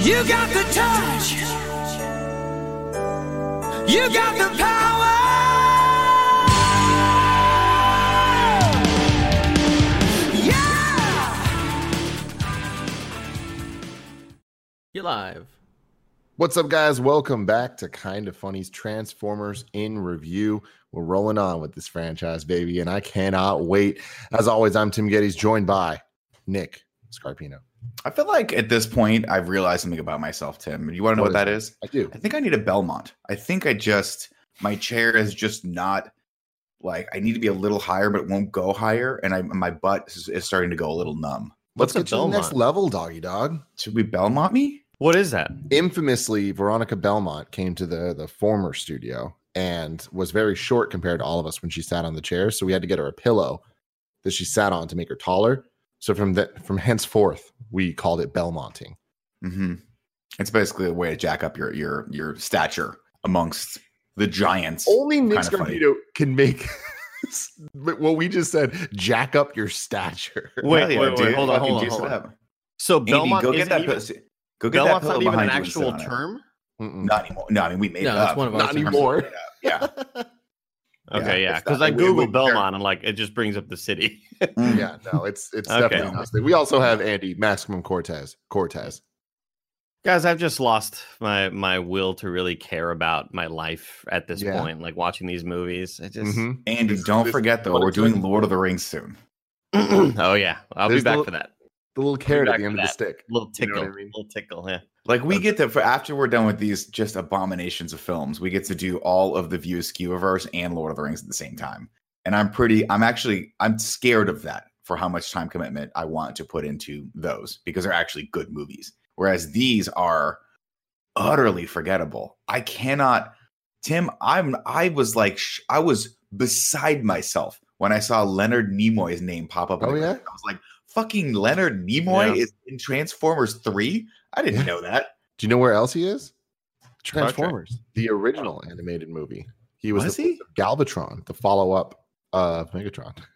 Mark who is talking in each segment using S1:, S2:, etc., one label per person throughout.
S1: You got the touch. You got the power. Yeah.
S2: You're live.
S3: What's up, guys? Welcome back to Kind of Funny's Transformers in Review. We're rolling on with this franchise, baby, and I cannot wait. As always, I'm Tim Gettys, joined by Nick Scarpino.
S4: I feel like at this point I've realized something about myself, Tim. And you want to know
S3: What
S4: what,
S3: is
S4: that
S3: it?
S4: is?
S3: I do.
S4: I think I need a Belmont. I think I just my chair is just not like I need to be a little higher, but it won't go higher, and I my butt is, is starting to go a little numb.
S3: Let's
S2: What's
S3: get to the next level, doggy dog.
S4: Should we Belmont me?
S2: What is that?
S3: Infamously, Veronica Belmont came to the the former studio and was very short compared to all of us when she sat on the chair. So we had to get her a pillow that she sat on to make her taller. So from that from henceforth, we called it Belmonting.
S4: hmm It's basically a way to jack up your your your stature amongst the giants.
S3: Only Nick
S4: Kinda.
S3: Scarpino can make what we just said jack up your stature.
S2: Wait,
S4: Hell yeah,
S2: wait, wait,
S4: dude.
S2: hold on, hold on, hold on.
S4: up.
S2: So
S4: Andy,
S2: Belmont
S4: go get
S2: isn't
S4: that.
S2: even,
S4: pussy- Go get
S2: Belmont's
S4: that
S2: not
S4: pillow
S2: even an
S4: behind you and sit
S2: actual
S4: on it.
S2: term.
S3: Mm-mm.
S4: Not anymore. No, I mean we made
S2: No,
S4: it
S2: that's
S4: up.
S2: one of our
S3: Not
S2: terms.
S3: anymore.
S4: Yeah.
S2: Okay,
S4: Yeah,
S2: yeah, because
S4: not-
S2: I
S4: Google we-
S2: Belmont and like it just brings up the city.
S4: Mm.
S3: Yeah, no, it's it's
S2: Okay.
S3: definitely not. We also have Andy Maximum Cortez. Cortez.
S2: Guys, I've just lost my my will to really care about my life at this
S3: Yeah.
S2: point. Like watching these movies, it just.
S3: Mhm.
S4: Andy,
S3: This-
S4: don't
S3: this-
S4: forget though, we're doing Lord of the Rings soon.
S2: oh yeah, I'll
S3: There's
S2: be back
S3: the-
S2: for that.
S3: The little carrot at the end of the stick.
S2: little
S3: You know
S2: tickle,
S3: I mean?
S2: little tickle. Yeah.
S4: Like we get to for after we're done with these just abominations of films, we get to do all of the View Askewniverse and Lord of the Rings at the same time. And I'm pretty I'm actually I'm scared of that for how much time commitment I want to put into those because they're actually good movies. Whereas these are utterly forgettable. I cannot Tim, I'm I was like sh- I was beside myself when I saw Leonard Nimoy's name pop up.
S3: Oh, yeah?
S4: I was like, fucking Leonard Nimoy
S2: Yeah.
S4: is in Transformers 3? I didn't know that.
S3: Do you know where else he is?
S2: Trek.
S3: Transformers, the original animated movie. He was,
S4: Was
S3: the
S4: he?
S3: of Galvatron, the follow up of Megatron.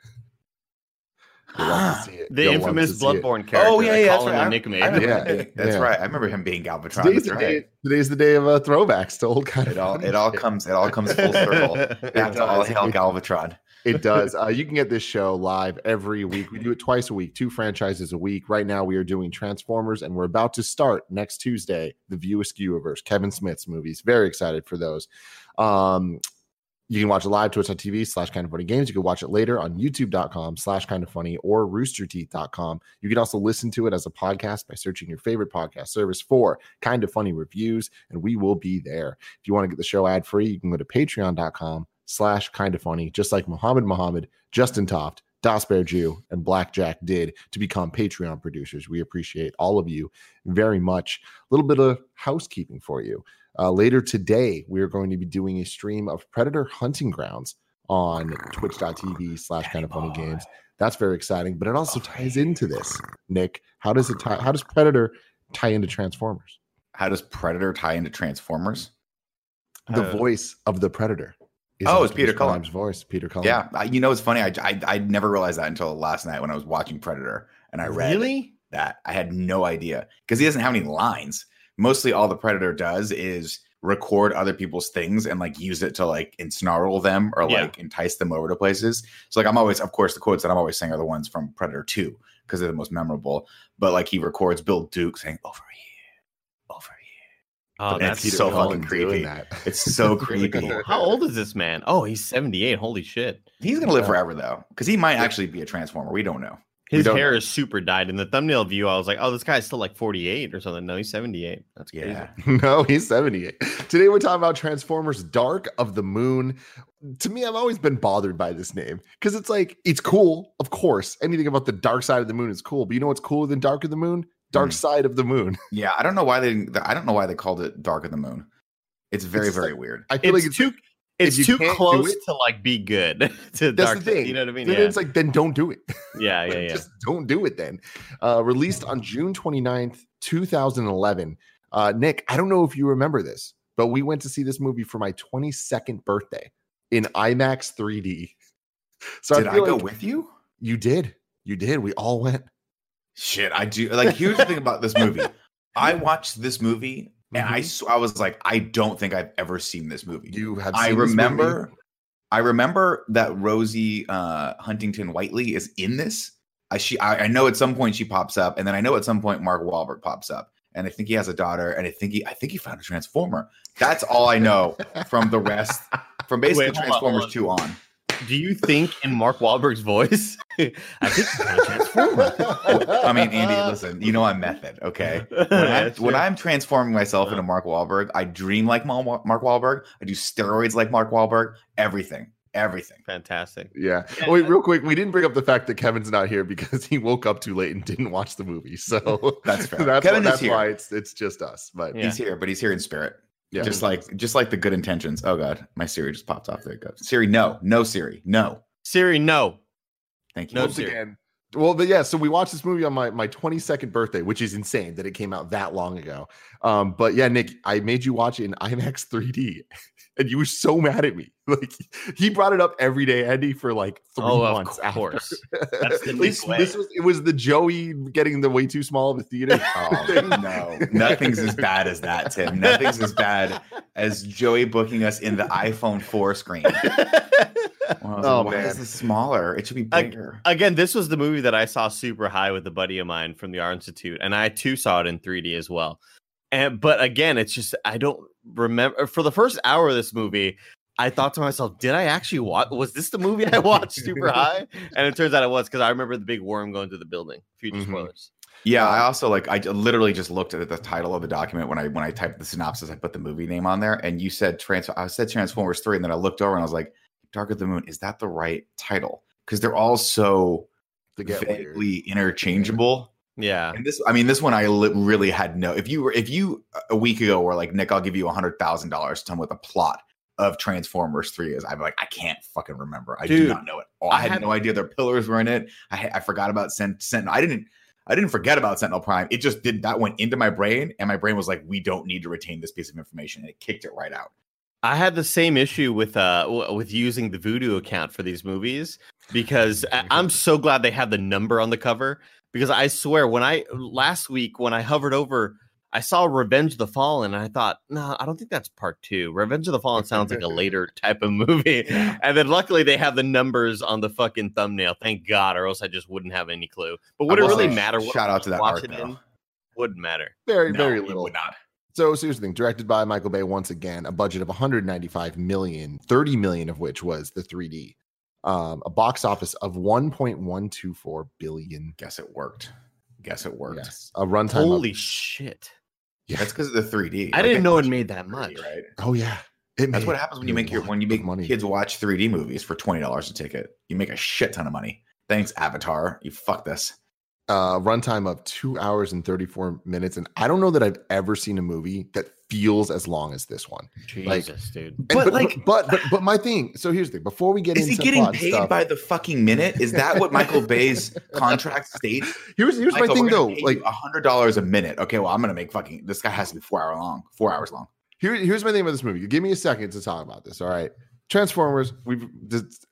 S3: You'll love to see it.
S2: The
S3: You'll
S2: infamous
S3: to see.
S2: Bloodborne character.
S4: Oh yeah, yeah, that's right.
S2: nickname.
S4: I remember
S3: Yeah,
S4: him being- that's
S3: yeah.
S4: right. I remember him being Galvatron.
S3: Today's
S4: That's
S3: the,
S4: right.
S3: day, today's the day of uh, throwbacks to old kind
S4: It
S3: of
S4: all it all comes it all comes full circle. Back to all
S3: does.
S4: hail Galvatron.
S3: It does. Uh, you can get this show live every week. We do it twice a week, two franchises a week. Right now, we are doing Transformers, and we're about to start next Tuesday the View Askewniverse, Kevin Smith's movies. Very excited for those. Um, you can watch it live twitch.tv slash kind of funny games. You can watch it later on youtube.com slash kind of funny or roosterteeth.com. You can also listen to it as a podcast by searching your favorite podcast service for kind of funny reviews, and we will be there. If you want to get the show ad free, you can go to patreon.com slash kind of funny, just like Muhammad Muhammad, Justin Toft, Das Bear Jew, and Blackjack did to become Patreon producers. We appreciate all of you very much. A little bit of housekeeping for you. Uh, later today, we are going to be doing a stream of Predator Hunting Grounds on twitch.tv slash kind of funny games. That's very exciting, but it also ties into this. Nick, how does it tie? How does Predator tie into Transformers?
S4: How does Predator tie into Transformers?
S3: The
S2: Uh,
S3: voice of the Predator.
S4: Oh, it's Peter Cullen.
S3: Prime's voice. Peter Cullen.
S4: Yeah, I- you know it's funny. I, I I never realized that until last night when I was watching Predator and I read
S2: Really?
S4: that. I had no idea because he doesn't have any lines. Mostly, all the Predator does is record other people's things and like use it to like ensnarl them or
S2: Yeah.
S4: like entice them over to places. So like I'm always, of course, the quotes that I'm always saying are the ones from Predator Two because they're the most memorable. But like he records Bill Duke saying "over here, over here."
S2: Oh, that's
S4: it's so
S3: Cullen
S4: fucking
S3: doing
S4: creepy.
S3: that.
S4: It's so creepy.
S2: How old is this man? Oh, he's 78. Holy shit.
S4: He's gonna live forever though, because he might actually be a transformer. We don't know.
S2: His
S4: don't
S2: hair
S4: know.
S2: is super dyed. In the thumbnail view, I was like, oh, this guy's still like 48 or something. No, he's 78. That's crazy.
S4: Yeah.
S3: No, he's 78. Today we're talking about Transformers Dark of the Moon. To me, I've always been bothered by this name because it's like, it's cool, of course. Anything about the dark side of the moon is cool. But you know what's cooler than Dark of the Moon? Dark
S4: Hmm.
S3: side of the moon.
S4: Yeah, I don't know why they. I don't know why they called it Dark of the Moon. It's very
S3: It's
S4: very
S3: like-
S4: weird.
S3: I feel
S2: It's
S3: like it's
S2: too it's too close
S3: it-
S2: to like be good to
S3: That's
S2: dark.
S3: the thing.
S2: You know what I mean?
S3: Then
S2: Yeah.
S3: it's like, then don't do it.
S2: yeah, yeah, yeah.
S3: Just don't do it then. Uh, released on June 29th, 2011. Uh, Nick, I don't know if you remember this, but we went to see this movie for my 22nd birthday in IMAX 3D. So
S4: Did I,
S3: feel
S4: go
S3: like
S4: with you?
S3: You did. You did. We all went.
S4: Shit, I do. Like, here's the thing about this movie. I watched this movie and I
S3: Mhm.
S4: s- I was like, I don't think I've ever seen this movie.
S3: You have.
S4: I
S3: seen this movie?
S4: remember, I remember that Rosie uh, Huntington Whiteley is in this. I she I, I know at some point she pops up, and then I know at some point Mark Wahlberg pops up, and I think he has a daughter, and I think he I think he found a transformer. That's all I know from the rest, from basically
S2: Wait, hold on,
S4: Transformers
S2: on.
S4: two on.
S2: Do you think in Mark Wahlberg's voice? I think he's gonna transform.
S4: I mean, Andy, listen, you know I'm method, okay? When, I'm, when I'm transforming myself into uh-huh. Mark Wahlberg, I dream like Mark Wahlberg. I do steroids like Mark Wahlberg. Everything, everything.
S2: fantastic.
S3: Yeah. Wait, real quick. We didn't bring up the fact that Kevin's not here because he woke up too late and didn't watch the movie. So
S4: That's fair.
S3: that's,
S4: Kevin
S3: why,
S4: is
S3: that's
S4: here.
S3: why it's it's just us. But
S2: Yeah.
S4: He's here, but he's here in spirit.
S3: Yeah,
S4: Just like just like the good intentions. Oh god, my Siri just popped off. There it goes. Siri, no, no Siri, no.
S2: Siri, no.
S4: Thank you.
S2: No,
S3: once
S2: Siri.
S3: again. Well, but yeah, so we watched this movie on my my 22nd birthday, which is insane that it came out that long ago. Um, but yeah, Nick, I made you watch it in IMAX 3D, and you were so mad at me. Like he brought it up every day, Andy, for like three
S2: Oh, of
S3: months. Of
S2: course. That's the
S3: At least this was it was the Joey getting the way too small of a theater.
S4: Oh, no, nothing's as bad as that, Tim. Nothing's as bad as Joey booking us in the iPhone 4 screen. Well,
S3: Oh,
S4: like, why
S3: man.
S4: is this smaller? It should be
S2: I-
S4: bigger.
S2: Again, this was the movie that I saw super high with a buddy of mine from the Art Institute, and I too saw it in 3D as well. And but again, it's just I don't remember for the first hour of this movie. I thought to myself, did I actually watch? Was this the movie I watched super high? And it turns out it was because I remember the big worm going through the building. Future
S3: Mhm.
S2: spoilers.
S4: Yeah, I also like I literally just looked at the title of the document when I when I typed the synopsis, I put the movie name on there, and you said trans I said Transformers 3, and then I looked over and I was like, Dark of the Moon, is that the right title? Because they're all so
S3: to get weird.
S4: vaguely interchangeable.
S2: Yeah.
S4: And this, I mean, this one I li- really had no. If you were, if you a week ago were like, Nick, I'll give you a hundred thousand dollars to tell me what the plot of Transformers Three is, I'm like, I can't fucking remember. I do not know it. Oh, I,
S2: I
S4: had no idea their pillars were in it. I, I forgot about Sent- Sentinel. I didn't. I didn't forget about Sentinel Prime. It just did that went into my brain, and my brain was like, "We don't need to retain this piece of information," and it kicked it right out.
S2: I had the same issue with uh w- with using the Vudu account for these movies because I- I'm so glad they had the number on the cover because I swear when I last week when I hovered over I saw Revenge of the Fallen and I thought no I don't think that's part 2. Revenge of the Fallen sounds like a later type of movie. And then luckily they have the numbers on the fucking thumbnail. Thank God or else I just wouldn't have any clue. But would it really matter what
S4: Shout out to that art
S2: in? Wouldn't matter.
S3: very
S4: No,
S3: very little.
S4: would not.
S3: So, so here's the thing: directed by Michael Bay once again, a budget of 195 million, 30 million of which was the 3D. Um, a box office of 1.124 billion.
S4: Guess it worked. Guess it worked.
S3: Yes, a runtime.
S2: Holy
S3: Of,
S2: shit.
S3: yeah.
S4: That's because of the 3D.
S2: I
S4: Like,
S2: didn't know it made that
S4: 3D,
S2: much.
S4: right?
S3: oh yeah, it
S4: That's what happens when you make your when you make
S3: money.
S4: kids watch 3D movies for twenty dollars a ticket. You make a shit ton of money. Thanks, Avatar. You fuck this.
S3: uh, runtime of two hours and 34 minutes, and I don't know that I've ever seen a movie that feels as long as this one. Like-
S2: Jesus, dude.
S3: And-
S4: But,
S3: but,
S4: like-
S3: but, but but my thing. So here's the thing. Before we get into
S4: Is
S3: into
S4: he getting paid
S3: stuff,
S4: by the fucking minute? Is that what Michael Bay's contract states?
S3: here's here's my thing though. Like
S4: a hundred dollars a minute. Okay, well, I'm gonna make fucking. This guy has to be four hour long. Four hours long.
S3: Here, here's my thing about this movie. Give me a second to talk about this. All right. Transformers, we've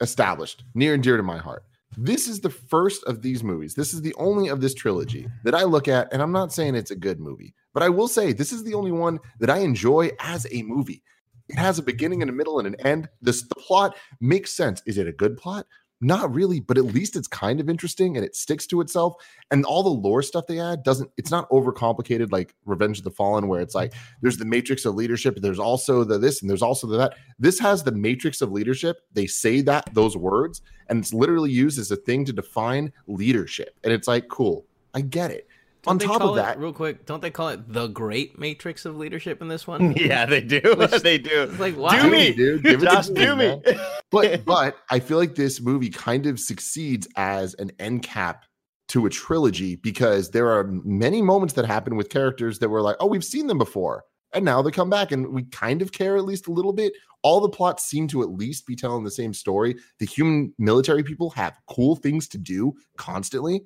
S3: established near and dear to my heart. This is the first of these movies. This is the only of this trilogy that I look at, and I'm not saying it's a good movie, but I will say this is the only one that I enjoy as a movie. It has a beginning and a middle and an end. This the plot makes sense. Is it a good plot? Not really, but at least it's kind of interesting and it sticks to itself. And all the lore stuff they add doesn't, it's not overcomplicated like Revenge of the Fallen, where it's like mm-hmm. there's the matrix of leadership there's also the this and there's also the that this has the matrix of leadership they say that those words and it's literally used as a thing to define leadership and it's like cool i get it on top
S5: call
S3: of
S5: it-
S3: that
S5: real quick, don't they call it the Great Matrix of Leadership in this one?
S2: yeah, they do.
S5: Which-
S2: they do.
S5: It's like,
S2: Do
S5: why?
S3: do
S2: me.
S3: me dude give it
S2: Josh,
S3: to
S2: do
S3: me,
S2: me.
S3: but but i feel like this movie kind of succeeds as an end cap to a trilogy because there are many moments that happen with characters that were like oh we've seen them before and now they come back and we kind of care at least a little bit all the plots seem to at least be telling the same story the human military people have cool things to do constantly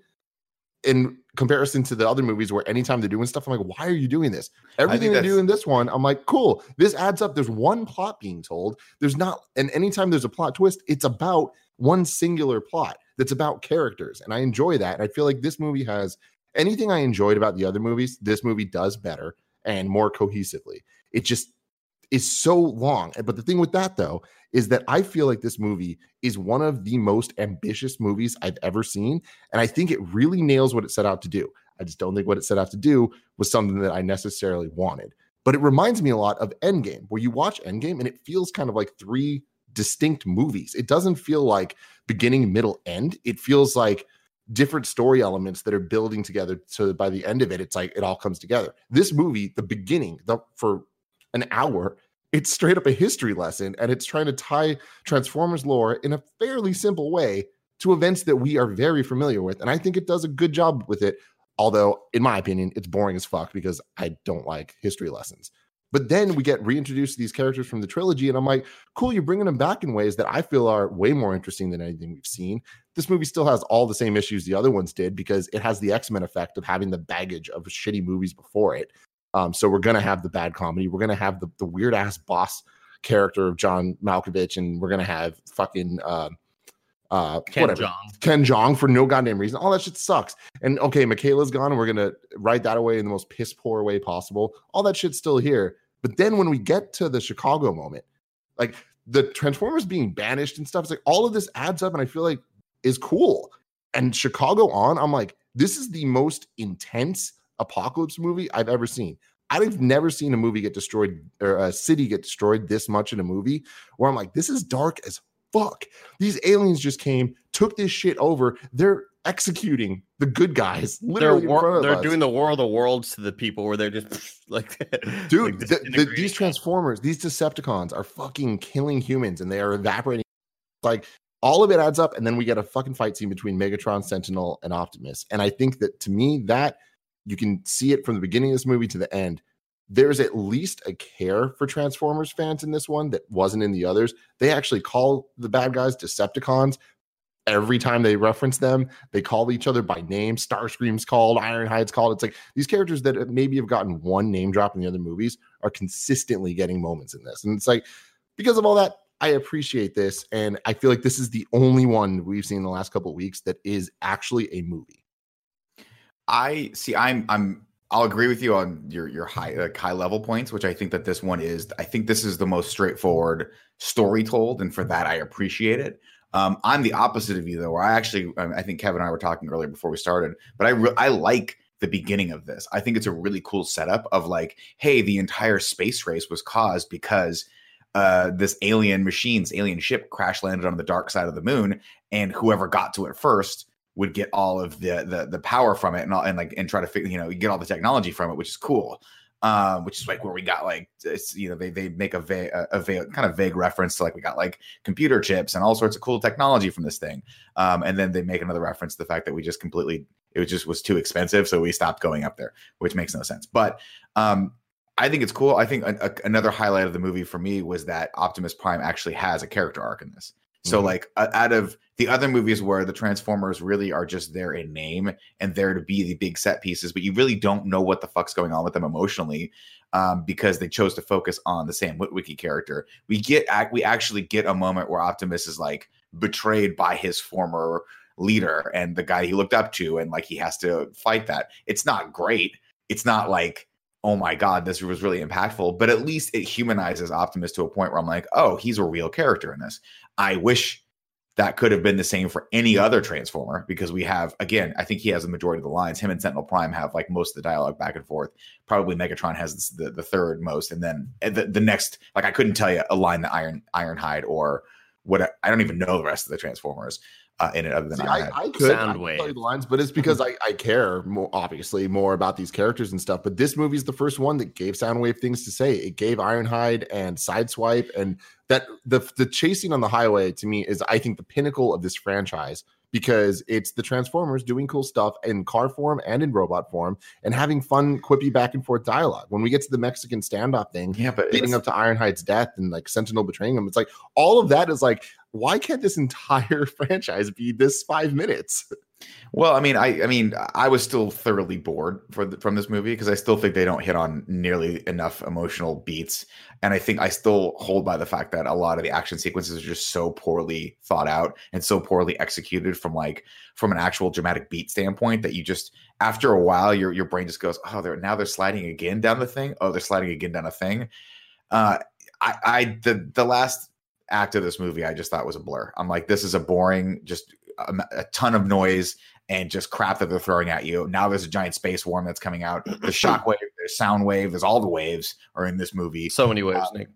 S3: in comparison to the other movies where anytime they're doing stuff i'm like why are you doing this? Everything they do in this one i'm like cool this adds up. There's one plot being told. There's not and anytime there's a plot twist it's about one singular plot that's about characters and i enjoy that and i feel like this movie has anything I enjoyed about the other movies, this movie does better and more cohesively. It just is so long. Eh, but the thing with that though is that I feel like this movie is one of the most ambitious movies I've ever seen, and I think it really nails what it set out to do. I just don't think what it set out to do was something that I necessarily wanted. But it reminds me a lot of Endgame, where you watch Endgame and it feels kind of like three distinct movies. It doesn't feel like beginning, middle, end. It feels like different story elements that are building together so that by the end of it it's like it all comes together this movie the beginning the for an hour it's straight up a history lesson and it's trying to tie transformers lore in a fairly simple way to events that we are very familiar with and i think it does a good job with it although in my opinion it's boring as fuck because i don't like history lessons but then we get reintroduced to these characters from the trilogy, and I'm like, cool, you're bringing them back in ways that I feel are way more interesting than anything we've seen. This movie still has all the same issues the other ones did because it has the X Men effect of having the baggage of shitty movies before it. Um, so we're gonna have the bad comedy. We're gonna have the, the weird ass boss character of John Malkovich, and we're gonna have fucking uh, uh,
S2: Ken
S3: whatever.
S2: Jeong.
S3: Ken Jeong for no goddamn reason. All that shit sucks. And okay, Mikaela's gone, and we're gonna write that away in the most piss poor way possible. All that shit's still here. But then when we get to the Chicago moment, like the Transformers being banished and stuff, it's like all of this adds up, and I feel like is cool. And Chicago on, I'm like, this is the most intense apocalypse movie I've ever seen. I've never seen a movie get destroyed or a city get destroyed this much in a movie where I'm like, this is dark as fuck. These aliens just came, took this shit over. They're executing the good guys
S2: They're
S3: literally front
S2: war- they're doing the war of the worlds to the people where they're just like
S3: dude
S2: like
S3: the- the- these transformers these decepticons are fucking killing humans and they are evaporating like all of it adds up and then we get a fucking fight scene between megatron sentinel and optimus and i think that to me that you can see it from the beginning of this movie to the end there's at least a care for transformers fans in this one that wasn't in the others they actually call the bad guys decepticons every time they reference them, they call each other by name. Starscream's called, Ironhide's called. It's like these characters that maybe have gotten one name drop in the other movies are consistently getting moments in this. And it's like, because of all that, I appreciate this. And I feel like this is the only one we've seen in the last couple of weeks that is actually a movie.
S4: I see. I'm. I'm. I'll agree with you on your your high like high level points, which I think that this one is. I think this is the most straightforward story told, and for that I appreciate it. Um, I'm the opposite of you though. Where I actually, I think Kevin and I were talking earlier before we started, but I re- I like the beginning of this. I think it's a really cool setup of like, hey, the entire space race was caused because uh, this alien machines, alien ship crash landed on the dark side of the moon, and whoever got to it first would get all of the the, the power from it and all, and like and try to figure you know get all the technology from it, which is cool. Um, which is like where we got like it's, you know they they make a, va- a, a va- kind of vague reference to like we got like computer chips and all sorts of cool technology from this thing, um, and then they make another reference to the fact that we just completely it was just was too expensive, so we stopped going up there, which makes no sense. But um, I think it's cool. I think a, a- another highlight of the movie for me was that Optimus Prime actually has a character arc in this. So
S3: Mhm.
S4: like out of the other movies where the Transformers really are just there in name and there to be the big set pieces, but you really don't know what the fuck's going on with them emotionally um, because they chose to focus on the Sam Witwicky character. We get we actually get a moment where Optimus is like betrayed by his former leader and the guy he looked up to, and like he has to fight that. It's not great. It's not like oh my god, this was really impactful. But at least it humanizes Optimus to a point where I'm like, oh, he's a real character in this. I wish that could have been the same for any other Transformer because we have, again, I think he has the majority of the lines. Him and Sentinel Prime have like most of the dialogue back and forth. Probably Megatron has the, the third most, and then the, the next, like I couldn't tell you a line that Iron Ironhide or what I don't even know the rest of the Transformers uh, in it other than
S3: See, I, I could I could
S2: Soundwave.
S3: tell the lines, but it's because I, I care more obviously more about these characters and stuff. But this movie's the first one that gave Soundwave things to say. It gave Ironhide and Sideswipe, and that the the chasing on the highway to me is I think the pinnacle of this franchise because it's the Transformers doing cool stuff in car form and in robot form and having fun quippy back and forth dialogue. When we get to the Mexican standoff thing,
S4: yeah, but
S3: leading up to Ironhide's death and like Sentinel betraying him. It's like all of that is like, why can't this entire franchise be this five minutes?
S4: Well, I mean, I, I mean, I was still thoroughly bored the, from this movie because I still think they don't hit on nearly enough emotional beats, and I think I still hold by the fact that a lot of the action sequences are just so poorly thought out and so poorly executed from like from an actual dramatic beat standpoint that you just after a while, your your brain just goes, oh, they're now they're sliding again down the thing. Oh, they're sliding again down a thing. Uh, I, I the the last act of this movie, I just thought was a blur. I'm like, this is a boring, just a, a ton of noise and just crap that they're throwing at you. Now there's a giant space worm that's coming out. The shockwave, there's sound wave, there's all the waves are in this movie.
S2: So many waves,
S4: Um,
S2: Nick.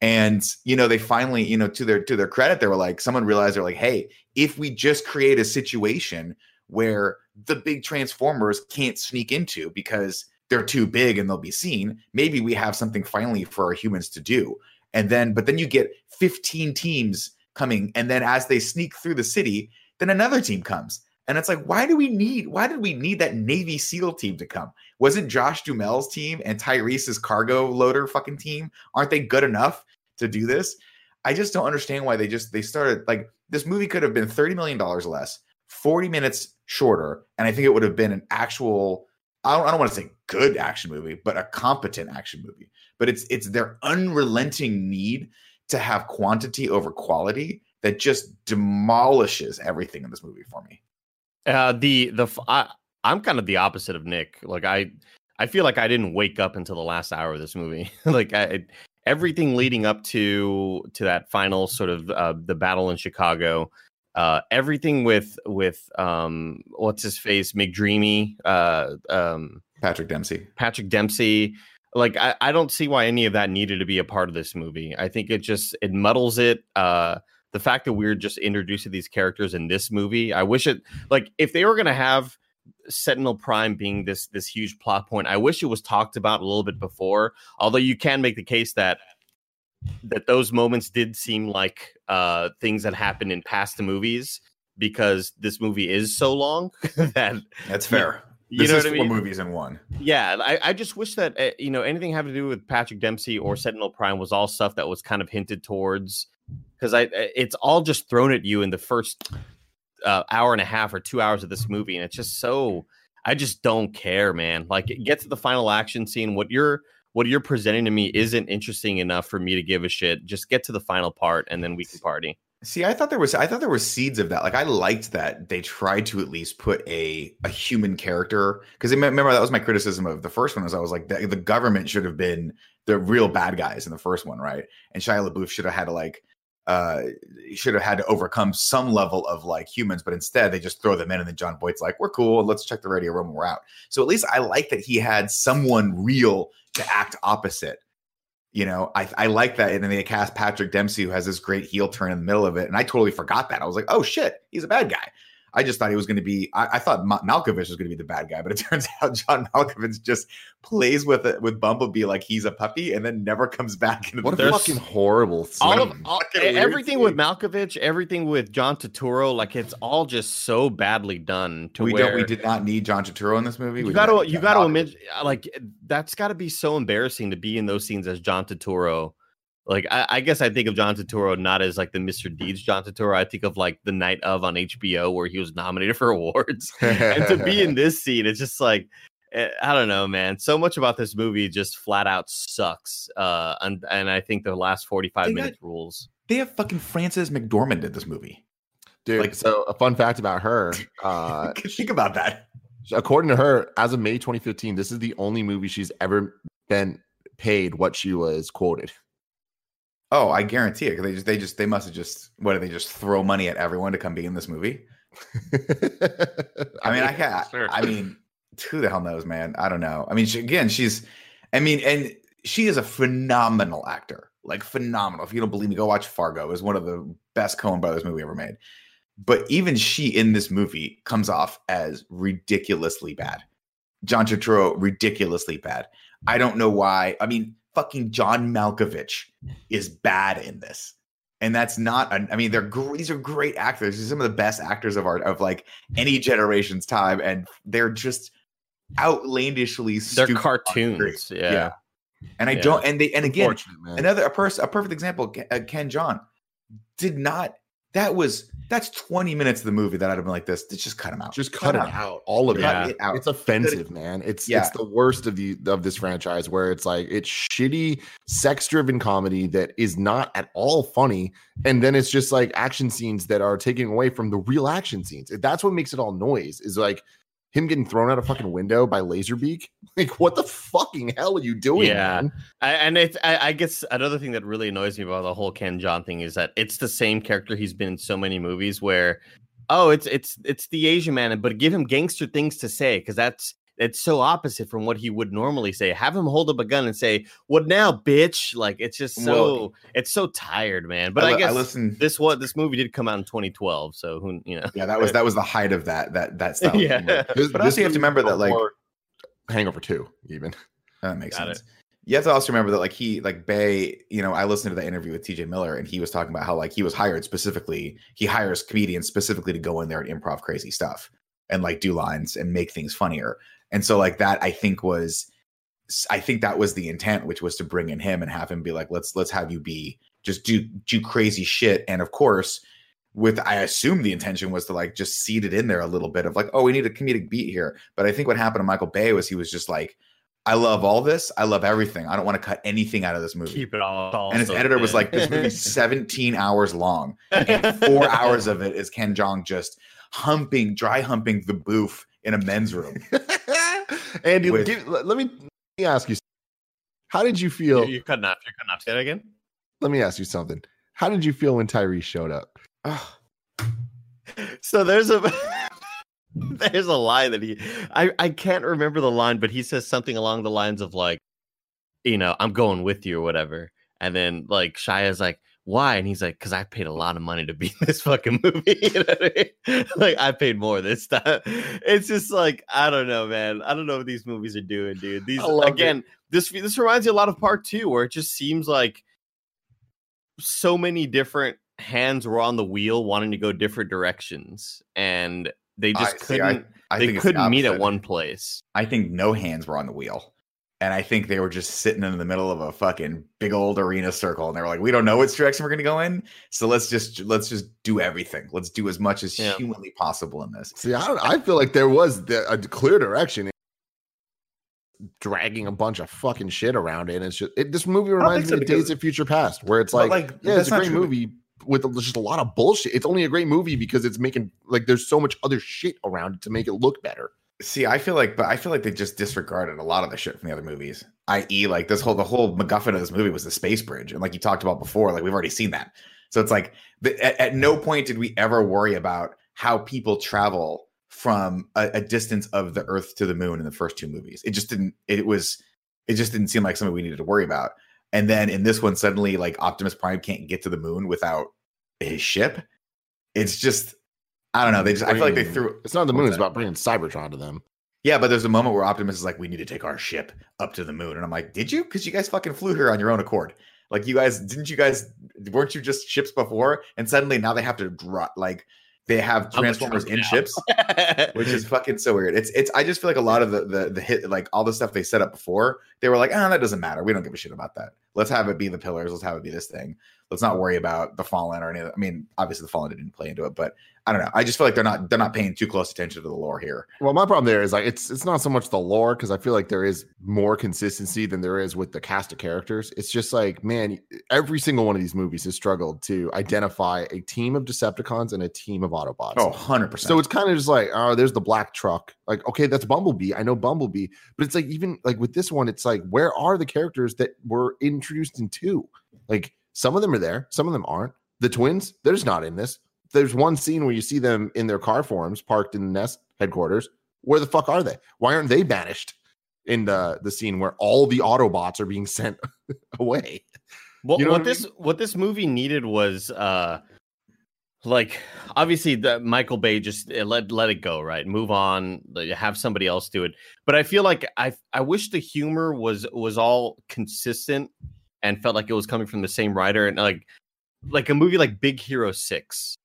S4: And you know, they finally, you know, to their to their credit, they were like, someone realized they're like, hey, if we just create a situation where the big transformers can't sneak into because they're too big and they'll be seen, maybe we have something finally for our humans to do. And then, but then you get 15 teams coming, and then as they sneak through the city, then another team comes. And it's like, why do we need, why did we need that Navy SEAL team to come? Wasn't Josh Duhamel's team and Tyrese's cargo loader fucking team? Aren't they good enough to do this? I just don't understand why they just they started like this movie could have been $30 million less, 40 minutes shorter, and I think it would have been an actual I don't, I don't want to say good action movie, but a competent action movie. But it's it's their unrelenting need to have quantity over quality that just demolishes everything in this movie for me.
S2: Uh, the the I, I'm kind of the opposite of Nick. Like I I feel like I didn't wake up until the last hour of this movie. like I, everything leading up to to that final sort of uh, the battle in Chicago. Uh, everything with with um what's his face McDreamy, uh, um,
S4: Patrick Dempsey.
S2: Patrick Dempsey. Like I, I don't see why any of that needed to be a part of this movie. I think it just it muddles it. Uh, the fact that we're just introducing these characters in this movie, I wish it like if they were gonna have Sentinel Prime being this this huge plot point, I wish it was talked about a little bit before. Although you can make the case that that those moments did seem like uh things that happened in past movies because this movie is so long that
S4: That's fair.
S2: you
S4: this
S2: know
S4: is
S2: what I
S4: four
S2: mean?
S4: movies in one.
S2: Yeah, I, I just wish that uh, you know anything having to do with Patrick Dempsey or Sentinel Prime was all stuff that was kind of hinted towards because I it's all just thrown at you in the first uh, hour and a half or two hours of this movie, and it's just so I just don't care, man. Like get to the final action scene. What you're what you're presenting to me isn't interesting enough for me to give a shit. Just get to the final part, and then we can party.
S4: See, I thought there was I thought there were seeds of that. Like I liked that they tried to at least put a a human character because remember that was my criticism of the first one. Was I was like the, the government should have been the real bad guys in the first one, right? And Shia LaBeouf should have had to like uh should have had to overcome some level of like humans, but instead they just throw them in, and then Jon Voight's like, "We're cool, let's check the radio room, we're out." So at least I like that he had someone real to act opposite you know, I, I like that. And then they cast Patrick Dempsey, who has this great heel turn in the middle of it. And I totally forgot that. I was like, oh shit, he's a bad guy. I just thought he was going to be. I, I thought Ma- Malkovich was going to be the bad guy, but it turns out John Malkovich just plays with it with Bumblebee like he's a puppy, and then never comes back into
S3: What a
S4: the.
S2: There's-
S3: fucking horrible
S2: all of all,
S4: Fucking weird
S2: everything with
S4: scene.
S2: Malkovich, everything with John Turturro, like it's all just so badly done. To
S4: we
S2: where
S4: don't. We did not need John Turturro in this movie.
S2: you got to. you got to
S4: Malkovich.
S2: admit like that's got to be so embarrassing to be in those scenes as John Turturro. Like I, I guess I think of John Turturro not as like the Mr. Deeds John Turturro. I think of like the Night of on HBO where he was nominated for awards. and to be in this scene, it's just like eh, I don't know, man. So much about this movie just flat out sucks. Uh, and and I think the last forty five
S4: They got-
S2: minutes rules.
S4: They have fucking Frances McDormand in this movie.
S3: Dude,
S4: Like-
S3: so a fun fact about her. Uh,
S4: Think about that.
S3: according to her, as of May 2015, this is the only movie she's ever been paid what she was quoted.
S4: Oh, I guarantee it. They just, they just, they must have just, what did they just throw money at everyone to come be in this movie? I mean, I can't.
S3: sure.
S4: I mean, who the hell knows, man? I don't know. I mean, she, again, she's. I mean, and she is a phenomenal actor, like phenomenal. If you don't believe me, go watch Fargo. Is one of the best Coen Brothers movie ever made. But even she in this movie comes off as ridiculously bad. John Turturro, ridiculously bad. I don't know why. I mean, fucking John Malkovich is bad in this. And that's not, an, I mean, they're gr- these are great actors. These are some of the best actors of art of like any generation's time. And they're just outlandishly stupid.
S2: They're
S4: stupid on screen.
S2: cartoons. Yeah.
S4: And I
S2: Yeah.
S4: don't, and they, and again, another a person, a perfect example, uh, Ken Jeong did not, that was, that's 20 minutes of the movie that I'd have been like this. Just cut him out.
S3: just cut it
S4: him
S3: out. All of
S2: Yeah.
S3: it.
S4: Cut it out.
S3: It's offensive, man. It's
S4: Yeah.
S3: it's the worst of the of this franchise where it's like it's shitty sex-driven comedy that is not at all funny and then it's just like action scenes that are taking away from the real action scenes. That's what makes it all noise. Is like him getting thrown out a fucking window by Laserbeak. Like, what the fucking hell are you doing?
S2: Yeah.
S3: man?
S2: I, and it's I, I guess another thing that really annoys me about the whole Ken Jeong thing is that it's the same character he's been in so many movies where oh it's it's it's the Asian man but give him gangster things to say because that's it's so opposite from what he would normally say. Have him hold up a gun and say what now, bitch? Like it's just so
S4: Well-
S2: it's so tired, man. But I,
S4: li-
S2: guess
S4: listened.
S2: this what this movie did come out in 2012, so who you know?
S4: Yeah, that was that was the height of that that that style. of
S2: Yeah.
S3: This-
S4: But also you have to remember that, like-
S3: Hangover 2, even.
S4: That makes
S2: Got
S4: sense. You have to also remember that, like he, like Bay, you know, I listened to the interview with T.J. Miller, and he was talking about how like he was hired specifically. He hires comedians specifically to go in there and improv crazy stuff and like do lines and make things funnier. And so, like that, I think was, I think that was the intent, which was to bring in him and have him be like, let's let's have you be just do do crazy shit. And of course, with I assume the intention was to like just seed it in there a little bit of like, oh, we need a comedic beat here. But I think what happened to Michael Bay was he was just like, I love all this. I love everything. I don't want to cut anything out of this movie.
S2: Keep it all. all
S4: and his editor was like, this movie's 17 hours long. And four hours of it is Ken Jeong just humping, dry humping the boof in a men's room.
S3: Andy,
S4: With-
S3: give, let, me, let me ask you how did you feel?
S2: You're cutting off. You're cutting off. Say that again.
S3: Let me ask you something. How did you feel when Tyree showed up?
S4: Ugh.
S2: So there's a there's a line that he I I can't remember the line, but he says something along the lines of like, you know, I'm going with you or whatever. And then like Shia's like, why? And he's like, because I paid a lot of money to be in this fucking movie. You know I mean? Like I paid more this time. It's just like I don't know, man. I don't know what these movies are doing, dude. These
S3: I loved it.
S2: again, this this reminds me a lot of part two, where it just seems like so many different hands were on the wheel wanting to go different directions and they just
S4: I-
S2: couldn't
S4: I
S2: they
S4: think it's the
S2: couldn't meet at one place
S4: I think no hands were on the wheel. And I think they were just sitting in the middle of a fucking big old arena circle. And they were like, we don't know which direction we're gonna go in. So let's just let's just do everything. Let's do as much as
S2: Yeah.
S4: humanly possible in this.
S3: See, I don't. I feel like there was the, a clear direction. Dragging a bunch of fucking shit around. And it's just it, this movie reminds
S4: think
S3: me
S4: so,
S3: of Days of Future Past, where it's like,
S4: like,
S3: yeah, it's a great
S4: true.
S3: movie with just a lot of bullshit. It's only a great movie because it's making like there's so much other shit around it to make it look better.
S4: See, I feel like, but I feel like they just disregarded a lot of the shit from the other movies. I.e., like this whole the whole MacGuffin of this movie was the space bridge, and like you talked about before, like we've already seen that. So it's like the, at, at no point did we ever worry about how people travel from a, a distance of the Earth to the Moon in the first two movies. It just didn't. It was. It just didn't seem like something we needed to worry about. And then in this one, suddenly, like Optimus Prime can't get to the moon without his ship. It's just. I don't know. They just. I feel like they threw.
S3: It's not the moon. It's about bringing Cybertron to them.
S4: Yeah, but there's a moment where Optimus is like, "We need to take our ship up to the moon," and I'm like, "Did you? Because you guys fucking flew here on your own accord. Like, you guys didn't you guys weren't you just ships before? And suddenly now they have to drop like they have transformers in
S2: now.
S4: ships, which is fucking so weird. It's it's. I just feel like a lot of the the the hit like all the stuff they set up before they were like, ah, that doesn't matter. We don't give a shit about that. Let's have it be the pillars. Let's have it be this thing. Let's not worry about the fallen or any. Of the, I mean, obviously the fallen didn't play into it, but I don't know. I just feel like they're not they're not paying too close attention to the lore here.
S3: Well, my problem there is like it's it's not so much the lore because I feel like there is more consistency than there is with the cast of characters. It's just like man, every single one of these movies has struggled to identify a team of Decepticons and a team of Autobots.
S4: Oh, 100 percent.
S3: So it's kind of just like, oh, there's the black truck. Like, okay, that's Bumblebee. I know Bumblebee, but it's like even like with this one, it's like, where are the characters that were introduced in two? Like, some of them are there, some of them aren't. The twins, they're just not in this. There's one scene where you see them in their car forms, parked in the Nest headquarters. Where the fuck are they? Why aren't they banished in the the scene where all the Autobots are being sent away?
S2: What,
S3: You know
S2: what,
S3: what
S2: this what this movie needed was uh like obviously the Michael Bay just uh, let let it go right move on have somebody else do it but I feel like I I wish the humor was was all consistent and felt like it was coming from the same writer and like like a movie like Big Hero 6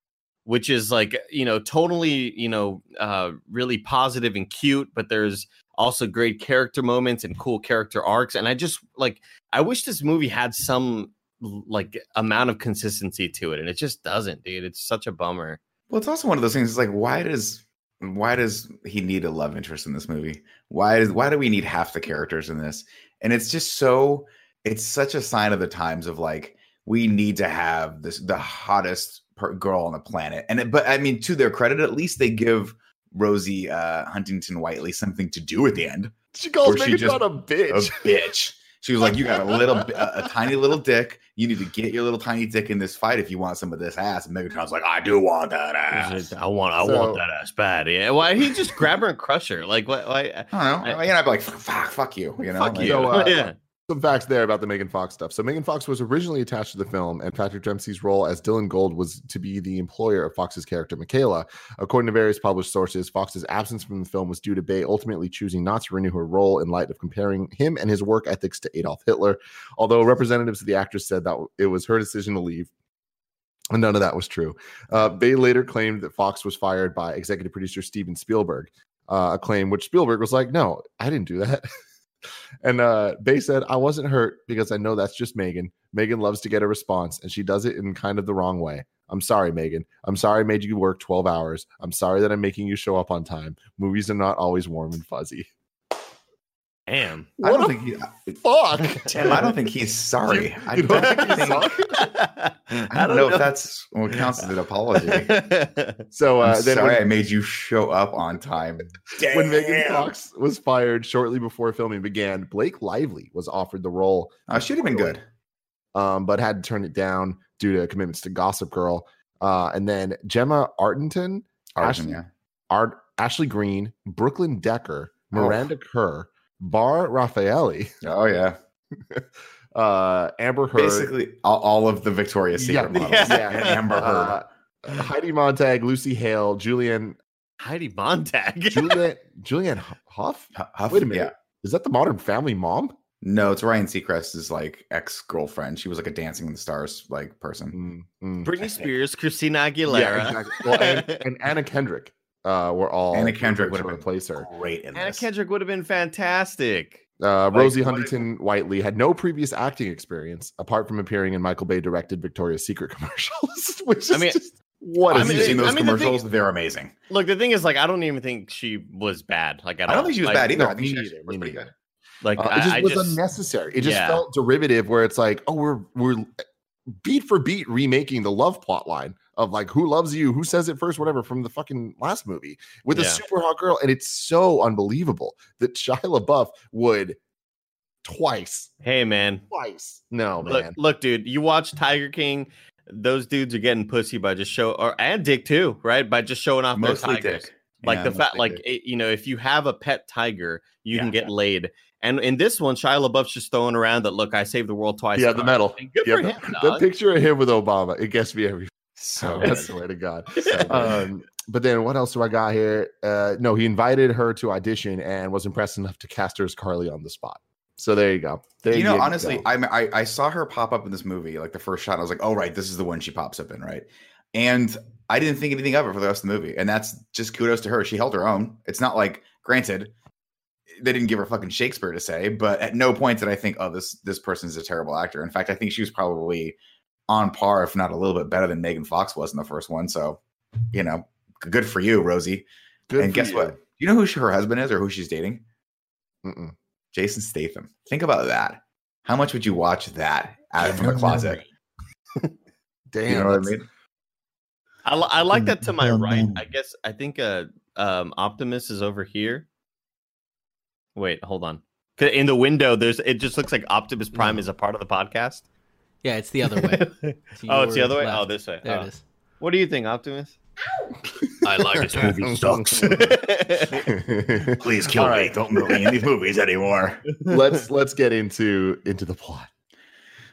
S2: which is like you know totally you know uh really positive and cute but there's also great character moments and cool character arcs and I just like I wish this movie had some like amount of consistency to it, and it just doesn't, dude. It's such a bummer.
S4: Well, it's also one of those things. It's like, why does why does he need a love interest in this movie? Why does why do we need half the characters in this? And it's just so it's such a sign of the times of like we need to have this the hottest girl on the planet. And it, but I mean, to their credit, at least they give Rosie uh, Huntington Whiteley something to do at the end.
S3: She calls
S4: Or she
S3: Megan
S4: just-
S3: a bitch.
S4: A bitch. She was like, "You got a little, a, a tiny little dick. You need to get your little tiny dick in this fight if you want some of this ass." And Megatron's like, "I do want that ass."
S2: I want, I
S3: So-
S2: want that ass bad. Yeah, why he just grab her and crush her? Like what? Why?
S4: I don't know. I mean, I'd be like, "Fuck, fuck you," you know.
S2: Fuck
S4: Like,
S2: you.
S3: So, uh,
S2: yeah.
S3: Some facts there about the Megan Fox stuff. So Megan Fox was originally attached to the film, and Patrick Dempsey's role as Dylan Gould was to be the employer of Fox's character Mikaela. According to various published sources, Fox's absence from the film was due to Bay ultimately choosing not to renew her role in light of comparing him and his work ethics to Adolf Hitler. Although representatives of the actress said that it was her decision to leave. And none of that was true. Uh, Bay later claimed that Fox was fired by executive producer Steven Spielberg, uh, a claim which Spielberg was like, "No, I didn't do that." and uh, Bay said, "I wasn't hurt because I know that's just Megan. Megan loves to get a response, and she does it in kind of the wrong way. I'm sorry, Megan. I'm sorry I made you work 12 hours. I'm sorry that I'm making you show up on time. Movies are not always warm and fuzzy.
S2: Damn.
S4: I
S3: What
S4: don't
S3: a
S4: think he,
S3: Fuck.
S4: Tim. I don't think he's sorry. I
S3: You
S4: don't,
S3: don't think he's
S4: think-
S3: sorry?
S4: I don't know if that's what counts as an apology.
S3: So uh,
S4: I'm
S3: then
S4: sorry
S3: when-
S4: I made you show up on time.
S3: when Megan Fox was fired shortly before filming began, Blake Lively was offered the role,
S4: Oh, she'd have been good.
S3: um, but had to turn it down due to commitments to Gossip Girl. Uh, and then Gemma Arterton,
S4: Arjun,
S3: Ashley-
S4: yeah.
S3: Art, Ashley Greene, Brooklyn Decker,
S4: Oh.
S3: Miranda Kerr, Bar Refaeli,
S4: Oh yeah.
S3: uh, Amber Heard,
S4: Basically, all, all of the Victoria's Secret
S3: Yeah.
S4: models.
S2: Yeah.
S4: And Amber Heard.
S3: uh, Heidi Montag, Lucy Hale, Julianne,
S2: Heidi Montag.
S3: Julianne, Julianne
S4: Hough. Hough-
S3: Wait a minute,
S4: Yeah.
S3: is that the Modern Family mom?
S4: No, it's Ryan Seacrest's like ex girlfriend. She was like a Dancing in the Stars like person.
S3: Mm, mm.
S2: Britney Spears, Christina
S3: Yeah,
S2: Aguilera.
S3: exactly. Well, and, and Anna Kendrick uh, were all
S4: Anna Kendrick
S3: would
S4: would have
S3: replace her.
S4: Great in
S2: Anna
S4: this.
S2: Kendrick would have been fantastic.
S3: Uh,
S4: Like,
S3: Rosie
S4: what-
S3: Huntington Whiteley had no previous acting experience apart from appearing in Michael Bay directed Victoria's Secret commercials, which is
S2: I mean-
S3: just what
S4: I've
S2: mean,
S4: seen those
S2: I mean, the thing-
S4: commercials? They're amazing.
S2: Look, the thing is, like, I don't even think she was bad. Like, at
S4: I don't
S2: all.
S4: think she was
S2: Like-
S4: bad either.
S3: no,
S4: I think she
S3: neither,
S4: was pretty
S3: neither.
S4: good.
S2: Like,
S3: Uh,
S2: I,
S3: it just
S2: I
S3: was
S2: just
S3: unnecessary. It just
S2: yeah.
S3: felt derivative, where it's like, oh, we're we're beat for beat remaking the love plot line of like who loves you, who says it first, whatever, from the fucking last movie with a super hot girl, and it's so unbelievable that Shia LaBeouf would twice,
S2: Hey, man.
S3: twice. No
S2: Look,
S3: man,
S2: look, dude. You watch Tiger King. Those dudes are getting pussy by just show, or and dick too, right? By just showing off
S4: Mostly
S2: their tigers.
S4: dick.
S2: Like
S4: Yeah,
S2: the fact, like it, you know, if you have a pet tiger, you can
S4: Yeah.
S2: get laid. And in this one, Shia LaBeouf's just throwing around that look, I saved the world twice.
S3: yeah, the medal.
S2: And Good
S3: Yeah,
S2: for
S3: the,
S2: him,
S3: the
S2: dog.
S3: picture of him with Obama, it gets me every.
S4: So
S3: that's
S4: good.
S3: swear to God.
S4: So.
S3: Um, but then what else do I got here? Uh, no, he invited her to audition and was impressed enough to cast her as Carly on the spot. So there you go. There
S4: you know,
S3: go.
S4: honestly, I, I I saw her pop up in this movie, like the first shot. I was like, oh right, this is the one she pops up in, right? And I didn't think anything of it for the rest of the movie, and that's just kudos to her. She held her own. It's not like, granted, they didn't give her fucking Shakespeare to say, but at no point did I think, oh, this this person's a terrible actor. In fact, I think she was probably on par, if not a little bit better than Megan Fox was in the first one. So, you know, good for you, Rosie.
S3: Good
S4: and guess
S3: you.
S4: what? You know who she, her husband is or who she's dating?
S3: Mm-mm.
S4: Jason Statham. Think about that. How much would you watch that out from the closet?
S3: Damn.
S4: you know what I mean?
S2: I, I like that to my right. I guess I think uh um Optimus is over here. Wait, hold on. In the window, there's it just looks like Optimus Prime
S5: No.
S2: is a part of the podcast.
S5: Yeah, it's the other way. To
S2: oh, it's the
S5: your
S2: other way.
S5: Oh, left.
S2: Oh, this way.
S5: There
S2: Oh.
S5: it is.
S2: What do you think, Optimus? I like this movie.
S3: sucks.
S4: Please
S3: kill me.
S4: Don't put me in these movies anymore.
S3: let's let's get into into the plot.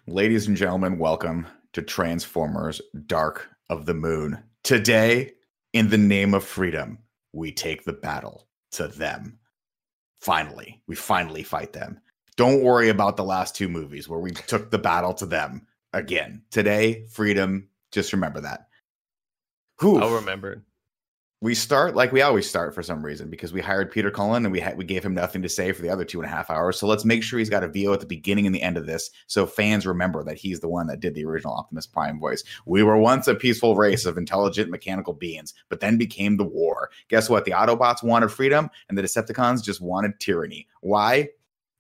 S4: Ladies and gentlemen, welcome to Transformers Dark of the Moon. Today, in the name of freedom, we take the battle to them. Finally, we finally fight them. Don't worry about the last two movies where we took the battle to them again. Today, freedom, just remember that. Whew.
S2: I'll remember.
S4: We start like we always start for some reason because we hired Peter Cullen and we had we gave him nothing to say for the other two and a half hours. So let's make sure he's got a VO at the beginning and the end of this, so fans remember that he's the one that did the original Optimus Prime voice. We were once a peaceful race of intelligent mechanical beings, but then became the war. Guess what? The Autobots wanted freedom, and the Decepticons just wanted tyranny. Why?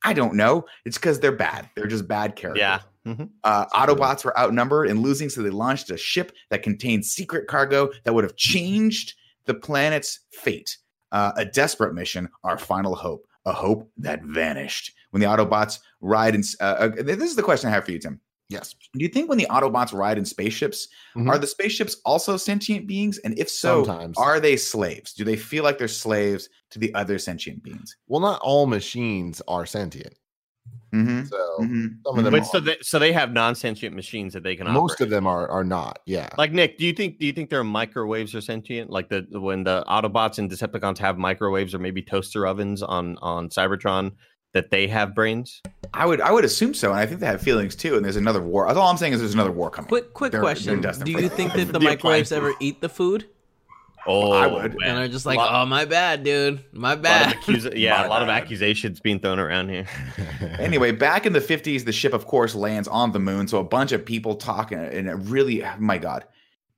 S4: I don't know. It's because they're bad. They're just bad characters.
S2: Yeah. Mhm.
S4: Uh, Autobots were outnumbered and losing, so they launched a ship that contained secret cargo that would have changed the planet's fate. uh, a desperate mission, our final hope, a hope that vanished. When the Autobots ride in, uh, uh, this is the question I have for you, Tim.
S3: Yes.
S4: Do you think when the Autobots ride in spaceships,
S3: Mhm.
S4: are the spaceships also sentient beings? And if so,
S3: Sometimes.
S4: are they slaves? Do they feel like they're slaves to the other sentient beings?
S3: Well, not all machines are sentient.
S4: Mm-hmm.
S3: So
S4: Mhm.
S3: some of them
S2: But
S3: are.
S2: so they so they have non-sentient machines that they can
S3: most
S2: operate.
S3: of them are are not. Yeah.
S2: Like Nick, do you think do you think their microwaves are sentient? Like the when the Autobots and Decepticons have microwaves or maybe toaster ovens on on Cybertron that they have brains?
S4: I would I would assume so, and I think they have feelings too. And there's another war. All I'm saying is there's another war coming.
S5: Quick, quick
S4: They're-
S5: question:
S4: they're
S5: Do you think that the
S2: The
S5: microwaves ever eat the food?
S2: Oh,
S4: I would.
S2: Oh, man.
S5: And they're just like,
S2: Lot-
S5: "Oh, my bad, dude, my
S2: lot of
S5: bad."
S2: accusa- yeah,
S4: My
S2: a lot of accusations being thrown around here.
S4: Anyway, back in the 50s, the ship, of course, lands on the moon. So a bunch of people talking, and it really, oh my God,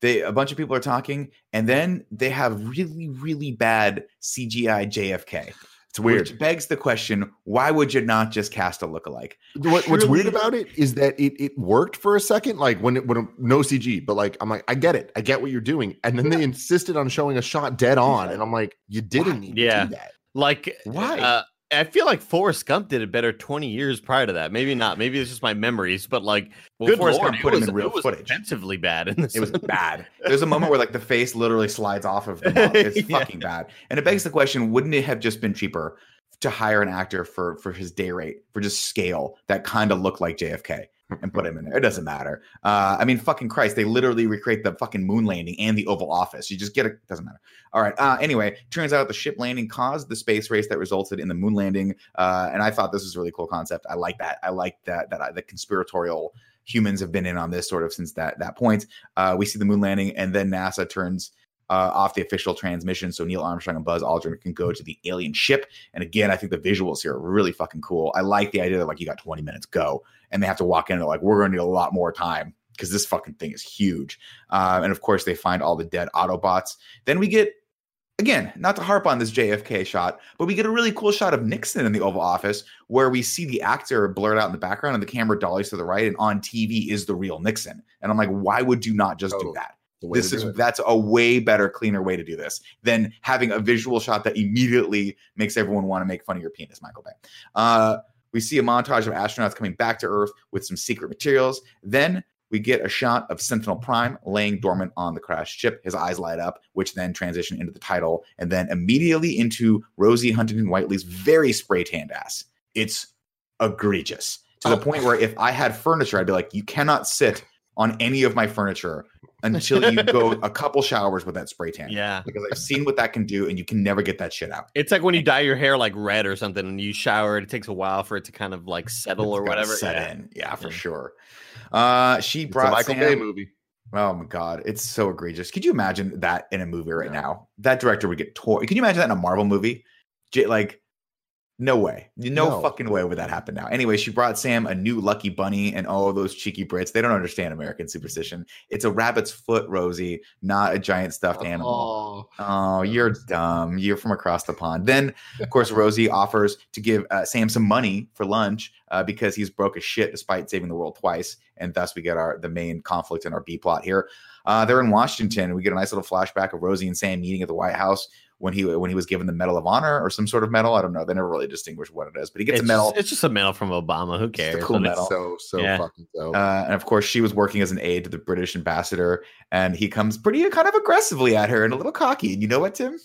S4: they a bunch of people are talking, and then they have really, really bad CGI JFK.
S3: It's weird.
S4: Which begs the question: Why would you not just cast a lookalike?
S3: what, what's weird about it is that it it worked for a second, like when it when it- no CG, but like I'm like I get it, I get what you're doing, and then they insisted on showing a shot dead on, and I'm like, you didn't need
S2: Yeah.
S3: to do that.
S2: Like
S4: Why?
S2: Uh, I feel like Forrest Gump did it better 20 years prior to that. Maybe not. Maybe it's just my memories, but like,
S4: Well,
S2: good
S4: Forrest
S2: lord,
S4: Gump put him in real
S2: it was
S4: footage.
S2: offensively bad in this.
S4: It was bad. There's a moment where like the face literally slides off of the mouth. It's
S2: Yeah.
S4: fucking bad. And it begs the question, wouldn't it have just been cheaper to hire an actor for for his day rate for just scale that kind of looked like JFK and put him in there? It doesn't matter. Uh, I mean, fucking Christ, they literally recreate the fucking moon landing and the Oval Office. You just get it. Doesn't matter. All right. Uh, anyway, turns out the ship landing caused the space race that resulted in the moon landing. Uh, and I thought this was a really cool concept. I like that. I like that that I, the conspiratorial humans have been in on this sort of since that that point. Uh, we see the moon landing, and then NASA turns uh, off the official transmission so Neil Armstrong and Buzz Aldrin can go to the alien ship. And again, I think the visuals here are really fucking cool. I like the idea that like you got 20 minutes, go, and they have to walk in and they're like, we're going to need a lot more time because this fucking thing is huge. Uh, and of course, they find all the dead Autobots. Then we get. Again, not to harp on this JFK shot, but we get a really cool shot of Nixon in the Oval Office where we see the actor blurred out in the background and the camera dollies to the right, and on TV is the real Nixon. And I'm like, why would you not just do that? This is that's a way better cleaner way to do this than having a visual shot that immediately makes everyone want to make fun of your penis michael bay uh, we see a montage of astronauts coming back to earth with some secret materials. Then we get a shot of sentinel prime laying dormant on the crashed ship. His eyes light up which then transition into the title and then immediately into rosie huntington whiteley's very spray tanned ass. It's egregious to the
S3: Oh.
S4: point where if i had furniture i'd be like you cannot sit on any of my furniture until you go a couple showers with that spray tan.
S2: Yeah.
S4: Because I've seen what that can do and you can never get that shit out.
S2: It's like when you dye your hair like red or something and you shower, it takes a while for it to kind of like settle
S4: It's
S2: or whatever.
S4: Set
S2: yeah.
S4: in. Yeah, for
S2: Yeah.
S4: sure. Uh she
S3: It's a
S4: brought
S3: Michael
S4: Sam,
S3: Bay movie.
S4: Oh my god, it's so egregious. Could you imagine that in a movie right now? That director would get torn. Can you imagine that in a Marvel movie? J- Like, no way. No,
S3: No.
S4: fucking way would that happen now. Anyway, she brought Sam a new lucky bunny and all those cheeky Brits. They don't understand American superstition. It's a rabbit's foot, Rosie, not a giant stuffed animal.
S3: Oh,
S4: Oh, you're dumb. You're from across the pond. Then, of course, Rosie offers to give uh, Sam some money for lunch uh, because he's broke as shit despite saving the world twice, and thus we get our the main conflict in our B plot here. Uh, they're in Washington. We get a nice little flashback of Rosie and Sam meeting at the White House when he when he was given the Medal of Honor or some sort of medal. I don't know. They never really distinguish what it is, but he gets
S2: It's,
S4: a medal.
S2: just, it's just a medal from Obama. Who
S4: a
S2: cares?
S4: cool
S2: But
S4: medal.
S3: so so
S2: Yeah.
S3: fucking dope.
S4: Uh, and of course, she was working as an aide to the British ambassador, and he comes pretty kind of aggressively at her and a little cocky. And you know what, Tim?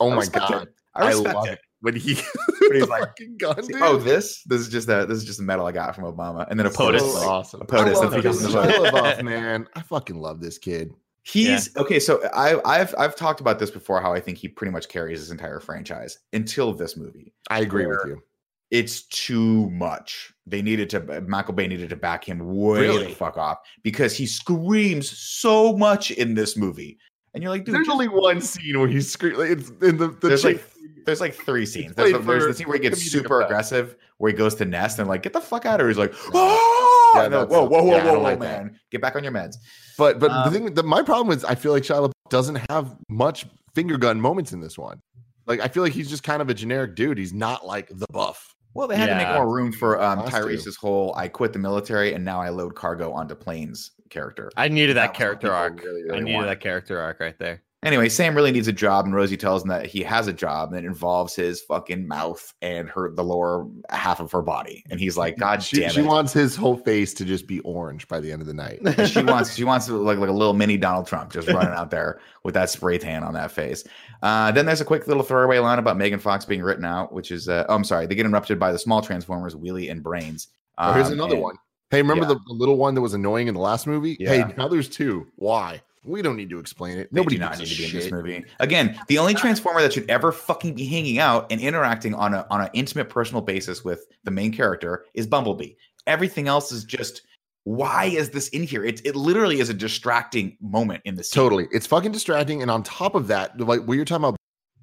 S3: oh
S4: I
S3: my god,
S4: it. I respect
S3: love
S4: it.
S3: it when he
S4: he's
S3: the
S4: like,
S3: fucking gun.
S4: See,
S3: dude.
S4: oh, this this is just a this is just a medal I got from Obama, and then a
S2: POTUS.
S4: POTUS.
S3: so awesome.
S4: a POTUS,
S3: I love
S4: that's what
S3: his
S4: he
S3: Shia
S4: does.
S3: LaBeouf, man. I fucking love this kid.
S4: He's okay. So I, I've I've talked about this before. How I think he pretty much carries his entire franchise until this movie.
S3: I agree with you.
S4: It's too much. They needed to Michael Bay needed to back him way
S3: Really?
S4: the fuck off because he screams so much in this movie, and you're like, dude,
S3: There's
S4: just-
S3: only one scene where he's screaming. Like, it's in the, the
S4: There's like there's like three scenes. There's, the, there's the scene where he gets super aggressive, where he goes to nest and like, get the fuck out of here. He's like,
S3: Yeah.
S4: oh,
S3: Yeah,
S4: and they're like,
S3: that's-
S4: whoa, whoa, whoa,
S3: yeah,
S4: whoa,
S3: don't
S4: whoa,
S3: like that.
S4: man, get back on your meds.
S3: But but
S4: Um,
S3: the thing, the, my problem is, I feel like Shia LaBeouf doesn't have much finger gun moments in this one. Like I feel like he's just kind of a generic dude. He's not like the buff.
S4: Well, they had to make more room for um,
S3: Has to.
S4: Tyrese's whole "I quit the military and now I load cargo onto planes" character.
S2: I needed
S4: That
S2: that, character arc.
S4: really,
S2: I needed
S4: wanted.
S2: that character arc right there.
S4: Anyway, Sam really needs a job, and Rosie tells him that he has a job that involves his fucking mouth and her the lower half of her body. And he's like, God
S3: She,
S4: damn
S3: she wants his whole face to just be orange by the end of the night.
S4: She wants she wants like, like a little mini Donald Trump just running out there with that spray tan on that face. Uh, then there's a quick little throwaway line about Megan Fox being written out, which is uh, oh, I'm sorry, they get interrupted by the small Transformers, Wheelie and Brains.
S3: Oh, here's
S4: Um,
S3: another
S4: and-
S3: one. Hey, remember
S4: yeah.
S3: the, the little one that was annoying in the last movie?
S4: Yeah.
S3: Hey, now there's two. Why? We don't need to explain it.
S4: They
S3: Nobody
S4: not need to be in this movie. Again, the only Transformer that should ever fucking be hanging out and interacting on a on an intimate personal basis with the main character is Bumblebee. Everything else is just why is this in here? It it literally is a distracting moment in scene.
S3: Totally. It's fucking distracting. And on top of that, like what you're talking about,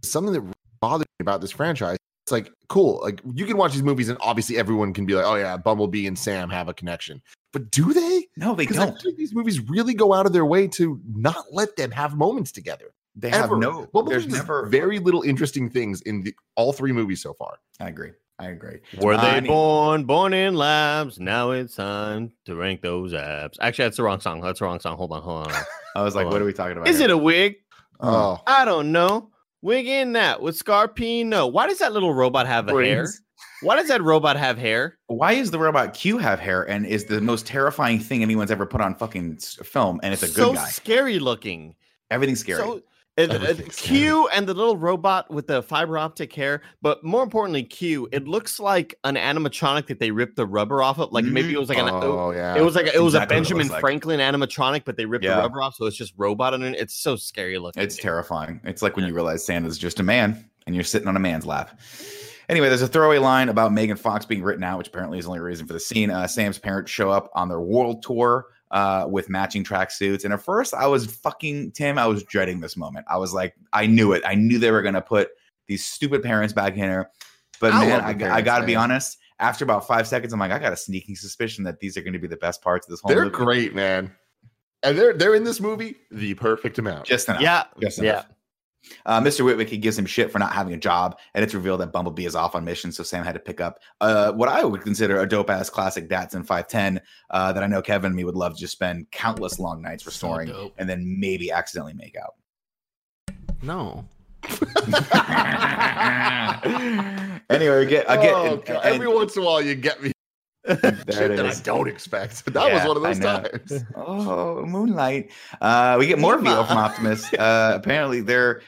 S3: something that really bothers me about this franchise, it's like, cool. Like you can watch these movies and obviously everyone can be like, oh yeah, Bumblebee and Sam have a connection. But do they?
S4: No, they don't.
S3: these movies really go out of their way to not let them have moments together.
S4: They have
S3: Ever.
S4: no.
S3: Bumblebee
S4: There's never.
S3: very little interesting things in the, all three movies so far.
S4: I agree. I agree.
S2: Were they
S4: I mean-
S2: born? Born in labs. Now it's time to rank those abs. Actually, that's the wrong song. That's the wrong song. Hold on, hold on.
S4: I was like,
S2: Hold
S4: what
S2: on.
S4: are we talking about?
S2: Is
S4: here?
S2: it a wig?
S3: Oh,
S2: I don't know. Wig in that with Scarpino. Why does that little robot have a hair? Why does that robot have hair?
S4: Why is the robot Q have hair and is the most terrifying thing anyone's ever put on fucking film? And it's a good
S2: so
S4: guy.
S2: scary looking.
S4: Everything's scary.
S2: So uh,
S3: Everything's
S2: Q and the little robot with the fiber optic hair, but more importantly, Q. It looks like an animatronic that they ripped the rubber off of. Like maybe it was like an.
S3: oh yeah.
S2: It was like a, it was
S4: exactly
S2: a Benjamin
S4: like.
S2: Franklin animatronic, but they ripped
S4: Yeah.
S2: the rubber off, so it's just robot underneath. It's so scary looking.
S4: It's terrifying. It's like when you realize Santa's just a man and you're sitting on a man's lap. Anyway, there's a throwaway line about Megan Fox being written out, which apparently is the only reason for the scene. Uh, Sam's parents show up on their world tour uh, with matching tracksuits. And at first, I was fucking Tim. I was dreading this moment. I was like, I knew it. I knew they were going to put these stupid parents back in here. But
S3: I
S4: man,
S3: love the
S4: I, I got to be honest. After about five seconds, I'm like, I got a sneaking suspicion that these are going to be the best parts of this whole
S3: they're
S4: movie.
S3: great, man. And they're they're in this movie the perfect amount.
S4: Just enough.
S2: Yeah,
S4: Just
S2: yeah.
S4: Enough. Uh, Mr. Whitwick he gives him shit for not having a job, and it's revealed that Bumblebee is off on mission, so Sam had to pick up uh, what I would consider a dope ass classic Datsun 510 uh, that I know Kevin and me would love to just spend countless long nights restoring
S5: dope.
S4: and then maybe accidentally make out.
S5: No.
S4: anyway, we get, I get
S3: Oh,
S4: and- and-
S3: every once in a while you get me shit
S4: it
S3: that I don't expect. That
S4: Yeah,
S3: was one of those times.
S4: Oh, Moonlight. Uh, we get more VO from Optimus. Uh, apparently, they're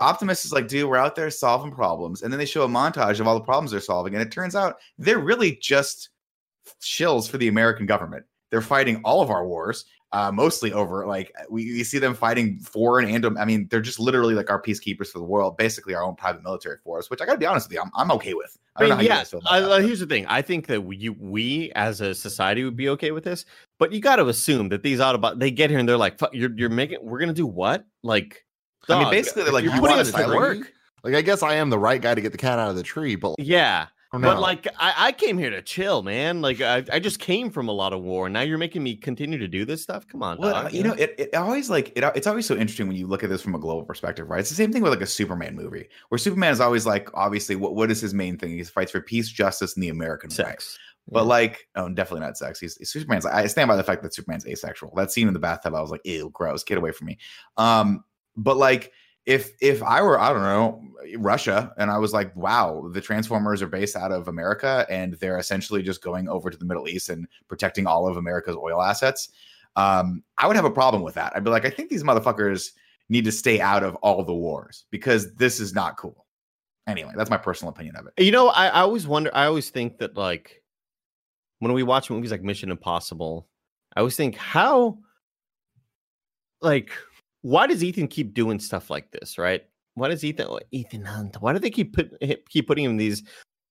S4: Optimus is like, dude, we're out there solving problems, and then they show a montage of all the problems they're solving, and it turns out they're really just shills for the American government. They're fighting all of our wars, uh, mostly over like we, we see them fighting foreign and I mean they're just literally like our peacekeepers for the world, basically our own private military force. Which I got to be honest with you, I'm, I'm okay with. I
S2: I mean,
S4: how
S2: yeah.
S4: guys feel about
S2: I,
S4: that,
S2: uh, here's the thing. I think that we, we as a society would be okay with this, but you got to assume that these Autobots they get here and they're like, you're you're making. We're gonna do what? Like,
S4: I mean, basically, they're like,
S3: You're
S4: you
S2: putting us to work.
S3: Like I guess I am the right guy to get the cat out of the tree, but
S2: Yeah,
S3: I don't
S2: but like I, I came here to chill, man. Like I, I just came from a lot of war. and Now you're making me continue to do this stuff. Come on,
S4: Well,
S2: dog,
S4: uh, you know, it, it always like it, it's always so interesting when you look at this from a global perspective, right? It's the same thing with like a Superman movie, where Superman is always like, obviously, what what is his main thing? He fights for peace, justice, and the American
S2: sex.
S4: But like, oh, definitely not sex. He's Superman's. I stand by the fact that Superman's asexual. That scene in the bathtub, I was like, ew, gross, get away from me. Um, but like, if if I were, I don't know, Russia, and I was like, wow, the Transformers are based out of America, and they're essentially just going over to the Middle East and protecting all of America's oil assets. Um, I would have a problem with that. I'd be like, I think these motherfuckers need to stay out of all the wars because this is not cool. Anyway, that's my personal opinion of it.
S2: You know, I, I always wonder. I always think that like when we watch movies like Mission Impossible, I always think how, like, why does Ethan keep doing stuff like this? Right? Why does Ethan Ethan Hunt? Why do they keep put keep putting him in these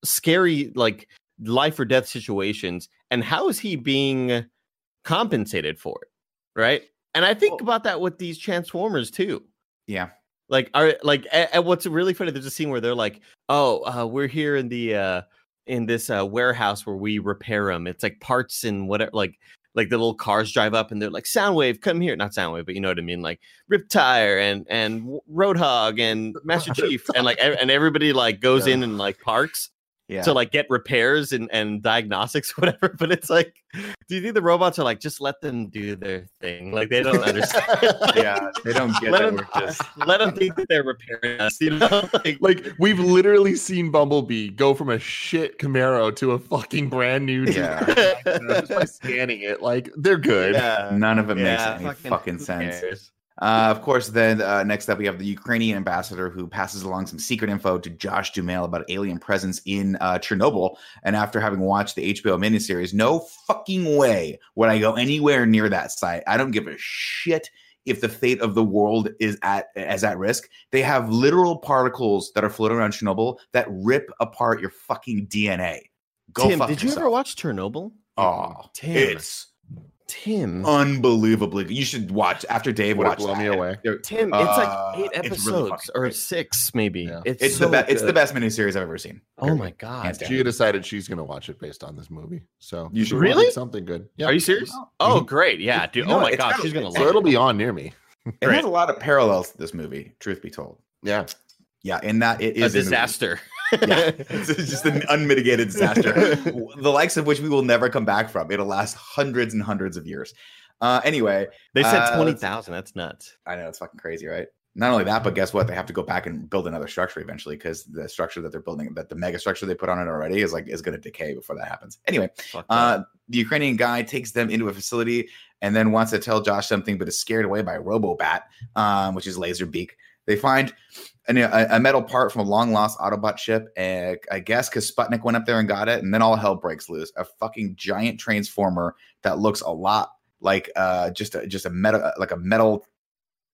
S2: scary like life or death situations? And how is he being compensated for it? Right? And I think about that with these Transformers too.
S4: Yeah.
S2: Like are like and what's really funny? There's a scene where they're like, "Oh, uh, we're here in the uh in this uh warehouse where we repair them. It's like parts and whatever. Like like the little cars drive up and they're like, Soundwave, come here. Not Soundwave, but you know what I mean. Like Rip Tire and and Roadhog and Master Chief and like and everybody like goes
S3: Yeah.
S2: in and like parks.
S4: Yeah.
S2: to like get repairs and, and diagnostics, whatever. But it's like, do you think the robots are like, just let them do their thing? Like they don't understand.
S4: yeah, they don't get
S2: let
S4: that
S2: them,
S4: just
S2: let them think that they're repairing us. You know, like,
S3: like we've literally seen Bumblebee go from a shit Camaro to a fucking brand new
S4: Yeah.
S3: just by scanning it. Like they're good.
S2: yeah,
S4: none of it makes
S2: yeah,
S4: any fucking,
S2: who
S4: sense.
S2: cares?
S4: Uh, of course, then uh, next up we have the Ukrainian ambassador who passes along some secret info to Josh Duhamel about alien presence in uh, Chernobyl. And after having watched the HBO miniseries, no fucking way would I go anywhere near that site. I don't give a shit if the fate of the world is at as at risk. They have literal particles that are floating around Chernobyl that rip apart your fucking DNA. Go
S2: Tim, did you ever watch Chernobyl?
S4: Oh,
S2: Tim.
S4: it's
S2: Tim.
S4: unbelievably. You should watch after Dave
S3: Would it
S4: watched
S3: blow
S4: that.
S3: me away?
S4: There-
S2: Tim, it's
S4: Uh,
S2: like eight
S4: it's really
S2: episodes
S4: fucking
S2: or
S4: great.
S2: six, maybe.
S3: Yeah.
S2: It's,
S4: It's
S2: so
S4: the best. It's the best miniseries I've ever seen.
S2: Oh my god!
S3: She decided she's gonna watch it based on this movie. So
S4: You should
S2: Really?
S3: something good. Yeah.
S2: Are you serious?
S4: Oh,
S3: Mhm.
S2: great! Yeah, dude.
S4: You know,
S2: oh my
S4: it's
S2: god, she's gonna
S3: So it'll be on near me.
S4: It has a lot of parallels to this movie. Truth be told,
S3: Yeah.
S4: yeah, in that it is
S2: A
S4: is a
S2: disaster.
S4: Yeah, it's just an unmitigated disaster, the likes of which we will never come back from. It'll last hundreds and hundreds of years. Uh, anyway,
S2: they said
S4: Uh,
S2: twenty thousand. That's nuts.
S4: I know it's fucking crazy, right? Not only that, but guess what? They have to go back and build another structure eventually because the structure that they're building, that the mega structure they put on it already, is like is going to decay before that happens. Anyway, Uh, the Ukrainian guy takes them into a facility and then wants to tell Josh something, but is scared away by Robobat, um, which is Laserbeak. They find an, a, a metal part from a long lost Autobot ship, and I guess because Sputnik went up there and got it, and then all hell breaks loose. A fucking giant transformer that looks a lot like uh, just a, just a metal like a metal.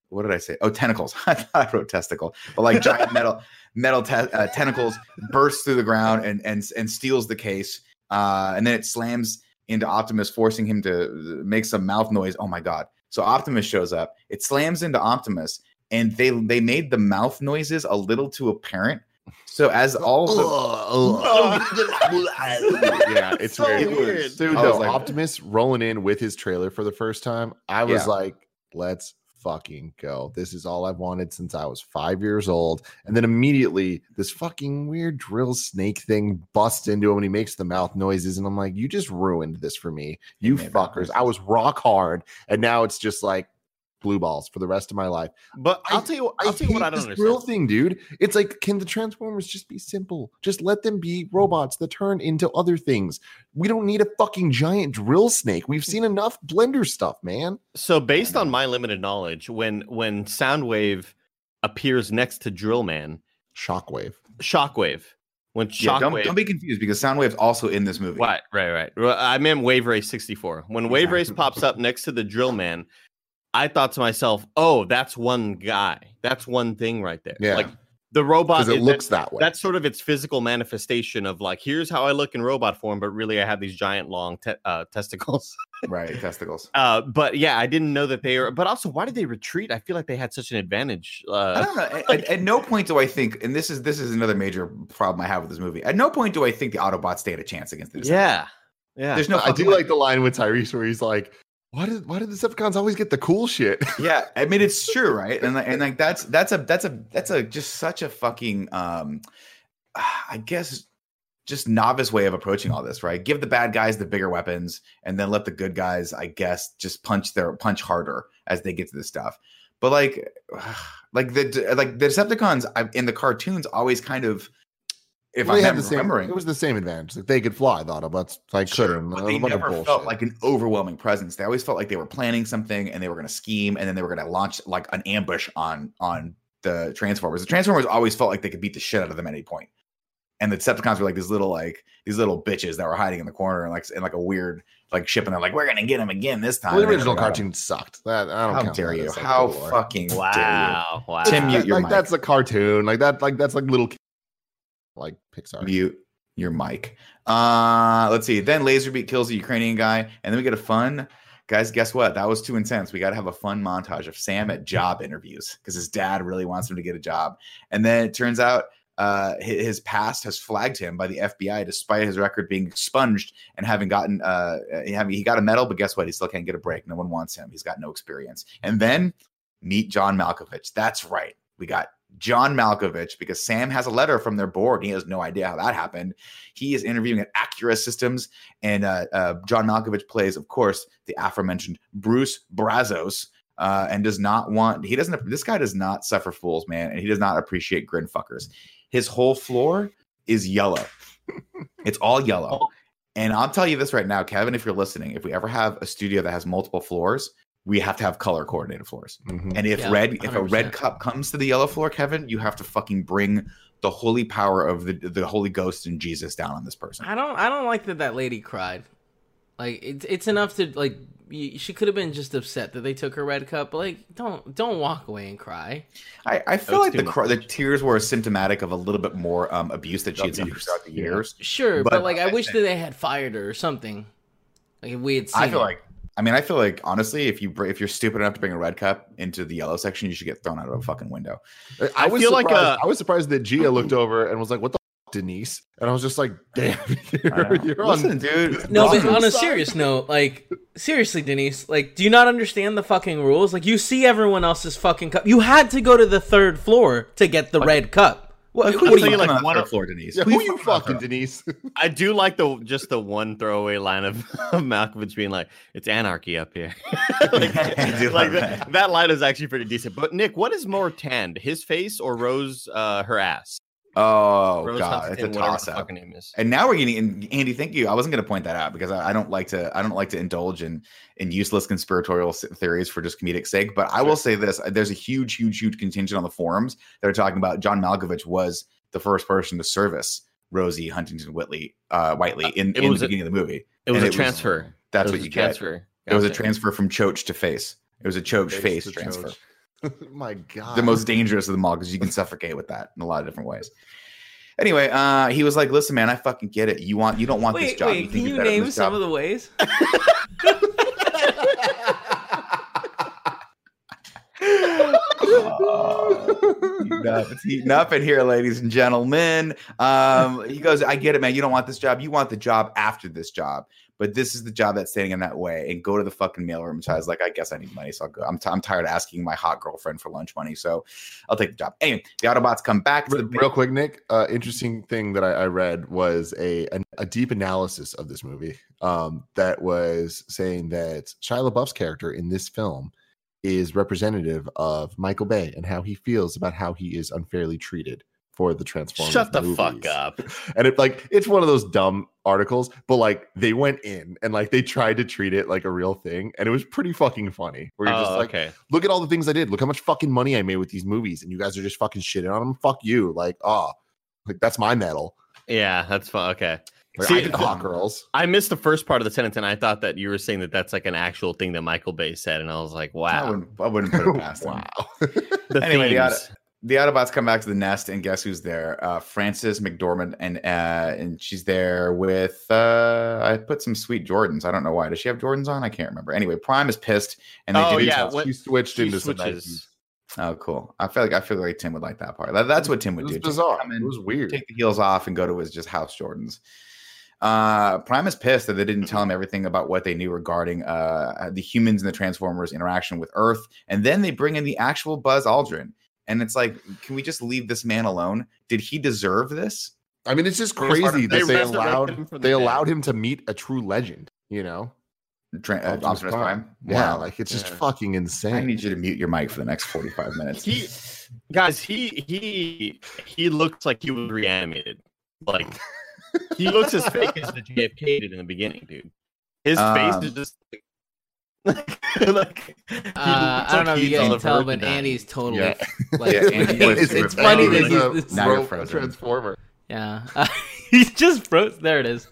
S4: What did I say? Oh, tentacles. I thought I wrote testicle, but like giant metal metal te- uh, tentacles bursts through the ground and and and steals the case. Uh, and then it slams into Optimus, forcing him to make some mouth noise. Oh my god! So Optimus shows up. It slams into Optimus, and they they made the mouth noises a little too apparent. So as all the
S3: yeah, it's
S2: So
S3: weird.
S2: weird.
S3: Dude,
S4: I
S3: no,
S4: was like-
S3: Optimus rolling in with his trailer for the first time. I was
S4: Yeah.
S3: like, let's fucking go. This is all I've wanted since I was five years old. And then immediately this fucking weird drill snake thing busts into him and he makes the mouth noises. And I'm like, you just ruined this for me. You fuckers. I was rock hard. And now it's just like blue balls for the rest of my life.
S2: but I'll
S3: I-
S2: tell you. I'll tell you what
S3: hate
S2: I don't
S3: this drill
S2: understand.
S3: thing, dude. It's like, can the Transformers just be simple? Just let them be robots that turn into other things. We don't need a fucking giant drill snake. We've seen enough Blender stuff, man.
S2: So, based on my limited knowledge, when when Soundwave appears next to Drillman,
S3: Shockwave.
S2: Shockwave. When
S4: yeah, don't,
S2: Shockwave,
S4: don't be confused because Soundwave's also in this movie.
S2: Right, right, right. Well, I meant Wave Race 64. When Wave Race pops up next to the Drill Man, I thought to myself, oh, that's one guy. That's one thing right there.
S3: Yeah.
S2: Like the robot,
S3: Because it looks that way.
S2: that's sort of its physical manifestation of like, here's how I look in robot form, but really I have these giant long te- uh, testicles.
S4: Right, testicles.
S2: Uh, but yeah, I didn't know that they were. But also, why did they retreat? I feel like they had such an advantage.
S4: I
S2: Uh,
S4: don't know. At, at- at no point do I think, and this is this is another major problem I have with this movie. At no point do I think the Autobots stand a chance against this.
S2: yeah, yeah.
S4: there's no.
S3: I do like the line with Tyrese where he's like, why did why did the Decepticons always get the cool shit?
S4: yeah i mean it's true right? And and like that's that's a that's a that's a just such a fucking um i guess just novice way of approaching all this right? Give the bad guys the bigger weapons and then let the good guys i guess just punch their punch harder as they get to this stuff. But like like the like the decepticons in the cartoons always kind of if
S3: Well,
S4: i'm
S3: they had the same,
S4: remembering
S3: it was the same advantage. Like they could fly, the Autobots like couldn't.
S4: but they
S3: bunch of
S4: never felt like an overwhelming presence. They always felt like they were planning something and they were going to scheme and then they were going to launch like an ambush on on the Transformers. The Transformers always felt like they could beat the shit out of them at any point. And the Decepticons were like these little like these little bitches that were hiding in the corner and like in like a weird like ship and they're like we're going to get them again this time.
S3: Well, the original
S4: never got 'em.
S3: cartoon sucked. That I don't
S4: How
S3: count
S4: dare you? How
S3: good lore.
S4: fucking dare you?
S2: wow, wow.
S4: Tim, mute
S3: That-
S4: your
S3: like
S4: mic.
S3: that's a cartoon. Like that. Like that's like little ki- like Pixar.
S4: mute your mic. Uh let's see. Then Laserbeak kills the Ukrainian guy, and then we get a fun guys. Guess what? That was too intense. We got to have a fun montage of Sam at job interviews because his dad really wants him to get a job, and then it turns out. Uh, his past has flagged him by the FBI, despite his record being expunged and having gotten uh, having he got a medal, but guess what? He still can't get a break. No one wants him. He's got no experience. And then meet John Malkovich. That's right. We got John Malkovich because Sam has a letter from their board. And he has no idea how that happened. He is interviewing at Accuretta Systems, and uh, uh, John Malkovich plays, of course, the aforementioned Bruce Brazos. Uh, and does not want he doesn't this guy does not suffer fools man and he does not appreciate grin fuckers his whole floor is yellow it's all yellow and i'll tell you this right now kevin if you're listening if we ever have a studio that has multiple floors we have to have color coordinated floors
S3: Mhm.
S4: and if
S5: Yeah,
S4: red, if a red cup comes to the yellow floor, Kevin, you have to fucking bring the holy power of the the Holy Ghost and Jesus down on this person.
S5: I don't I don't like that that lady cried. Like it's it's enough to like she could have been just upset that they took her red cup, but like don't don't walk away and cry.
S4: I, I feel
S2: was
S4: like the
S2: much.
S4: cr- the tears were symptomatic of a little bit more um, abuse that she had suffered
S3: Abuse,
S4: throughout the
S3: yeah.
S4: years.
S5: Sure, but,
S4: But
S5: like I
S4: I
S5: wish
S4: think-
S5: that they had fired her or something. Like if we had seen
S4: I feel
S5: it.
S4: like. I mean, I feel like honestly, if you if you're stupid enough to bring a red cup into the yellow section, you should get thrown out of a fucking window.
S3: I,
S2: I
S3: was
S2: feel like,
S3: surprised,
S2: uh,
S3: I was surprised that Gia looked over and was like, "What the f- Denise?" And I was just like, "Damn, you're, you're
S4: Listen,
S3: on."
S4: dude.
S5: No, but on a serious note, like seriously, Denise, like, do you not understand the fucking rules? Like, you see everyone else's fucking cup. You had to go to the third floor to get the red cup.
S4: Who do you
S2: like one
S4: floor, Denise?
S3: Yeah,
S4: Who
S3: who
S4: you fucking
S3: Denise?
S2: I do like the just the one throwaway line of, Malkovich being like, "It's anarchy up here." like, like that,
S4: that.
S2: that line is actually pretty decent. But Nick, what is more tanned, his face or Rose uh, her ass?
S4: Oh
S2: Rose
S4: god, it's a toss up.
S2: name is.
S4: And now we're getting and Andy. Thank you. I wasn't going to point that out because I, I don't like to. I don't like to indulge in in useless conspiratorial theories for just comedic sake. But I will say this: there's a huge, huge, huge contingent on the forums that are talking about John Malkovich was the first person to service Rosie Huntington Whitley, uh, Whiteley in,
S2: It
S4: in the
S2: was a-
S4: beginning of the movie.
S2: It was
S4: And
S2: a
S4: it was-
S2: transfer.
S4: That's
S2: It
S4: what
S2: was
S4: you
S2: a
S4: get.
S2: transfer.
S4: It was a transfer from choach to face. It was a choach face, transfer.
S3: choach. My God,
S4: the most dangerous of them all because you can suffocate with that in a lot of different ways. Anyway, uh, he was like, "Listen, man, I fucking get it. You want, you don't want this
S5: Wait,
S4: job.
S5: wait, can you name some of the ways?
S4: the? It's heating up in here, ladies and gentlemen. Um, he goes, "I get it, man. You don't want this job. You want the job after this job." But this is the job that's standing in that way. And go to the fucking mailroom. So I was like, I guess I need money. So I'll go. I'm, t- I'm tired of asking my hot girlfriend for lunch money. So I'll take the job. Anyway, the Autobots come back to
S3: Re-
S4: the
S3: real quick, Nick. Uh, interesting thing that I, I read was a, an- a deep analysis of this movie. Um, that was saying that Shia LaBeouf's character in this film is representative of Michael Bay and how he feels about how he is unfairly treated for the Transformers.
S2: Shut the fuck up.
S3: And it like it's one of those dumb articles, but like they went in and like they tried to treat it like a real thing, and it was pretty fucking funny. Where you're just
S2: Oh,
S3: like,
S2: okay.
S3: look at all the things I did. Look how much fucking money I made with these movies, and you guys are just fucking shitting on them. Fuck you. Like, oh, like that's my medal.
S2: Yeah, that's fun. Okay.
S3: Like,
S2: See,
S3: I did hot girls.
S2: I missed the first part of the sentence, and I thought that you were saying that that's like an actual thing that Michael Bay said, and I was like,
S4: I
S2: wow.
S4: wouldn't, I wouldn't put it past him.
S3: wow.
S2: The
S4: Anyway,
S2: themes.
S4: The Autobots come back to the nest, and guess who's there? Uh, Frances McDormand, and uh, and she's there with. Uh, I put some sweet Jordans. I don't know why. Does she have Jordans on? I can't remember. Anyway, Prime is pissed, and they
S2: Oh,
S4: do
S2: yeah, what-
S3: she switched
S2: She
S3: into some
S2: switches.
S4: Oh, cool. I feel like I feel like Tim would like that part. That, that's what Tim would
S3: It was
S4: do.
S3: Bizarre.
S4: in,
S3: It was weird.
S4: take the heels off and go to his just house Jordans. Uh, Prime is pissed that they didn't tell him everything about what they knew regarding uh, the humans and the Transformers' interaction with Earth, and then they bring in the actual Buzz Aldrin, and it's like, can we just leave this man alone? Did he deserve this?
S3: I mean, it's just crazy
S2: they
S3: that they
S2: resurrected him
S3: allowed
S2: from the
S3: they
S2: dead.
S3: allowed him to meet a true legend. You know,
S4: Tra- uh,
S3: Optimus
S4: Optimus Prime.
S3: Yeah,
S4: Wow.
S3: like it's just fucking insane.
S4: I need you to mute your mic for the next forty-five minutes.
S2: He, guys, he he he looks like he was reanimated. Like he looks as fake as the JFK did in the beginning, dude. His
S4: Um,
S2: face is just like, like
S5: Uh, I don't know if you
S2: he's
S5: can tell, but. Andy's totally
S3: Yeah.
S5: like.
S4: Yeah,
S5: it's, it's funny that he's.
S3: a
S5: this-
S4: Now
S3: transformer.
S5: yeah, uh, he just froze. There it is.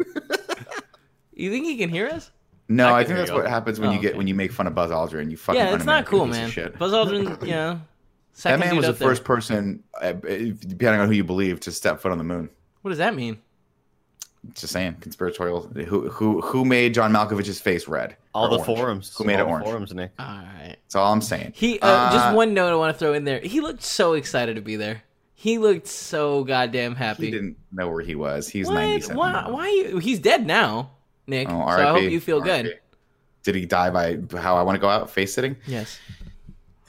S5: you think he can hear us?
S4: no,
S2: I
S4: I, think that's what happens when
S5: Oh,
S4: you get
S5: okay.
S4: when you make fun of Buzz Aldrin. You fucking
S5: yeah, it's not cool, man.
S4: shit.
S5: Buzz Aldrin, you know,
S4: That man was the
S5: up there.
S4: first person, uh, depending on who you believe, to step foot on the moon.
S5: What does that mean?
S4: Just saying, conspiratorial. Who who who made John Malkovich's face red?
S2: All the
S4: orange?
S2: forums.
S4: Who made
S2: all
S4: it orange?
S2: Forums, Nick.
S5: All right.
S4: That's all I'm saying.
S5: He uh,
S4: Uh,
S5: just one note I want to throw in there. He looked so excited to be there. He looked so goddamn happy.
S4: He didn't know where he was. He's
S5: what?
S4: 97.
S5: Why?
S4: now.
S5: Why? You, he's dead now, Nick.
S4: Oh,
S5: so I hope you feel
S4: RIP.
S5: good.
S4: Did he die by how I want to go out face sitting?
S5: Yes.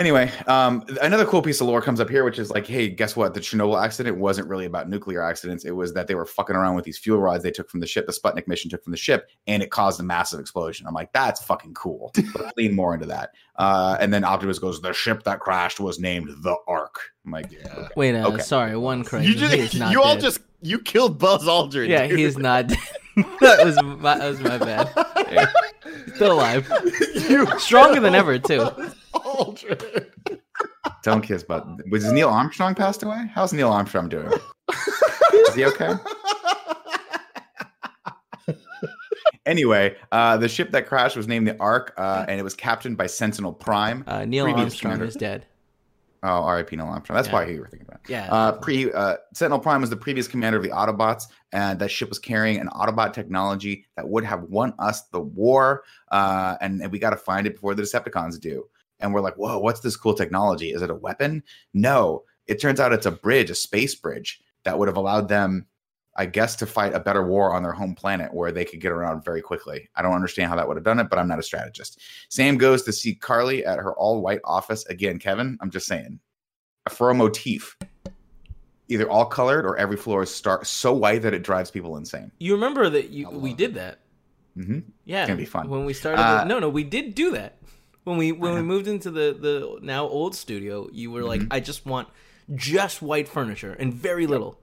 S4: Anyway, um, another cool piece of lore comes up here, which is like, hey, guess what? The Chernobyl accident wasn't really about nuclear accidents. It was that they were fucking around with these fuel rods they took from the ship, the Sputnik mission took from the ship, and it caused a massive explosion. I'm like, that's fucking cool. Let's lean more into that. Uh, and then Optimus goes, the ship that crashed was named the Ark. I'm like, yeah. okay.
S5: Wait, uh,
S4: Okay.
S5: sorry, one correction.
S2: You
S5: He is
S2: just you all
S5: dead.
S2: just you killed Buzz Aldrin.
S5: yeah,
S2: dude.
S5: he's not. dead. that was my, that was my bad. Still alive,
S3: You
S5: stronger than ever too.
S3: Aldrin.
S4: Don't kiss but Was Neil Armstrong passed away? How's Neil Armstrong doing? Is he okay? anyway, uh, the ship that crashed was named the Ark, uh, and it was captained by Sentinel Prime.
S5: Uh, Neil
S4: Previous
S5: Armstrong
S4: commander.
S5: is dead.
S4: Oh, R.I.P. Neil Armstrong. That's
S5: Yeah.
S4: why you were thinking about. it.
S5: Yeah.
S4: Uh, pre uh, Sentinel Prime was the previous commander of the Autobots, and that ship was carrying an Autobot technology that would have won us the war. Uh, and, and we got to find it before the Decepticons do. And we're like, whoa, what's this cool technology? Is it a weapon? No, it turns out it's a bridge, a space bridge that would have allowed them, I guess, to fight a better war on their home planet where they could get around very quickly. I don't understand how that would have done it, but I'm not a strategist. Sam goes to see Carly at her all white office again. Kevin, I'm just saying, for a motif, either all colored or every floor is star- so white that it drives people insane.
S5: you remember that you we did that?
S4: hmm
S5: Yeah,
S4: gonna be fun.
S5: When we started,
S4: Uh,
S5: the, no, no, we did do that. When we when we moved into the the now old studio, you were like,
S4: Mhm.
S5: I just want just white furniture and very little.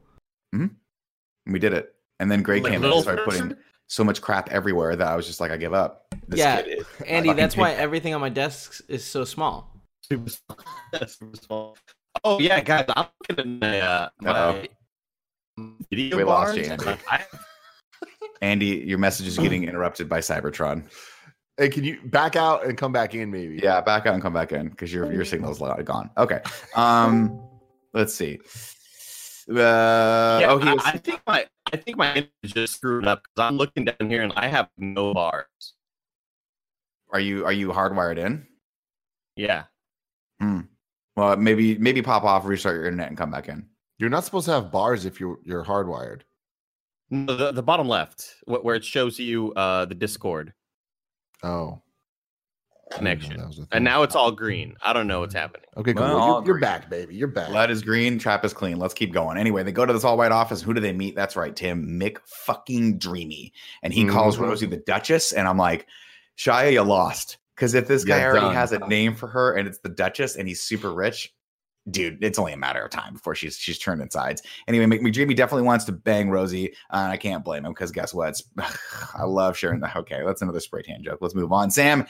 S4: We did it, and then Greg
S2: Like
S4: came in and started putting so much crap everywhere that I was just like, I give up. This
S5: Yeah,
S4: kid is
S5: Andy, that's why
S4: big.
S5: everything on my desk is so small.
S2: super small. super small. Oh yeah, guys, I'm looking at my, uh,
S4: Uh-oh.
S2: my video
S4: We lost
S2: bars.
S4: you, Andy. Andy, your message is getting interrupted by Cybertron.
S3: Hey, can you back out and come back in, maybe?
S4: Yeah, back out and come back in because your your signal's lo- gone. Okay. Um, let's see. Uh,
S2: yeah,
S4: oh, he
S2: I-
S4: was,
S2: I, think my I think my image is just screwed up because I'm looking down here and I have no bars.
S4: are you are you hardwired in?
S2: Yeah. Hmm.
S4: Well, maybe maybe pop off, restart your internet, and come back in.
S3: You're not supposed to have bars if you're you're hardwired.
S2: No, the, the bottom left, where it shows you uh, the Discord
S3: Oh. I know
S2: connection,
S3: that was a thing.
S2: and now it's all green. I don't know what's happening.
S3: Okay, cool.
S4: Well,
S3: Well, you're, you're back, baby. You're back.
S4: Blood is green, trap is clean. Let's keep going. Anyway, they go to this all white office. Who do they meet? That's right, Tim. Mick fucking Dreamy. And he calls
S3: Mhm.
S4: Rosie the Duchess. And I'm like, Shia, you lost. Because if this guy
S3: Yeah,
S4: already
S3: done.
S4: has a name for her and it's the Duchess and he's super rich, dude, it's only a matter of time before she's she's turning sides. Anyway, McDreamy definitely wants to bang Rosie. Uh, and I can't blame him because guess what? It's- I love sharing the okay, that's another spray tan joke. Let's move on. Sam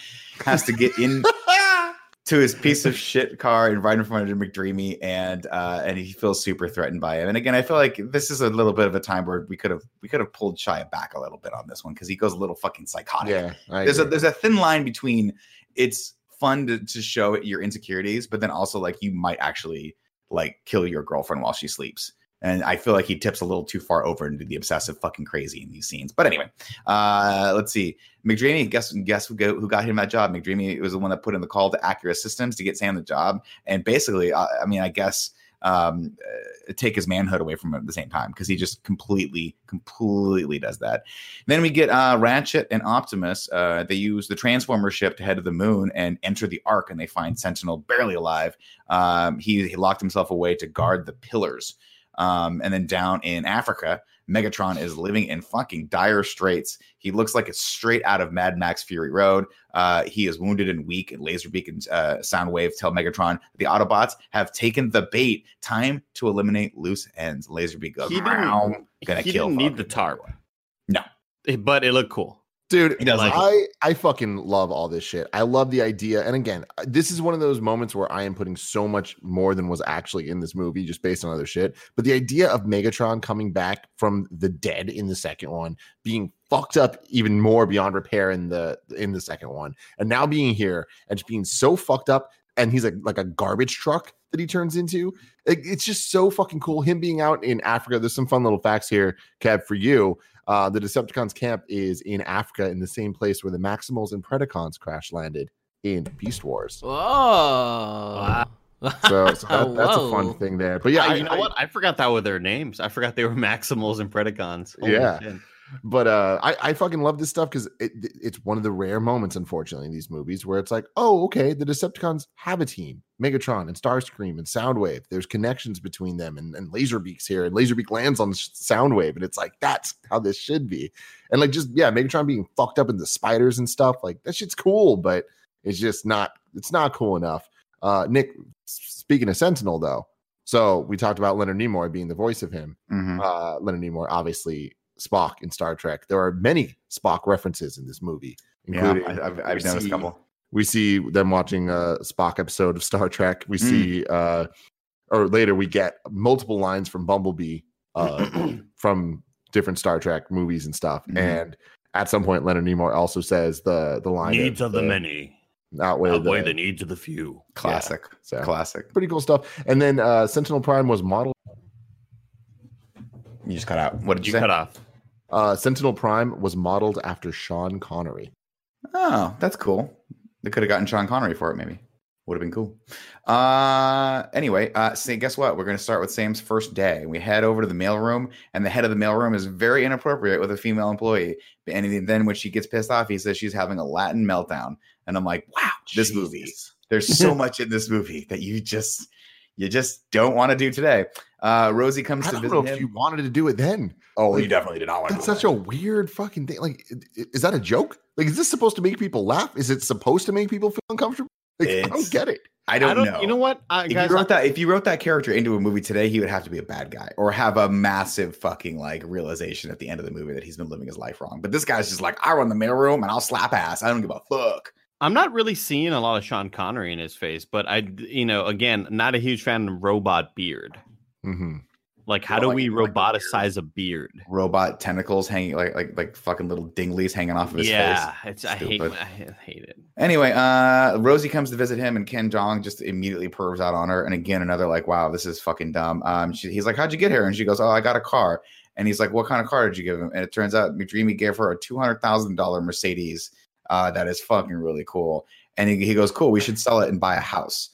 S4: has to get in to his piece of shit car and right in front of McDreamy, and uh, and he feels super threatened by him. And again, I feel like this is a little bit of a time where we could have we could have pulled Shia back a little bit on this one because he goes a little fucking psychotic.
S3: yeah, I
S4: there's a there's a thin line between it's fun to, to show your insecurities, but then also like you might actually like kill your girlfriend while she sleeps. And I feel like he tips a little too far over into the obsessive fucking crazy in these scenes. But anyway, uh, let's see. McDreamy, guess guess who got, who got him that job? McDreamy was the one that put in the call to Accuretta Systems to get Sam the job, and basically, I mean, I guess um, uh, take his manhood away from him at the same time because he just completely, completely does that. Then we get uh, Ratchet and Optimus. Uh, they use the Transformer ship to head to the moon and enter the Ark, and they find Sentinel barely alive. Um, he, he locked himself away to guard the pillars. Um, and then down in Africa, Megatron is living in fucking dire straits. He looks like it's straight out of Mad Max Fury Road. Uh, he is wounded and weak, and Laserbeak and uh, Soundwave tell Megatron the Autobots have taken the bait. Time to eliminate loose ends. Laserbeak goes,
S2: He didn't,
S4: gonna
S2: he
S4: kill
S2: didn't need the tarp.
S4: No.
S2: But it looked cool.
S3: Dude
S4: He does
S2: like-
S3: i i fucking love all this shit. I love the idea. And again uh, this is one of those moments where i am putting so much more than was actually in this movie just based on other shit. But the idea of megatron coming back from the dead in the second one being fucked up even more beyond repair in the in the second one and now being here and just being so fucked up and he's like like a garbage truck that he turns into It- it's just so fucking cool. Him being out in africa there's some fun little facts here kev for you uh, the Decepticons camp is in Africa, in the same place where the Maximals and Predacons crash landed in Beast Wars.
S5: Oh,
S3: So, so that, that's a fun thing there. But yeah,
S2: Yeah,
S3: I,
S2: you know
S3: I-
S2: what? I forgot that were their names. I forgot they were Maximals and Predacons. Holy
S3: Yeah.
S2: shit.
S3: But uh, I, I fucking love this stuff because it, it's one of the rare moments, unfortunately, in these movies where it's like, oh, okay, the Decepticons have a team, Megatron and Starscream and Soundwave. There's connections between them, and, and Laserbeak's here, and Laserbeak lands on Soundwave, and it's like that's how this should be. And like, just yeah, Megatron being fucked up into spiders and stuff, like that shit's cool, but it's just not, it's not cool enough. Uh, Nick, speaking of Sentinel, though, so we talked about Leonard Nimoy being the voice of him.
S4: Mhm.
S3: Uh, Leonard Nimoy, obviously Spock in Star Trek. There are many Spock references in this movie,
S4: Yeah,
S3: including
S4: I, I've,
S3: we
S4: I've noticed
S3: see-
S4: a couple.
S3: we see them watching a Spock episode of Star Trek. We
S4: Mm.
S3: see, uh, or later we get multiple lines from Bumblebee uh, from different Star Trek movies and stuff.
S4: Mhm.
S3: And at some point, Leonard Nimoy also says the the line
S2: Needs of the
S3: uh,
S2: many
S3: outweigh
S2: outweigh
S3: the,
S2: the needs of the few.
S4: Classic.
S3: so
S4: Classic.
S3: pretty cool stuff. And then uh, Sentinel Prime was modeled.
S4: You just cut out. What did you,
S2: You cut off.
S3: Uh, Sentinel Prime was modeled after Sean Connery.
S4: Oh, that's cool. They could have gotten Sean Connery for it, maybe. Would have been cool. Uh, anyway, uh, see, guess what? We're going to start with Sam's first day. We head over to the mailroom, and the head of the mailroom is very inappropriate with a female employee. And then when she gets pissed off, he says she's having a Latin meltdown. And I'm like, wow, this movie. There's so much in this movie that you just you just don't want to do today. Uh, Rosie comes
S3: I
S4: to
S3: don't
S4: visit
S3: know
S4: him.
S3: if you wanted to do it then.
S4: Oh,
S3: like,
S4: you definitely did not want to.
S3: That's such a weird fucking thing. Like, i- i- is that a joke? Like, is this supposed to make people laugh? Is it supposed to make people feel uncomfortable? Like, I don't get it.
S4: I don't,
S2: I don't
S4: know.
S2: You know what, uh,
S4: if
S2: guys?
S4: you wrote that if you wrote that character into a movie today, he would have to be a bad guy or have a massive fucking like realization at the end of the movie that he's been living his life wrong. But this guy's just like, I run the mailroom and I'll slap ass. I don't give a fuck.
S2: I'm not really seeing a lot of Sean Connery in his face, but I, you know, again, not a huge fan of robot beard.
S3: hmm
S2: Like, how do
S4: don't
S2: we
S4: like- like the
S2: roboticize a beard?
S4: Robot tentacles hanging like like like fucking little dinglies hanging off of his
S2: Yeah,
S4: face.
S2: it's I hate I hate it.
S4: Anyway, uh, Rosie comes to visit him, and Ken Jeong just immediately pervs out on her. And again, another like, wow, this is fucking dumb. Um, she, he's like, how'd you get here? And she goes, oh, I got a car. And he's like, what kind of car did you give him? And it turns out McDreamy gave her a two hundred thousand dollar Mercedes. Uh, that is fucking really cool. And he, he goes, cool, we should sell it and buy a house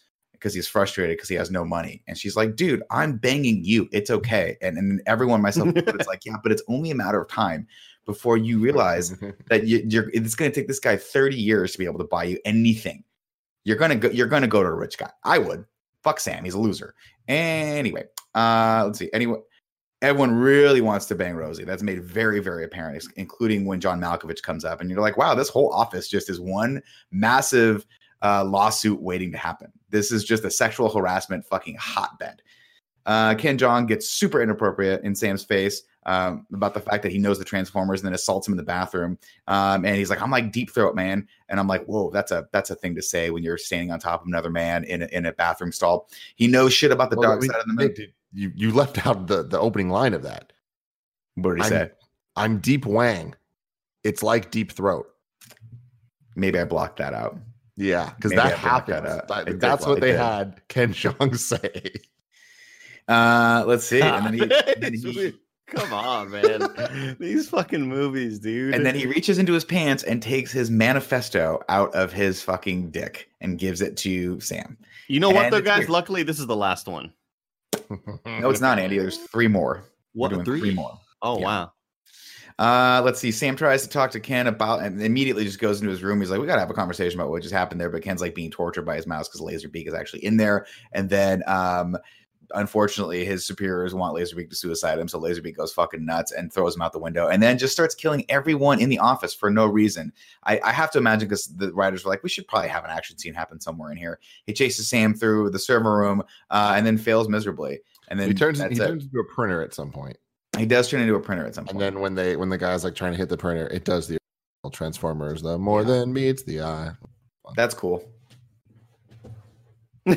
S4: because he's frustrated because he has no money. And she's like, dude, I'm banging you. It's okay. And and everyone, myself, it's like, yeah, but it's only a matter of time before you realize that you, you're it's going to take this guy 30 years to be able to buy you anything. You're going to go you're going to go to a rich guy. I would. Fuck sam. He's a loser. Anyway uh let's see. Anyway everyone really wants to bang rosie. That's made very very apparent including when john malkovich comes up and you're like wow this whole office just is one massive uh, lawsuit waiting to happen this is just a sexual harassment fucking hotbed uh, Ken Jeong gets super inappropriate in Sam's face um, about the fact that he knows the Transformers and then assaults him in the bathroom. Um, and he's like, "I'm like deep throat, man," and I'm like, "Whoa, that's a that's a thing to say when you're standing on top of another man in a, in a bathroom stall." He knows shit about the
S3: Well,
S4: dark side of the moon.
S3: You you left out the the opening line of that.
S4: What did he
S3: I'm-
S4: say?
S3: I'm deep wang. It's like deep throat.
S4: Maybe I blocked that out.
S3: Yeah, because that
S4: I blocked that
S3: That-
S4: It did
S3: that's what they
S4: did.
S3: had Ken Jeong say.
S4: Uh, let's see. And then he, then he,
S2: Come on, man. These fucking movies, dude.
S4: and then he reaches into his pants and takes his manifesto out of his fucking dick and gives it to Sam.
S2: You know what, though, guys?
S4: weird.
S2: Luckily, this is the last one.
S4: No, it's not, Andy. There's three more.
S2: What?
S4: doing three more.
S2: Oh,
S4: Yeah.
S2: wow.
S4: Uh, let's see. Sam tries to talk to Ken about, and immediately just goes into his room. He's like, "We gotta have a conversation about what just happened there." But Ken's like being tortured by his mouse because Laserbeak is actually in there. And then, um, unfortunately, his superiors want Laserbeak to suicide him, so Laserbeak goes fucking nuts and throws him out the window, and then just starts killing everyone in the office for no reason. I, I have to imagine because the writers were like, "We should probably have an action scene happen somewhere in here." He chases Sam through the server room, uh, and then fails miserably. And then
S3: he turns he turns into a printer at some point.
S4: He does turn into a printer at some point.
S3: And then when they when the guy's like trying to hit the printer, it does the Transformers, the more
S4: Yeah.
S3: than meets the eye.
S4: that's cool.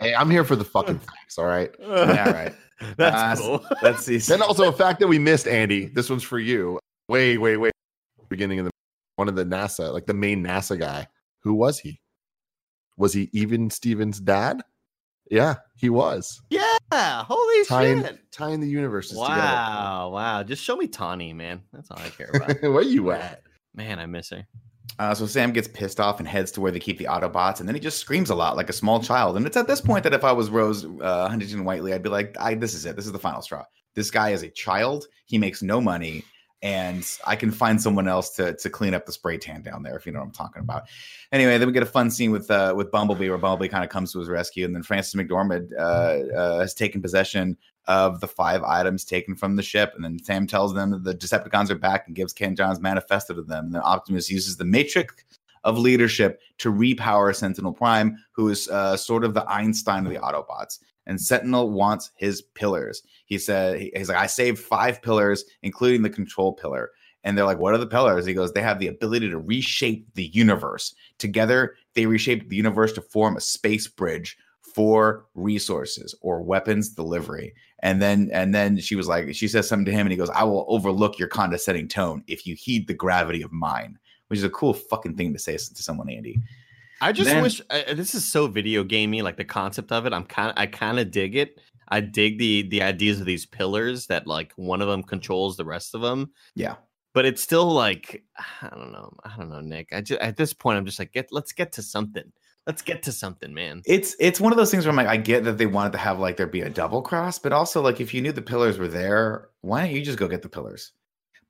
S3: Hey, I'm here for the fucking facts, all right.
S4: Yeah, right.
S2: That's
S4: Uh,
S2: cool.
S4: Let's see.
S3: Then also a fact that we missed, Andy. This one's for you. Wait, wait, wait. Beginning of the one of the NASA, like the main NASA guy. Who was he? Was he even Steven's dad? Yeah, he was.
S2: yeah. Holy
S3: Tying
S2: shit.
S3: tying the universes
S2: Wow. Wow. Just show me Tawny, man. That's all I care about.
S3: Where you at?
S2: man, I miss her.
S4: Uh, so Sam gets pissed off and heads to where they keep the Autobots, and then he just screams a lot like a small child. And it's at this point that if I was Rose uh, Huntington Whiteley, I'd be like, I, "This is it. This is the final straw. This guy is a child. He makes no money, and I can find someone else to to clean up the spray tan down there if you know what I'm talking about. Anyway, then we get a fun scene with uh, with Bumblebee where Bumblebee kind of comes to his rescue, and then Frances McDormand uh, uh, has taken possession of the five items taken from the ship, and then Sam tells them that the Decepticons are back and gives Ken Jeong's manifesto to them. And then Optimus uses the Matrix of leadership to repower Sentinel Prime, who is uh, sort of the Einstein of the Autobots. And Sentinel wants his pillars. He said, he's like, I saved five pillars, including the control pillar. And they're like, what are the pillars? He goes, they have the ability to reshape the universe. Together, they reshaped the universe to form a space bridge for resources or weapons delivery. And then and then she was like, she says something to him, and he goes, I will overlook your condescending tone if you heed the gravity of mine, which is a cool fucking thing to say to someone, Andy.
S2: I just
S4: Then-
S2: wish uh, this is so video gamey, like the concept of it. I'm kind of, I kind of dig it. I dig the the ideas of these pillars that like one of them controls the rest of them.
S4: Yeah.
S2: But it's still like I don't know. I don't know, Nick. I just at this point I'm just like get let's get to something. Let's get to something, man.
S4: It's it's one of those things where I'm like, I get that they wanted to have like there be a double cross, but also like if you knew the pillars were there, why don't you just go get the pillars?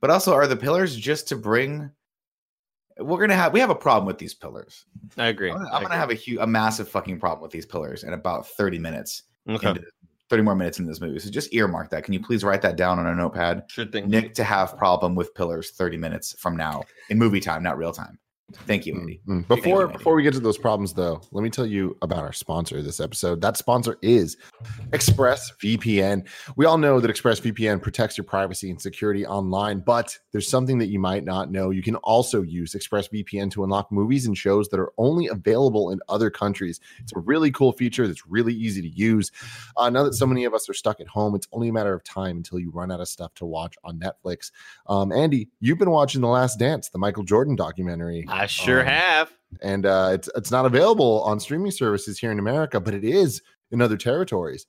S4: But also, are the pillars just to bring? We're gonna have we have a problem with these pillars.
S2: I agree.
S4: I'm gonna, I'm gonna have a huge, a massive fucking problem with these pillars in about 30 minutes.
S2: okay.
S4: into- 30 more minutes in this movie. So just earmark that. Can you please write that down on a notepad?
S2: Sure thing.
S4: Nick to have problem with pillars 30 minutes from now in movie time, not real time. Thank you, Andy.
S3: Mm, mm.
S4: Thank you,
S3: Before
S4: Andy.
S3: before we get to those problems, though, let me tell you about our sponsor this episode. That sponsor is ExpressVPN. We all know that ExpressVPN protects your privacy and security online, but there's something that you might not know. You can also use ExpressVPN to unlock movies and shows that are only available in other countries. It's a really cool feature that's really easy to use. Uh, now that so many of us are stuck at home, it's only a matter of time until you run out of stuff to watch on Netflix. Um, Andy, you've been watching The Last Dance, the Michael Jordan documentary
S2: I sure
S3: Um,
S2: have.
S3: and uh, it's it's not available on streaming services here in America, but it is in other territories.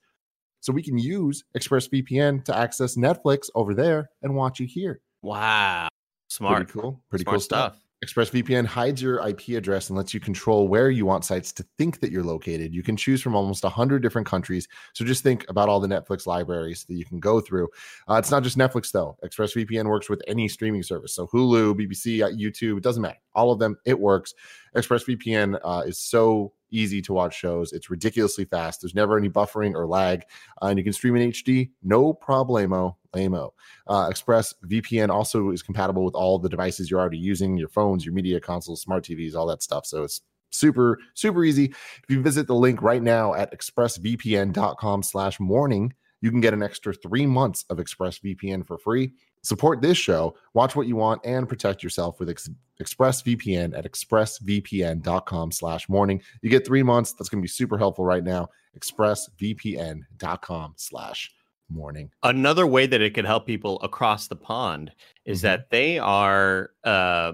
S3: So we can use ExpressVPN to access Netflix over there and watch it here.
S2: Wow. Smart.
S3: Pretty cool. Pretty
S2: Smart
S3: cool stuff. ExpressVPN hides your IP address and lets you control where you want sites to think that you're located. You can choose from almost 100 different countries. So just think about all the Netflix libraries that you can go through. Uh, it's not just Netflix, though. ExpressVPN works with any streaming service. So Hulu, BBC, uh, YouTube, it doesn't matter. All of them, it works. ExpressVPN uh, is so easy to watch shows. It's ridiculously fast. There's never any buffering or lag. Uh, and you can stream in HD, no problemo. Lamo. Uh, ExpressVPN also is compatible with all the devices you're already using, your phones, your media consoles, smart TVs, all that stuff. So it's super, super easy. If you visit the link right now at expressvpn.com slash morning, you can get an extra three months of ExpressVPN for free. Support this show, watch what you want, and protect yourself with Ex- ExpressVPN at expressvpn.com slash morning. You get three months. That's going to be super helpful right now. expressvpn.com slash morning.
S2: Another way that it could help people across the pond is
S3: Mhm.
S2: that they are uh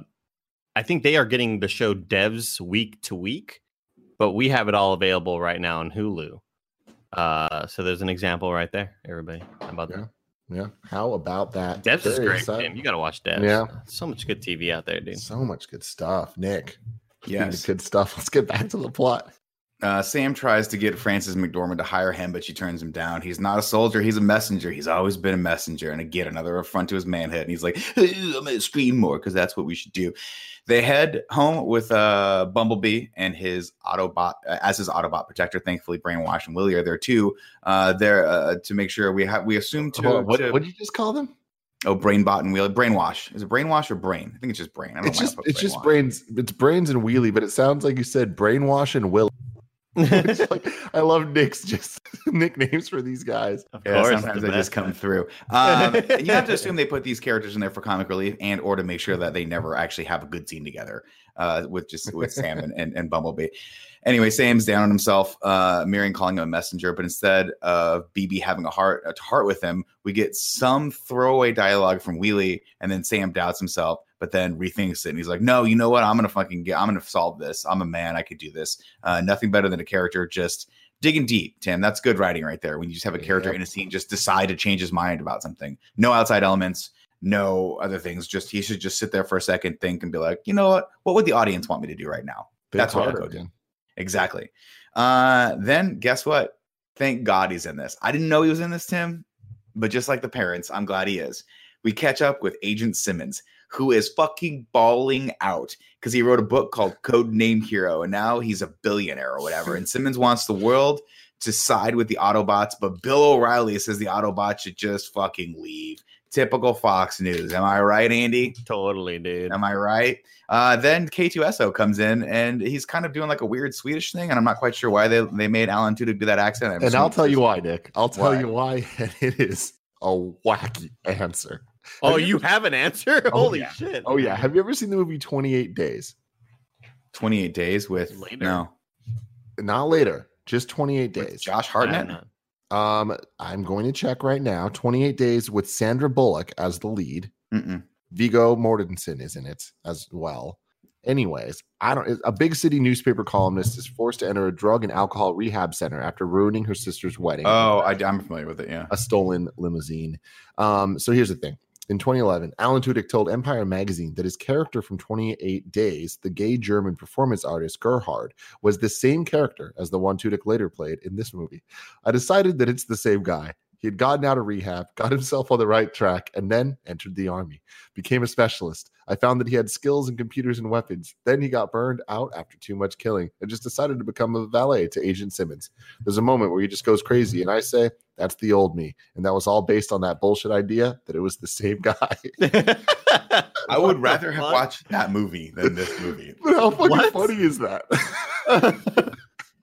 S2: I think they are getting the show devs week to week, but we have it all available right now on Hulu. Uh so there's an example right there, everybody. How about that?
S3: Yeah. How about that?
S2: Devs is great. Man. You gotta watch Devs.
S3: Yeah.
S2: So much good TV out there, dude.
S3: So much good stuff, Nick. Speaking of
S4: Yes.
S3: good stuff. Let's get back to the plot.
S4: Uh, Sam tries to get Frances McDormand to hire him, but she turns him down. He's not a soldier; he's a messenger. He's always been a messenger, and again, another affront to his manhood. And he's like, "I'm gonna scream more because that's what we should do." They head home with uh, Bumblebee and his Autobot uh, as his Autobot protector. Thankfully, Brainwash and Willie are there too. Uh, there uh, to make sure we have we assume to,
S3: what
S4: to-
S3: what did you just call them?
S4: oh Brainbot and Willie Brainwash is it Brainwash or Brain? I think it's just Brain. I don't
S3: It's
S4: know
S3: just it's just brains. It's brains and wheelie, but it sounds like you said brainwash and will. It's like, I love Nick's just nicknames for these guys.
S2: Of
S4: Yeah,
S2: course,
S4: sometimes
S2: the
S4: they just come through. Um, you have to assume they put these characters in there for comic relief and or to make sure that they never actually have a good scene together uh, with just with Sam and, and, and Bumblebee. Anyway, Sam's down on himself, uh, Mearing calling him a messenger, but instead of BB having a heart a heart with him, we get some throwaway dialogue from Wheelie, and then Sam doubts himself, but then rethinks it, and he's like, "No, you know what? I'm gonna fucking get. I'm gonna solve this. I'm a man. I could do this. Uh, nothing better than a character just digging deep, Tim. That's good writing right there. When you just have a character
S3: Yep.
S4: in a scene just decide to change his mind about something. No outside elements, no other things. Just he should just sit there for a second, think, and be like, you know what? What would the audience want me to do right now?
S3: Big
S4: That's what I go
S3: again.
S4: Exactly. Uh, then guess what? Thank God he's in this. I didn't know he was in this, Tim. but just like the parents, I'm glad he is. We catch up with Agent Simmons, who is fucking bawling out because he wrote a book called Code Name Hero, and now he's a billionaire or whatever. And Simmons wants the world to side with the Autobots, but Bill O'Reilly says the Autobots should just fucking leave. Typical Fox News. Am I right, Andy?
S2: Totally, dude.
S4: Am I right? Uh, then K2SO comes in and he's kind of doing like a weird Swedish thing, and I'm not quite sure why they, they made Alan Tudyk do that accent. I'm
S3: And I'll tell you why, Nick. I'll tell
S4: Why?
S3: you why. And it is a wacky answer.
S2: Oh,
S3: Have you
S2: you
S3: ever-
S2: have an answer?
S3: Oh,
S2: Holy
S3: yeah.
S2: shit.
S3: Oh yeah. Have you ever seen the movie 28 Days?
S4: 28 days with
S2: Later.
S4: no
S3: Not later, just 28
S4: with
S3: days.
S4: Josh
S2: I
S4: Hartnett.
S3: Um, I'm going to check right now. 28 Days with Sandra Bullock as the lead.
S4: Mm-mm.
S3: Viggo Mortensen is in it as well. Anyways, I don't. A big city newspaper columnist is forced to enter a drug and alcohol rehab center after ruining her sister's wedding.
S4: Oh, I, I'm familiar with it. Yeah.
S3: a stolen limousine. Um, so here's the thing. In 2011, Alan Tudyk told Empire magazine that his character from 28 Days, the gay German performance artist Gerhardt, was the same character as the one Tudyk later played in this movie. I decided that it's the same guy. He had gotten out of rehab, got himself on the right track, and then entered the army, became a specialist. I found that he had skills in computers and weapons. Then he got burned out after too much killing and just decided to become a valet to Agent Simmons. There's a moment where he just goes crazy, and I say, that's the old me. And that was all based on that bullshit idea that it was the same guy.
S4: I would rather have watched that movie than this movie.
S3: but how fucking
S2: What?
S3: funny is that?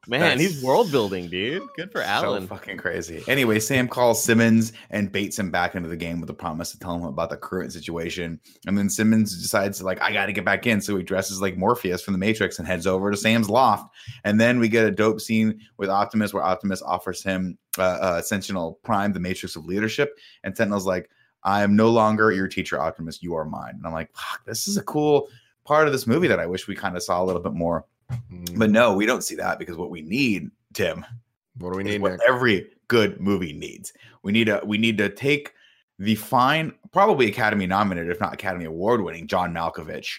S2: Man,
S4: That's-
S2: he's world building, dude. Good for Alan.
S4: So fucking crazy. Anyway, Sam calls Simmons and baits him back into the game with a promise to tell him about the current situation. And then Simmons decides, like, I got to get back in. So he dresses like Morpheus from the Matrix and heads over to Sam's loft. And then we get a dope scene with Optimus where Optimus offers him uh, uh, Sentinel Prime, the Matrix of leadership. And Sentinel's like, I am no longer your teacher, Optimus. You are mine. And I'm like, fuck, this is a cool part of this movie that I wish we kind of saw a little bit more.
S3: Mm,
S4: But no, we don't see that because what we need, Tim,
S3: what do we need
S4: what
S3: Nick?
S4: every good movie needs. We need a we need to take the fine, probably Academy nominated, if not Academy Award winning, John Malkovich,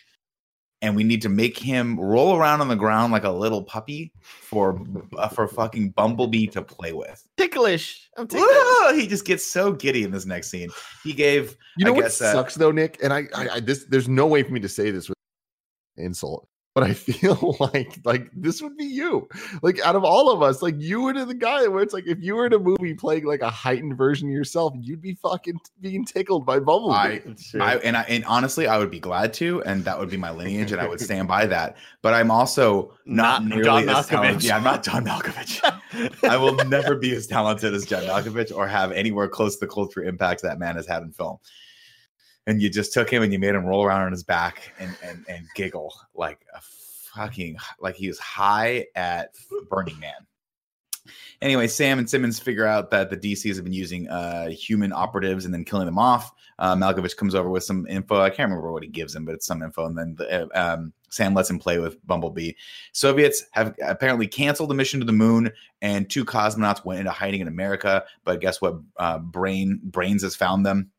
S4: and we need to make him roll around on the ground like a little puppy for uh, for fucking Bumblebee to play with.
S2: ticklish. I'm ticklish.
S4: He just gets so giddy in this next scene. He gave
S3: You know
S4: I
S3: what
S4: guess, uh,
S3: sucks though, Nick? And I, I, I, this, there's no way for me to say this with insult, but I feel like, like this would be you. Like out of all of us, like you would have the guy where it's like if you were in a movie playing like a heightened version of yourself, you'd be fucking being tickled by Bumblebee.
S4: I
S2: It's.
S4: I and I and honestly, I would be glad to, and that would be my lineage, and I would stand by that. But I'm also not,
S2: Not
S4: nearly
S2: John
S4: as talented.
S2: Malkovich.
S4: Yeah, I'm not John Malkovich. I will never be as talented as John Malkovich or have anywhere close to the culture impact that man has had in film. And you just took him and you made him roll around on his back and and, and giggle like a fucking like he was high at Burning Man. Anyway, Sam and Simmons figure out that the DCs have been using uh, human operatives and then killing them off. Uh, Malkovich comes over with some info. I can't remember what he gives him, but it's some info. And then the, uh, um, Sam lets him play with Bumblebee. Soviets have apparently canceled the mission to the moon, and two cosmonauts went into hiding in America. But guess what? Uh, Brain Brains has found them.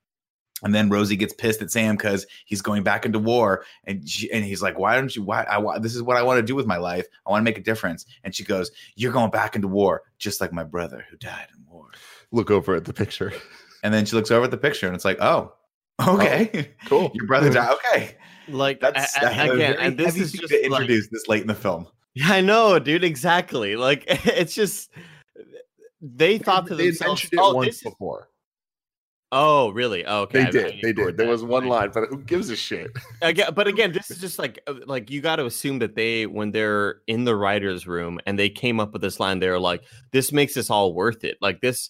S4: And then Rosie gets pissed at Sam because he's going back into war, and she, and he's like, "Why don't you? Why? I wa- this is what I want to do with my life. I want to make a difference." And she goes, "You're going back into war, just like my brother who died in war."
S3: Look over at the picture.
S4: And then she looks over at the picture, and it's like, "Oh, oh okay,
S3: Cool.
S4: your brother died. Okay,
S2: like
S4: that's
S2: a- a-
S4: that's a
S2: again,
S4: very
S2: and this is just
S4: to
S2: like,
S4: this late in the film."
S2: Yeah, I know, dude. Exactly. Like it's just they thought to
S3: they
S2: themselves,
S3: mentioned it
S2: "Oh,
S3: once
S2: this is-
S3: before.
S2: Oh, really? Oh, okay."
S3: They did. They did. There
S2: that.
S3: was one line, but who gives a shit?
S2: Again, but again, this is just like uh, like you got to assume that they when they're in the writers' room and they came up with this line, they're like, "This makes this all worth it." Like this,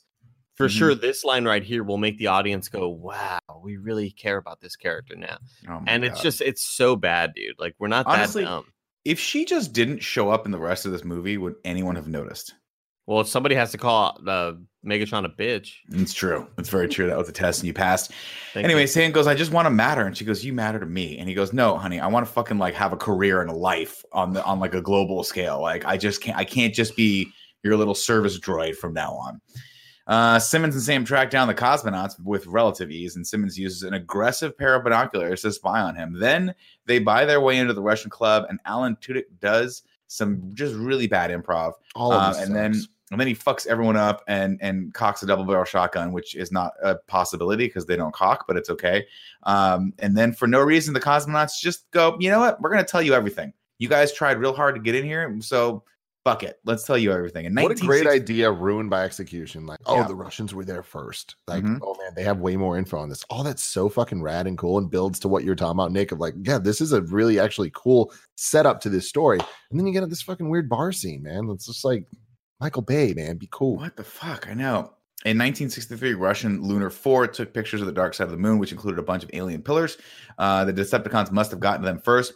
S2: for
S4: Mhm.
S2: sure, this line right here will make the audience go, "Wow, we really care about this character now."
S4: Oh
S2: and it's just it's so bad, dude. Like we're not
S4: Honestly,
S2: that dumb.
S4: if she just didn't show up in the rest of this movie, would anyone have noticed?
S2: Well, if somebody has to call uh, Megatron a bitch.
S4: It's true. It's very true. That was a test, and you passed.
S2: Thank
S4: anyway,
S2: you.
S4: Sam goes, "I just want to matter," and she goes, "You matter to me." And he goes, "No, honey, I want to fucking like have a career and a life on the on like a global scale. Like I just can't. I can't just be your little service droid from now on." Uh, Simmons and Sam track down the cosmonauts with relative ease, and Simmons uses an aggressive pair of binoculars to spy on him. Then they buy their way into the Russian club, and Alan Tudyk does some just really bad improv.
S3: All of
S4: Uh,
S3: this
S4: and then
S3: sucks.
S4: And then he fucks everyone up and and cocks a double barrel shotgun, which is not a possibility because they don't cock, but it's okay. Um, and then for no reason, the cosmonauts just go, you know what? We're gonna tell you everything. You guys tried real hard to get in here, so fuck it. Let's tell you everything. And
S3: What a great idea, ruined by execution. Like, oh,
S4: Yeah.
S3: the Russians were there first. Like,
S4: Mhm.
S3: oh man, they have way more info on this. All that's so fucking rad and cool and builds to what you're talking about, Nick. Of like, yeah, this is a really actually cool setup to this story. And then you get at this fucking weird bar scene, man. It's just like Michael Bay, man. Be cool.
S4: What the fuck? I know. In 1963, Russian Lunar 4 took pictures of the dark side of the moon, which included a bunch of alien pillars. Uh, the Decepticons must have gotten them first.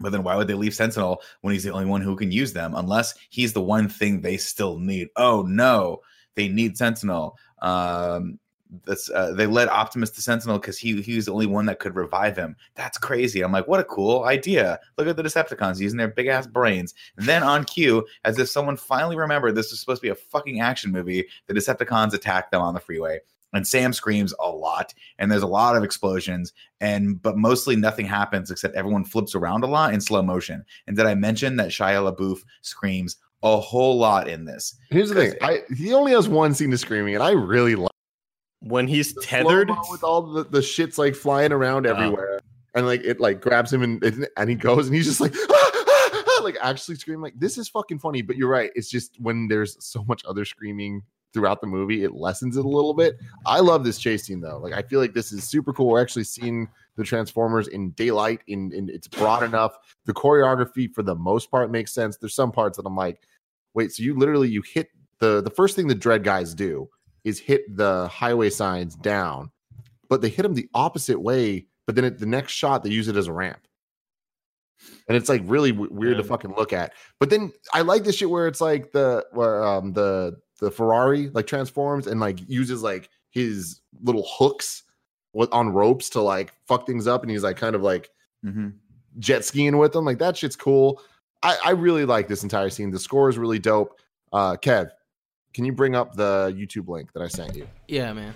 S4: But then why would they leave Sentinel when he's the only one who can use them? Unless he's the one thing they still need. Oh no, they need Sentinel. Um, that's uh, they led Optimus to Sentinel because he he was the only one that could revive him. That's crazy. I'm like, what a cool idea. Look at the Decepticons using their big ass brains. then on cue, as if someone finally remembered this was supposed to be a fucking action movie, the Decepticons attack them on the freeway. And Sam screams a lot, and there's a lot of explosions, and but mostly nothing happens except everyone flips around a lot in slow motion. And did I mention that Shia LaBeouf screams a whole lot in this?
S3: Here's the thing. I he only has one scene of screaming, and I really like
S2: When he's
S3: the
S2: tethered,
S3: with all the, the shit's like flying around
S2: Oh.
S3: everywhere. And like it like grabs him and and- and he goes and he's just like "Ah, ah, ah," like actually screaming like this is fucking funny. But you're right. It's just when there's so much other screaming throughout the movie, it lessens it a little bit. I love this chase scene though. Like I feel like this is super cool. We're actually seeing the Transformers in daylight, in, in it's broad enough. The choreography for the most part makes sense. There's some parts that I'm like, wait, so you literally you hit the the first thing the dread guys do is hit the highway signs down, but they hit them the opposite way. But then at the next shot, they use it as a ramp. And it's like really w- weird to fucking look at. But then I like this shit where it's like the where um the the Ferrari like transforms and like uses like his little hooks with on ropes to like fuck things up, and he's like kind of like
S4: Mm-hmm.
S3: jet skiing with them. Like that shit's cool. I, I really like this entire scene. The score is really dope. Uh, Kev, can you bring up the YouTube link that I sent you?
S5: Yeah, man.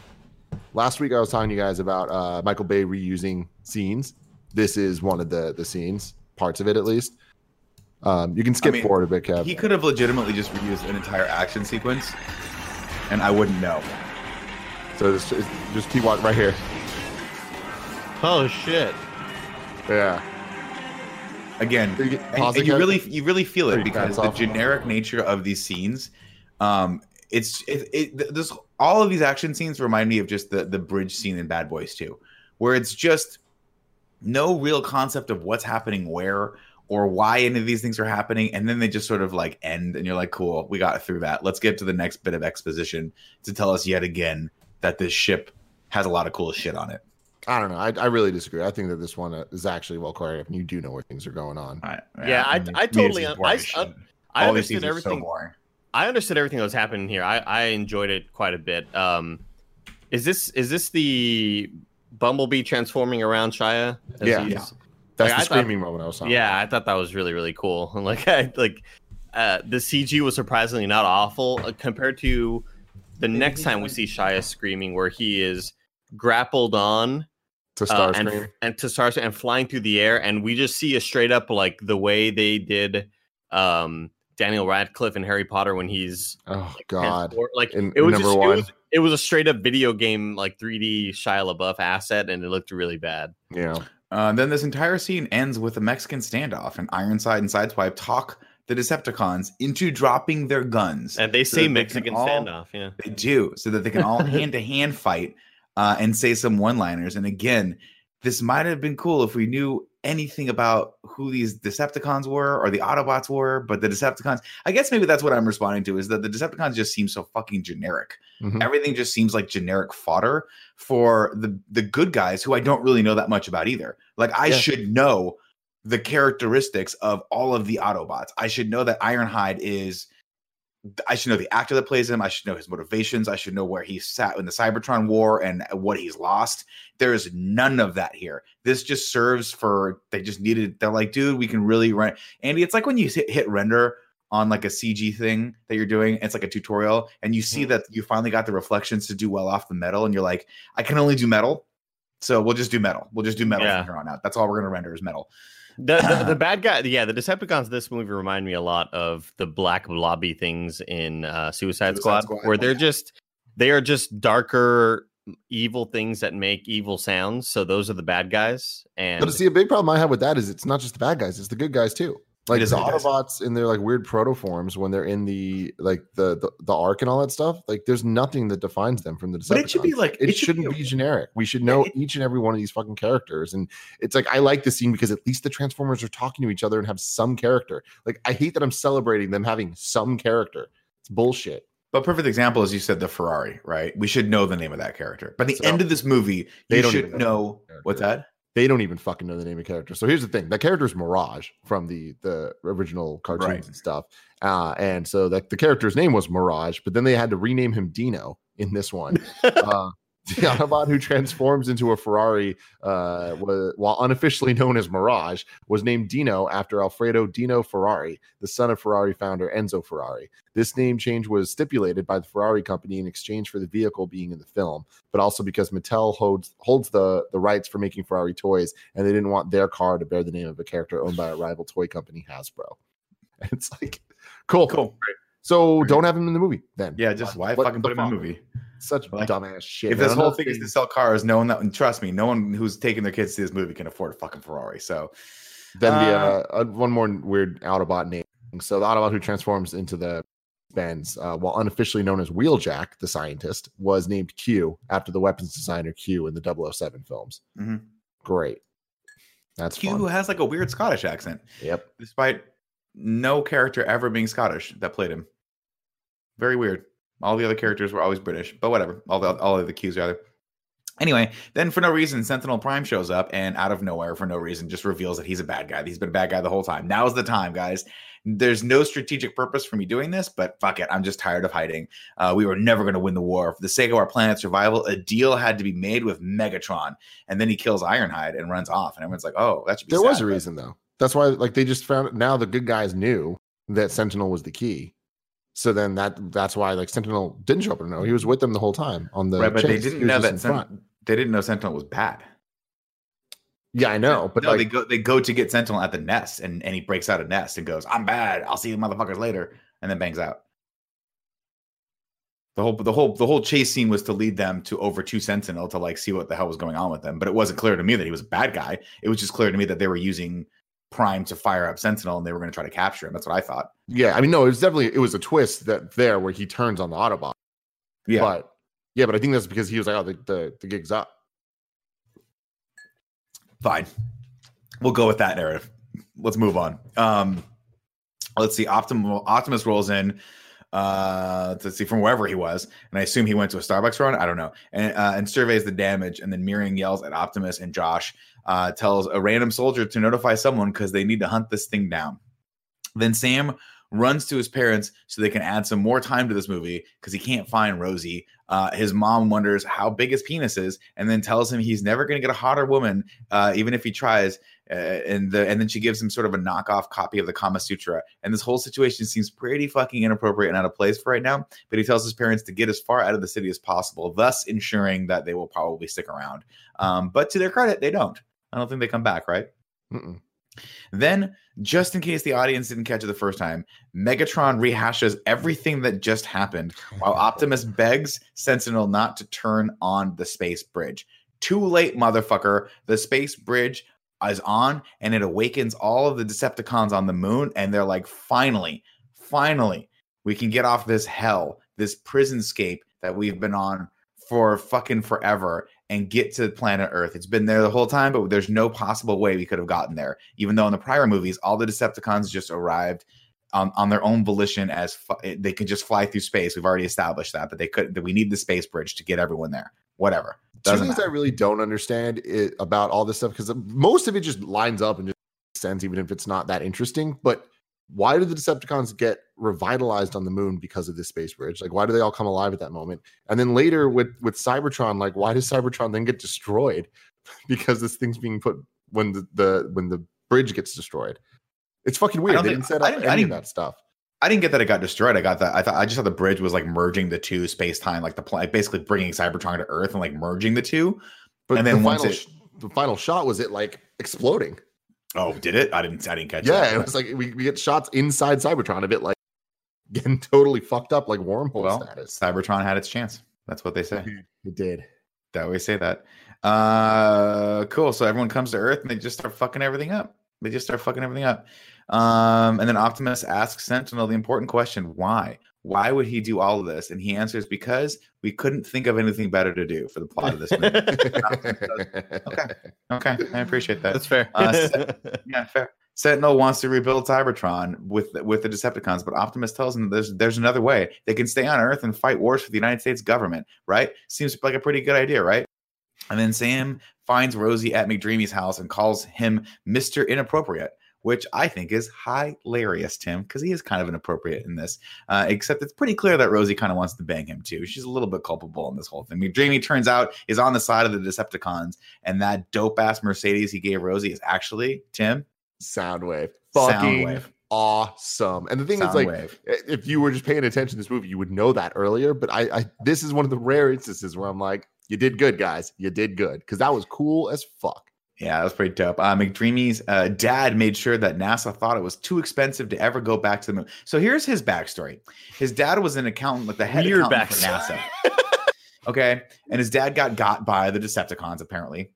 S3: Last week I was talking to you guys about uh, Michael Bay reusing scenes. This is one of the the scenes, parts of it at least. Um, you can skip
S4: mean,
S3: forward a bit, Kev.
S4: He could have legitimately just reused an entire action sequence, and I wouldn't know.
S3: so just, just keep watching right here.
S2: oh shit!
S3: Yeah.
S4: Again,
S3: You
S4: and, and you really you really feel it because the generic nature of these scenes um it's it, it this all of these action scenes remind me of just the the bridge scene in bad boys 2 where it's just no real concept of what's happening where or why any of these things are happening and then they just sort of like end and you're like cool we got through that let's get to the next bit of exposition to tell us yet again that this ship has a lot of cool shit on it
S3: I don't know. I, I really disagree. I think that this one uh, is actually well choreographed, and you do know where things are going on.
S4: I,
S2: Yeah, I-
S4: mean,
S2: I
S4: to me, it's
S2: totally-
S4: just boring
S2: I-
S4: as shit.
S2: I
S4: All these
S2: understood
S4: scenes so
S2: everything.
S4: boring.
S2: I understood everything that was happening here. I, I enjoyed it quite a bit. Um, is this is this the Bumblebee transforming around Shia?
S3: Yeah.
S4: Yeah.
S3: That's
S2: Like, I
S3: the
S2: thought-
S3: screaming moment I was talking
S2: Yeah, I thought that was really really cool. Like I like uh, the CG was surprisingly not awful uh, compared to the next time we see Shia screaming, where he is grappled on
S3: to
S2: uh, and and to stars and flying through the air, and we just see a straight up like the way they did um, Daniel Radcliffe in Harry Potter when he's
S3: oh God.
S2: transport- like
S3: In-
S2: it was
S3: number
S2: just,
S3: one.
S2: It was, it was a straight up video game like 3D Shia LaBeouf asset, and it looked really bad.
S3: Yeah.
S4: Uh, then this entire scene ends with a Mexican standoff, and Ironhide and Sideswipe talk the Decepticons into dropping their guns.
S2: And they
S4: So
S2: say
S4: that they
S2: Mexican
S4: all-
S2: standoff, yeah.
S4: They do, so that they can all hand to hand fight uh, and say some one liners. And again, this might have been cool if we knew anything about who these Decepticons were or the Autobots were, but the Decepticons, I guess maybe that's what I'm responding to is that the Decepticons just seem so fucking generic.
S3: Mhm.
S4: Everything just seems like generic fodder for the the good guys who I don't really know that much about either. Like I
S3: Yeah.
S4: should know the characteristics of all of the Autobots. I should know that Ironhide is I should know the actor that plays him. I should know his motivations. I should know where he sat in the Cybertron War and what he's lost. There is none of that here. This just serves for they just needed. They're like, dude, we can really run. Andy, it's like when you hit, hit render on like a CG thing that you're doing. It's like a tutorial, and you see mm. that you finally got the reflections to do well off the metal, and you're like, I can only do metal. So we'll just do metal. We'll just do metal
S2: Yeah.
S4: from here on out. That's all we're gonna render is metal.
S2: The, the the bad guy, yeah, the Decepticons. This movie remind me a lot of the black blobby things in uh, Suicide,
S4: Suicide
S2: Squad,
S4: Squad,
S2: where they're
S4: yeah.
S2: just they are just darker, evil things that make evil sounds. So those are the bad guys. And
S3: But see, a big problem I have with that is it's not just the bad guys; it's the good guys too. Like the. Autobots in their like weird proto forms when they're in the like the, the the arc and all that stuff. Like, there's nothing that defines them from the Decepticons.
S4: But it should be like-
S3: it,
S4: it should
S3: shouldn't
S4: be
S3: be, generic. We should know
S4: it-
S3: each and every one of these fucking characters. And it's like I like the scene because at least the Transformers are talking to each other and have some character. Like I hate that I'm celebrating them having some character. It's bullshit.
S4: But perfect example is you said the Ferrari, right? We should know the name of that character. By the
S3: So,
S4: end of this movie,
S3: they
S4: you
S3: don't
S4: should
S3: know
S4: know what's that?
S3: They don't even fucking know the name of the character. So here's the thing: that character is Mirage from the the original cartoons
S4: Right.
S3: and stuff. Uh, and so that the character's name was Mirage, but then they had to rename him Dino in this one. uh, the Autobot who transforms into a Ferrari, uh, was, while unofficially known as Mirage, was named Dino after Alfredo Dino Ferrari, the son of Ferrari founder Enzo Ferrari. This name change was stipulated by the Ferrari company in exchange for the vehicle being in the film, but also because Mattel holds holds the the rights for making Ferrari toys, and they didn't want their car to bear the name of a character owned by a rival toy company, Hasbro. And it's like, cool,
S4: Cool.
S3: So don't have him in the movie then.
S4: Yeah, just why
S3: What
S4: fucking put him in
S3: fuck?
S4: movie?
S3: Such
S4: Like,
S3: dumbass shit.
S4: if this whole thing is to sell cars, no one that and trust me, no one who's taking their kids to this movie can afford a fucking Ferrari. So
S3: Then the
S4: Uh,
S3: uh, uh, one more weird Autobot name. So the Autobot who transforms into the Benz, uh, while unofficially known as Wheeljack, the scientist, was named Q after the weapons designer Q in the 007 films.
S4: Mhm.
S3: Great. That's
S4: Q
S3: fun.
S4: has like a weird Scottish accent,
S3: Yep.
S4: despite no character ever being Scottish that played him. Very weird. All the other characters were always British, but whatever. All the all of the Qs rather. Anyway, then for no reason, Sentinel Prime shows up and out of nowhere, for no reason, just reveals that he's a bad guy. He's been a bad guy the whole time. Now's the time, guys. There's no strategic purpose for me doing this, but fuck it. I'm just tired of hiding. Uh, we were never going to win the war. For the sake of our planet's survival, a deal had to be made with Megatron. And then he kills Ironhide and runs off. And everyone's like, oh, that should be
S3: There was a reason though. That's why like they just found now the good guys knew that Sentinel was the key. So then that that's why like Sentinel didn't show up. No, he was with them the whole time on the
S4: right, but they didn't know that Sen- they didn't know Sentinel was bad.
S3: Yeah, I know, but
S4: no,
S3: like
S4: they go they go to get Sentinel at the nest, and, and he breaks out a nest and goes, "I'm bad. I'll see you motherfuckers later," and then bangs out. The whole the whole the whole chase scene was to lead them to over to Sentinel to like see what the hell was going on with them. But it wasn't clear to me that he was a bad guy. It was just clear to me that they were using Prime to fire up Sentinel, and they were going to try to capture him. That's what I thought.
S3: yeah, I mean, no, it was definitely it was a twist that there where he turns on the Autobot.
S4: Yeah,
S3: But yeah, but I think that's because he was like, oh, the, the, the gig's up.
S4: fine. We'll go with that narrative. Let's move on. Um, let's see. Optimus Optimus rolls in. Uh, let's see from wherever he was, and I assume he went to a Starbucks run. I don't know, and uh, and surveys the damage, and then Mearing yells at Optimus, and Josh uh, tells a random soldier to notify someone because they need to hunt this thing down. Then Sam runs to his parents so they can add some more time to this movie because he can't find Rosie. Uh, his mom wonders how big his penis is, and then tells him he's never going to get a hotter woman, uh, even if he tries. Uh, and the and then she gives him sort of a knockoff copy of the Kama Sutra. And this whole situation seems pretty fucking inappropriate and out of place for right now. But he tells his parents to get as far out of the city as possible, thus ensuring that they will probably stick around. Um, but to their credit, they don't. I don't think they come back, right?
S3: Mm-mm.
S4: Then, just in case the audience didn't catch it the first time, Megatron rehashes everything that just happened while Optimus begs Sentinel not to turn on the space bridge. Too late, motherfucker. The space bridge is on and it awakens all of the Decepticons on the moon. And they're like, finally, finally, we can get off this hell, this prison scape that we've been on for fucking forever and get to planet Earth. It's been there the whole time, but there's no possible way we could have gotten there. Even though in the prior movies, all the Decepticons just arrived on, on their own volition as fu- they could just fly through space. We've already established that, but they could. That we need the space bridge to get everyone there. Whatever.
S3: Two things I really don't understand it, about all this stuff because most of it just lines up and just makes sense, even if it's not that interesting. But why do the Decepticons get revitalized on the moon because of this space bridge? Like, why do they all come alive at that moment? And then later with with Cybertron, like, why does Cybertron then get destroyed because this thing's being put when the, the when the bridge gets destroyed? It's fucking weird. They
S4: think-
S3: didn't set up any of that stuff.
S4: I didn't get that it got destroyed. I got that. I thought I just thought the bridge was like merging the two space time, like the pl- like basically bringing Cybertron to Earth and like merging the two.
S3: But
S4: And then
S3: the
S4: once
S3: final,
S4: it-
S3: the final shot was it like exploding.
S4: Oh, did it? I didn't. I didn't catch
S3: Yeah,
S4: that.
S3: it was like we, we get shots inside Cybertron of it like getting totally fucked up like wormhole
S4: well,
S3: status.
S4: Cybertron had its chance. That's what they say.
S3: It did.
S4: They always say that. Uh, cool. So everyone comes to Earth and they just start fucking everything up. They just start fucking everything up. Um, and then Optimus asks Sentinel the important question: Why? Why would he do all of this? And he answers, "Because we couldn't think of anything better to do for the plot of this movie." Okay. okay, I appreciate that.
S2: That's fair.
S4: Uh, Yeah, fair. Sentinel wants to rebuild Cybertron with with the Decepticons, but Optimus tells him there's there's another way. They can stay on Earth and fight wars for the United States government, right? Seems like a pretty good idea, right? And then Sam finds Rosie at McDreamy's house and calls him Mr. Inappropriate, which I think is hilarious, Tim, because he is kind of inappropriate in this. Uh, except it's pretty clear that Rosie kind of wants to bang him too. She's a little bit culpable in this whole thing. McDreamy turns out is on the side of the Decepticons, and that dope ass Mercedes he gave Rosie is actually Tim
S3: Soundwave. Fucking
S4: Soundwave.
S3: awesome. And the thing is, like,
S4: Soundwave.
S3: if you were just paying attention to this movie, you would know that earlier. But I, I this is one of the rare instances where I'm like, you did good, guys. You did good. Because that was cool as fuck.
S4: Yeah, that was pretty dope. Uh, McDreamy's uh, dad made sure that NASA thought it was too expensive to ever go back to the moon. So here's his backstory. His dad was an accountant, like the head
S2: Weird
S4: accountant for. NASA. okay, and his dad got got by the Decepticons apparently,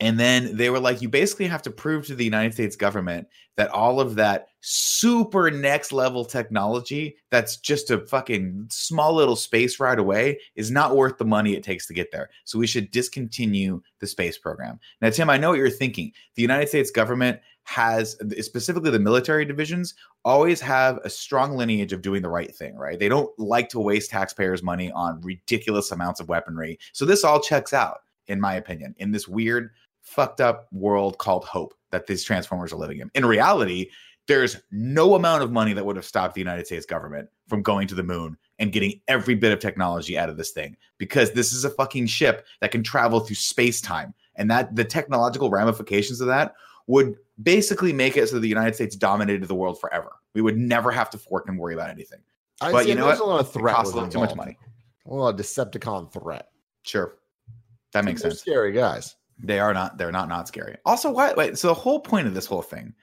S4: and then they were like, "You basically have to prove to the United States government that all of that super next level technology that's just a fucking small little space right away is not worth the money it takes to get there. So we should discontinue the space program." Now, Tim, I know what you're thinking. The United States government has, specifically the military divisions, always have a strong lineage of doing the right thing, right? They don't like to waste taxpayers' money on ridiculous amounts of weaponry. So this all checks out, in my opinion, in this weird, fucked up world called Hope that these Transformers are living in. In reality, there's no amount of money that would have stopped the United States government from going to the moon and getting every bit of technology out of this thing because this is a fucking ship that can travel through space time. And that the technological ramifications of that would basically make it so the United States dominated the world forever. We would never have to fork and worry about anything.
S3: I
S4: But
S3: see,
S4: you know
S3: there's
S4: what?
S3: a lot of
S4: It
S3: threat.
S4: costs a
S3: was
S4: little too much money.
S3: A lot of Decepticon threat.
S4: Sure. That makes sense.
S3: Scary guys.
S4: They are not. They're not not scary. Also, why? Wait. So the whole point of this whole thing,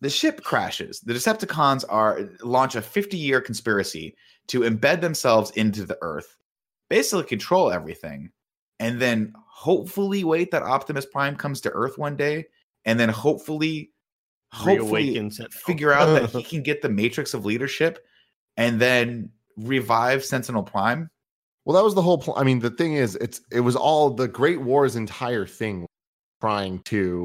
S4: the ship crashes. The Decepticons are launch a 50 year conspiracy to embed themselves into the Earth, basically control everything, and then hopefully wait that Optimus Prime comes to Earth one day, and then hopefully, hopefully figure out that he can get the Matrix of leadership, and then revive Sentinel Prime.
S3: Well, that was the whole point. I mean, the thing is, it's it was all the Great War's entire thing trying to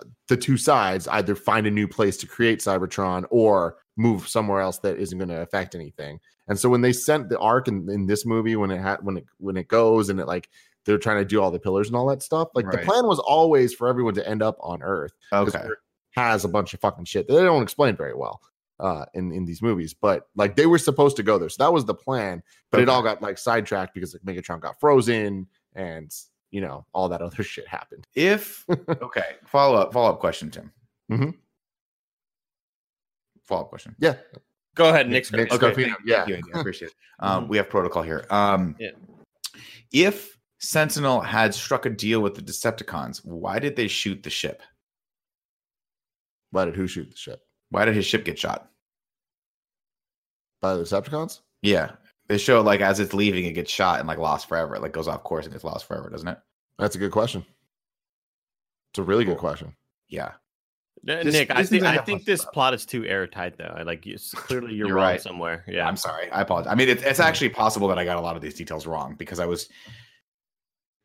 S3: uh, the two sides either find a new place to create Cybertron or move somewhere else that isn't going to affect anything. And so when they sent the arc in, in this movie, when it had when it when it goes and it like they're trying to do all the pillars and all that stuff, like the plan was always for everyone to end up on Earth.
S4: Okay.
S3: Has a bunch of fucking shit that they don't explain very well uh in in these movies but like they were supposed to go there so that was the plan but it all got like sidetracked because like megatron got frozen and you know all that other shit happened
S4: If okay, follow up follow up question, Tim.
S3: Mhm.
S4: Follow up question.
S3: yeah
S2: Go ahead, Nick.
S3: Nick
S2: Okay.
S3: Scarpino,
S4: thank-
S3: yeah.
S4: thank you, I appreciate it. Um,
S2: Mhm.
S4: We have protocol here. Um,
S2: Yeah.
S4: If Sentinel had struck a deal with the Decepticons, why did they shoot the ship?
S3: why did who shoot the ship
S4: Why did his ship get shot?
S3: by the decepticons
S4: Yeah, they show like as it's leaving, it gets shot and like lost forever. It like goes off course and gets lost forever, doesn't it?
S3: that's a good question it's a really good question
S4: Yeah.
S2: Uh,
S4: This-
S2: Nick, I
S4: this
S2: think
S4: seems like
S2: I
S4: a
S2: think this
S4: stuff.
S2: plot is too airtight though. I like you, clearly you're,
S4: You're
S2: wrong
S4: right.
S2: somewhere. Yeah.
S4: I'm sorry. I apologize. I mean, it's, it's actually possible that I got a lot of these details wrong because I was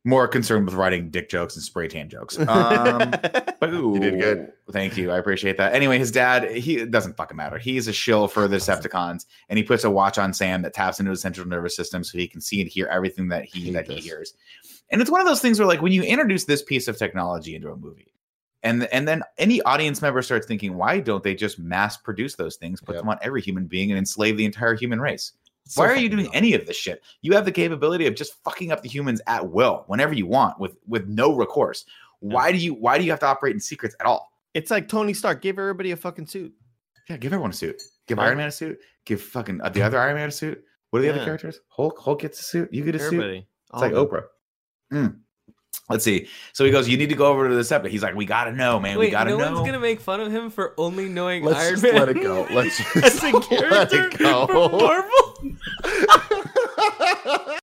S4: more concerned with writing dick jokes and spray tan jokes. Um, Boo.
S3: You did good.
S4: Thank you. I appreciate that. Anyway, his dad, he it doesn't fucking matter. He's a shill for the Decepticons, and he puts a watch on Sam that taps into his central nervous system so he can see and hear everything that he that he hears. And it's one of those things where, like, when you introduce this piece of technology into a movie, and and then any audience member starts thinking, why don't they just mass produce those things, put
S3: Yep.
S4: them on every human being, and enslave the entire human race?
S3: So
S4: Why are you doing
S3: dumb.
S4: any of this shit? You have the capability of just fucking up the humans at will whenever you want with with no recourse. Why do you why do you have to operate in secrets at all?
S2: it's like Tony Stark gave everybody a fucking suit.
S4: Yeah, give everyone a suit. Give. Iron Man a suit. Give fucking uh, the other Iron Man a suit. What are the other characters? Hulk. Hulk gets a suit. You get a suit. It's like
S2: All them.
S4: Oprah. Mm. Let's see. So he goes, "You need to go over to the Decepticons." He's like, "We gotta know, man. we gotta
S5: no
S4: know."
S5: No one's gonna make fun of him for only knowing
S3: Let's
S5: Iron
S3: just
S5: Man.
S3: let it go. Let's just
S5: As a
S3: let
S5: character
S3: it go.
S5: from Marvel.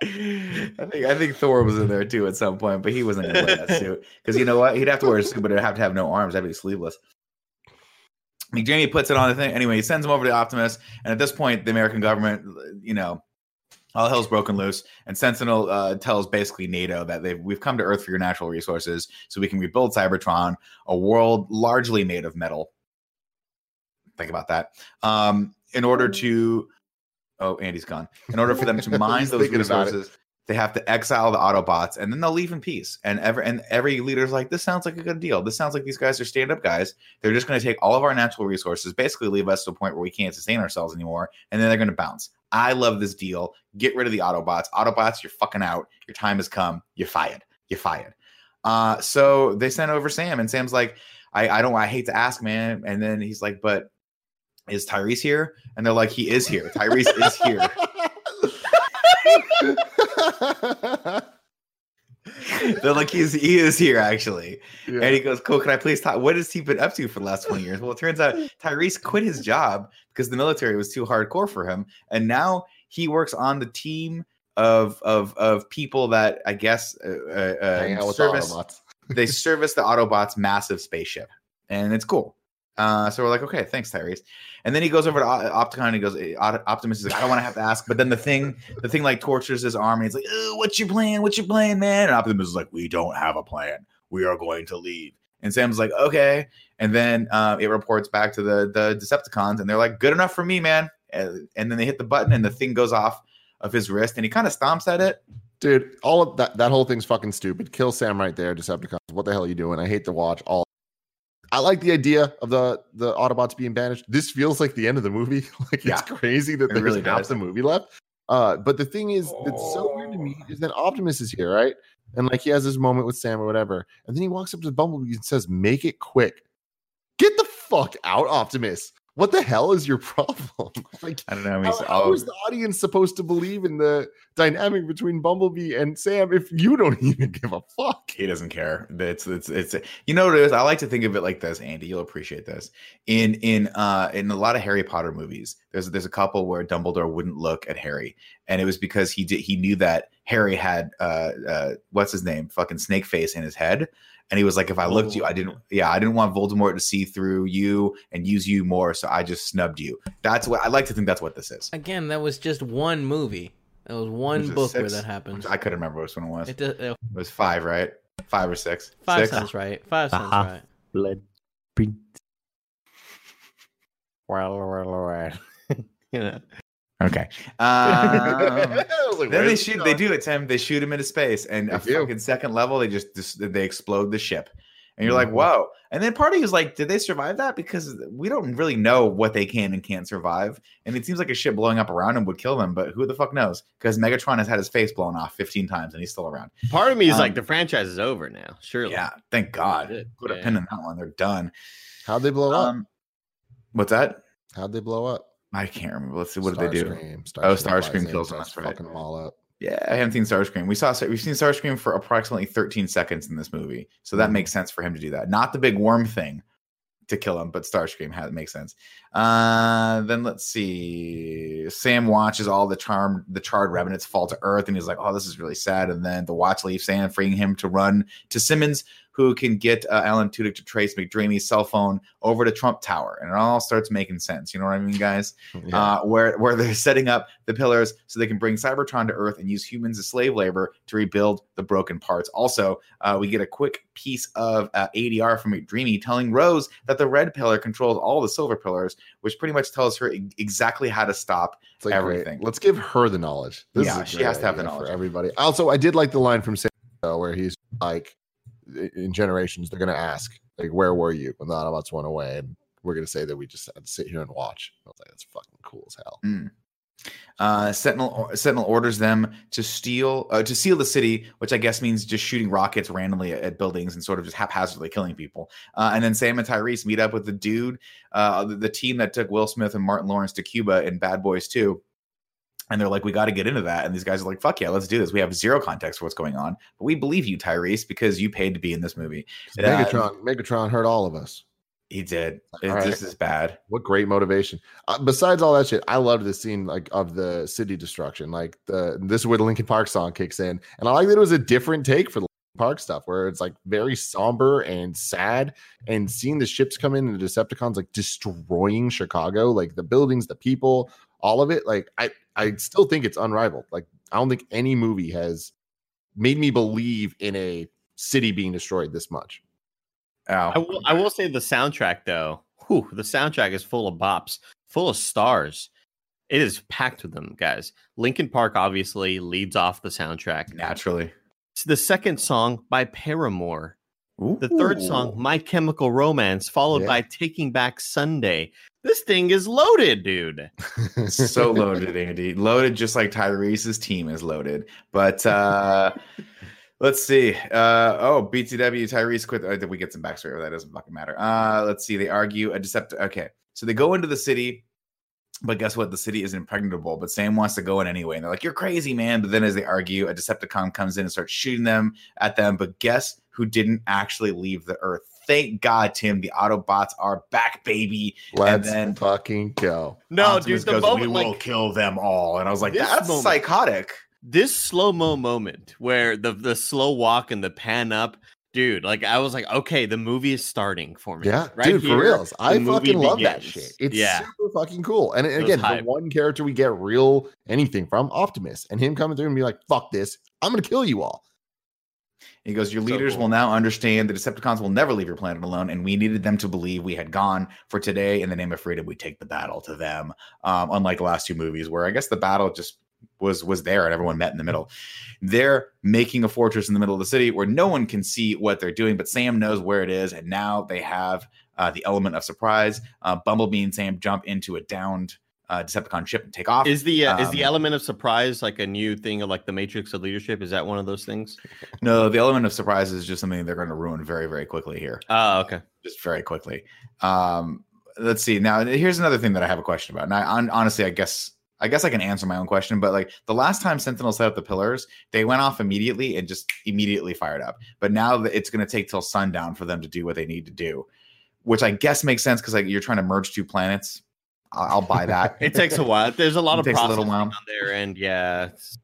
S4: I think I think Thor was in there too at some point, but he wasn't gonna wear that suit because you know what? He'd have to wear a suit, but it'd have to have no arms. That'd be sleeveless. McDreamy puts it on the thing anyway. He sends him over to Optimus, and at this point, the American government, you know, all hell's broken loose. And Sentinel uh, tells basically NATO that they've we've come to Earth for your natural resources, so we can rebuild Cybertron, a world largely made of metal. Think about that. Um, in order to, oh, Andy's gone. In order for them to mine those resources, they have to exile the Autobots, and then they'll leave in peace. And every and every leader's like, "This sounds like a good deal. This sounds like these guys are stand-up guys. They're just going to take all of our natural resources, basically leave us to a point where we can't sustain ourselves anymore, and then they're going to bounce." I love this deal. Get rid of the Autobots. Autobots, you're fucking out. Your time has come. You're fired. You're fired. Uh, so they sent over Sam, and Sam's like, I, I don't, I hate to ask, man. And then he's like, but is Tyrese here? And they're like, he is here. Tyrese is here. They're like, he's he is here actually.
S3: Yeah.
S4: And he goes, Cool, can I please talk? What has he been up to for the last 20 years? Well, it turns out Tyrese quit his job because the military was too hardcore for him. And now he works on the team of of of people that I guess uh, uh,
S3: with
S4: service
S3: Autobots.
S4: they service the Autobots' massive spaceship, and it's cool. Uh, so we're like, okay, thanks, Tyrese. And then he goes over to Opticon and he goes, Optimus is like, I don't want to have to ask. But then the thing, the thing like tortures his arm, and he's like, "Ugh, what's your plan? What's your plan, man? And Optimus is like, we don't have a plan. We are going to leave. And Sam's like, okay. And then uh, it reports back to the the Decepticons, and they're like, good enough for me, man. And, and then they hit the button, and the thing goes off of his wrist, and he kind of stomps at it.
S3: Dude, all of that that whole thing's fucking stupid. Kill Sam right there, Decepticons. What the hell are you doing? I hate to watch all I like the idea of the the Autobots being banished. This feels like the end of the movie. like it's crazy that
S4: it
S3: there's
S4: really
S3: half
S4: does.
S3: the movie left. Uh, but the thing is that's so weird to me is that Optimus is here, right? And like he has this moment with Sam or whatever, and then he walks up to Bumblebee and says, "Make it quick." Get the fuck out, Optimus. What the hell is your problem? like
S4: I don't know.
S3: how, how is the audience supposed to believe in the dynamic between Bumblebee and Sam if you don't even give a fuck?
S4: he doesn't care. It's it's it's you know what it is. I like to think of it like this, Andy. You'll appreciate this. In in uh in a lot of Harry Potter movies, there's there's a couple where Dumbledore wouldn't look at Harry, and it was because he did he knew that Harry had uh uh what's his name fucking Snake Face in his head. And he was like, if I looked you, I didn't, yeah, I didn't want Voldemort to see through you and use you more, so I just snubbed you. That's what I like to think. That's what this is.
S5: Again, that was just one movie. That was one
S4: Was it
S5: book where that happened.
S4: I couldn't remember which one it was.
S5: It,
S4: It
S5: does- uh,
S4: was five, right? Five or six.
S5: five
S4: Six?
S5: sounds right. Five sounds
S2: Uh-huh.
S5: right.
S2: Blood Prince. Well, well, well. you know.
S4: Okay. Um,
S3: like,
S4: Then they shoot.
S3: this
S4: They do it, Tim. They shoot him into space, and a
S3: do.
S4: fucking second level, they just, just they explode the ship, and you're like,
S3: Mhm.
S4: "Whoa!" And then part of you is like, "Did they survive that?" Because we don't really know what they can and can't survive, and it seems like a ship blowing up around him would kill them, but who the fuck knows? Because Megatron has had his face blown off 15 times, and he's still around.
S2: Part of me is
S4: Um,
S2: like the franchise is over now. Surely.
S4: Yeah, thank God.
S2: Good.
S4: Put a pin in that one. They're done.
S3: How'd they blow up?
S4: Um, what's that?
S3: How'd they blow up?
S4: I can't remember. Let's see. What did they do?
S3: Starscream.
S4: Oh,
S3: flies
S4: Starscream kills them, that's right.
S3: Fucking them all up.
S4: Yeah, I haven't seen Starscream. We saw we've seen Starscream for approximately 13 seconds in this movie, so that
S3: Mhm.
S4: makes sense for him to do that. Not the big worm thing to kill him, but Starscream has makes sense. Uh, then let's see. Sam watches all the charm the charred remnants fall to Earth, and he's like, "Oh, this is really sad." And then the Watch leaves Sam, freeing him to run to Simmons, who can get uh, Alan Tudyk to trace McDreamy's cell phone over to Trump Tower, and it all starts making sense. You know what I mean, guys?
S3: Yeah.
S4: uh, where where they're setting up the pillars so they can bring Cybertron to Earth and use humans as slave labor to rebuild the broken parts. Also, uh, we get a quick piece of uh, ADR from McDreamy telling Rose that the red pillar controls all the silver pillars, which pretty much tells her e- exactly how to stop.
S3: Like great.
S4: everything.
S3: Let's give her the knowledge. This
S4: Yeah,
S3: is
S4: she has to have the knowledge.
S3: for everybody. Also, I did like the line from Sam where he's like, in generations, they're gonna ask, like, where were you when the Autobots went away? And we're gonna say that we just had to sit here and watch. I was like, that's fucking cool as hell.
S4: Uh, Sentinel Sentinel orders them to steal uh, to seal the city, which I guess means just shooting rockets randomly at, at buildings and sort of just haphazardly killing people. Uh, and then Sam and Tyrese meet up with the dude, uh, the, the team that took Will Smith and Martin Lawrence to Cuba in Bad Boys 2. And they're like, we got to get into that. And these guys are like, fuck yeah, let's do this. We have zero context for what's going on, but we believe you, Tyrese, because you paid to be in this movie. Uh,
S3: Megatron, Megatron hurt all of us.
S4: he did. It,
S3: right.
S4: This is bad.
S3: What great motivation! Uh, besides all that shit, I loved the scene like of the city destruction. Like the this is where the Linkin Park song kicks in, and I like that it was a different take for the Linkin Park stuff, where it's like very somber and sad, and seeing the ships come in and the Decepticons like destroying Chicago, like the buildings, the people, all of it. Like I, I still think it's unrivaled. Like I don't think any movie has made me believe in a city being destroyed this much.
S4: Oh,
S2: I will, I will say the soundtrack though. Whew, the soundtrack is full of bops, full of stars. It is packed with them, guys. Linkin Park obviously leads off the soundtrack.
S4: naturally.
S2: It's the second song by Paramore. The third song, My Chemical Romance, followed
S3: Yeah.
S2: by Taking Back Sunday. This thing is loaded, dude.
S4: so loaded, Andy. Loaded just like Tyrese's team is loaded. But uh let's see. Uh oh, BTW Tyrese quit. Uh, we get some backstory, but that doesn't fucking matter. Uh let's see. They argue a decept okay. So they go into the city, but guess what? The city is impregnable, but Sam wants to go in anyway. And they're like, You're crazy, man. But then as they argue, a Decepticon comes in and starts shooting them at them. But guess who didn't actually leave the earth? Thank God, Tim. The Autobots are back, baby.
S3: Let's
S4: then-
S3: fucking go.
S2: No,
S4: Optimus
S2: dude, the
S4: goes, we
S2: moment
S4: will
S2: like
S4: kill them all. And I was like, that's
S2: moment-
S4: psychotic.
S2: this slow mo moment where the the slow walk and the pan up, dude. Like I was like, okay, the movie is starting for me.
S3: Yeah,
S2: Right
S3: dude, for
S2: here,
S3: reals. I fucking love that shit. It's
S2: yeah,
S3: super fucking cool. And
S2: was
S3: again, the one character we get real anything from, Optimus, and him coming through and be like, fuck this, I'm gonna kill you all.
S4: He goes, Your
S3: So
S4: leaders
S3: cool.
S4: will now understand the Decepticons will never leave your planet alone, and we needed them to believe we had gone. For today, in the name of freedom, we take the battle to them. Um, unlike the last two movies, where I guess the battle just was was there and everyone met in the middle. They're making a fortress in the middle of the city where no one can see what they're doing, but Sam knows where it is, and now they have uh, the element of surprise. Uh, Bumblebee and Sam jump into a downed uh, Decepticon ship and take off.
S2: is the uh, is the
S4: Um,
S2: element of surprise like a new thing of like the Matrix of leadership? Is that one of those things?
S4: no, the element of surprise is just something they're going to ruin very, very quickly here.
S2: Oh, okay.
S4: just very quickly. Um, let's see. Now, here's another thing that I have a question about. And I honestly, I guess, I guess I can answer my own question. But like the last time Sentinel set up the pillars, they went off immediately and just immediately fired up. But now that it's going to take till sundown for them to do what they need to do, which I guess makes sense because like you're trying to merge two planets. I'll, buy that.
S2: It takes a while. There's a lot
S4: It
S2: of
S4: takes a little while.
S2: on there, and yeah. it's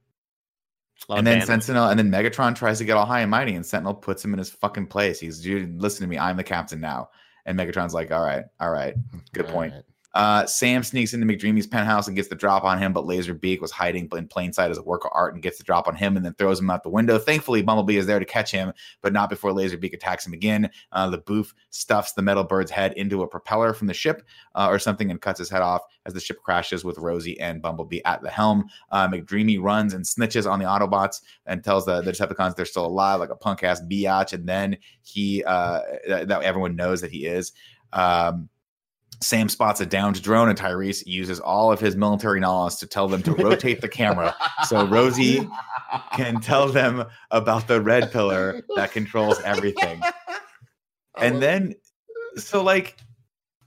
S2: a lot
S4: and then. Sentinel, and then Megatron tries to get all high and mighty, and Sentinel puts him in his fucking place. He's, dude, listen to me, I'm the captain now. And Megatron's like, all right, all right, good point.
S3: All right.
S4: Uh, Sam sneaks into McDreamy's penthouse and gets the drop on him, but Laserbeak was hiding in plain sight as a work of art and gets the drop on him and then throws him out the window. Thankfully, Bumblebee is there to catch him, but not before Laserbeak attacks him again. Uh, the boof stuffs the metal bird's head into a propeller from the ship uh, or something and cuts his head off as the ship crashes with Rosie and Bumblebee at the helm. Uh, McDreamy runs and snitches on the Autobots and tells the, the Decepticons they're still alive, like a punk ass biatch. And then he, uh, that that everyone knows that he is. Um, Sam spots a downed drone, and Tyrese uses all of his military knowledge to tell them to rotate the camera so Rosie can tell them about the red pillar that controls everything. And then, so like,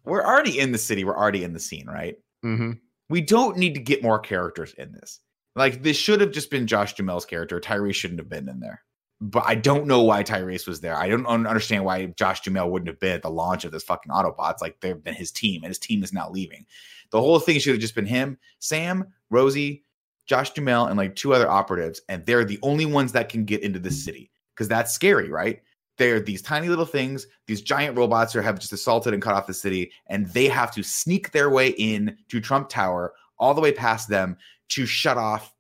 S4: we're already in the city, we're already in the scene, right?
S3: Mhm.
S4: We don't need to get more characters in this. Like, this should have just been Josh Duhamel's character. Tyrese shouldn't have been in there. But I don't know why Tyrese was there. I don't understand why Josh Duhamel wouldn't have been at the launch of this fucking Autobots. Like, they've been his team, and his team is now leaving. The whole thing should have just been him, Sam, Rosie, Josh Duhamel, and like two other operatives. And they're the only ones that can get into this mm-hmm. city because that's scary, right? They're these tiny little things, these giant robots who have just assaulted and cut off the city, and they have to sneak their way in to Trump Tower all the way past them to shut off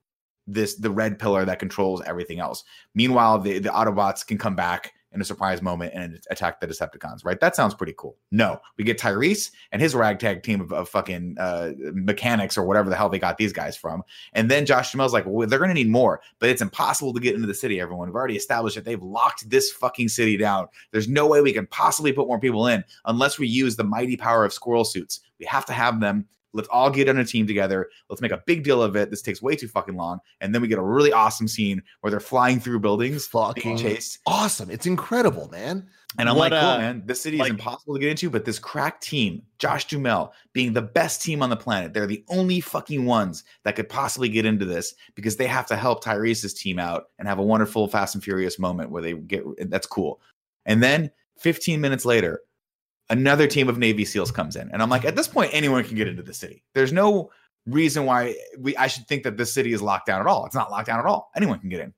S4: this the red pillar that controls everything else. Meanwhile, the, the Autobots can come back in a surprise moment and attack the Decepticons, right? That sounds pretty cool. No, we get Tyrese and his ragtag team of, of fucking uh, mechanics or whatever the hell they got these guys from. And then Josh Duhamel's like, well, they're going to need more, but it's impossible to get into the city, everyone. We've already established that they've locked this fucking city down. There's no way we can possibly put more people in unless we use the mighty power of squirrel suits. We have to have them Let's all get on a team together. Let's make a big deal of it. This takes way too fucking long. And then we get a really awesome scene where they're flying through buildings, being
S3: Fucking
S4: chased.
S3: awesome. It's incredible, man.
S4: And I'm
S2: What,
S4: like, cool,
S2: uh,
S4: man. This city
S2: like-
S4: is impossible to get into, but this crack team, Josh Duhamel, being the best team on the planet, they're the only fucking ones that could possibly get into this because they have to help Tyrese's team out and have a wonderful Fast and Furious moment where they get that's cool. And then 15 minutes later, another team of Navy SEALs comes in, and I'm like, at this point, anyone can get into the city. There's no reason why we I should think that this city is locked down at all. It's not locked down at all. Anyone can get in.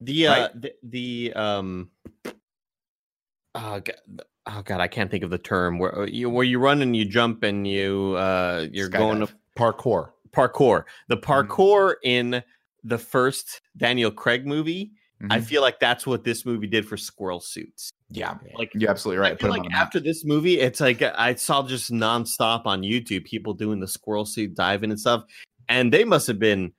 S2: The uh the, the um oh god, oh god, I can't think of the term where uh, you where you run and you jump and you uh you're going to
S3: Parkour.
S2: parkour. The
S4: Mm-hmm.
S2: parkour in the first Daniel Craig movie, I
S4: Mhm.
S2: feel like that's what this movie did for squirrel suits.
S4: Yeah,
S2: Like
S4: you're absolutely right.
S2: I feel
S4: Put 'em
S2: like
S4: on
S2: after this movie, it's like I saw just nonstop on YouTube people doing the squirrel suit diving and stuff, and they must have been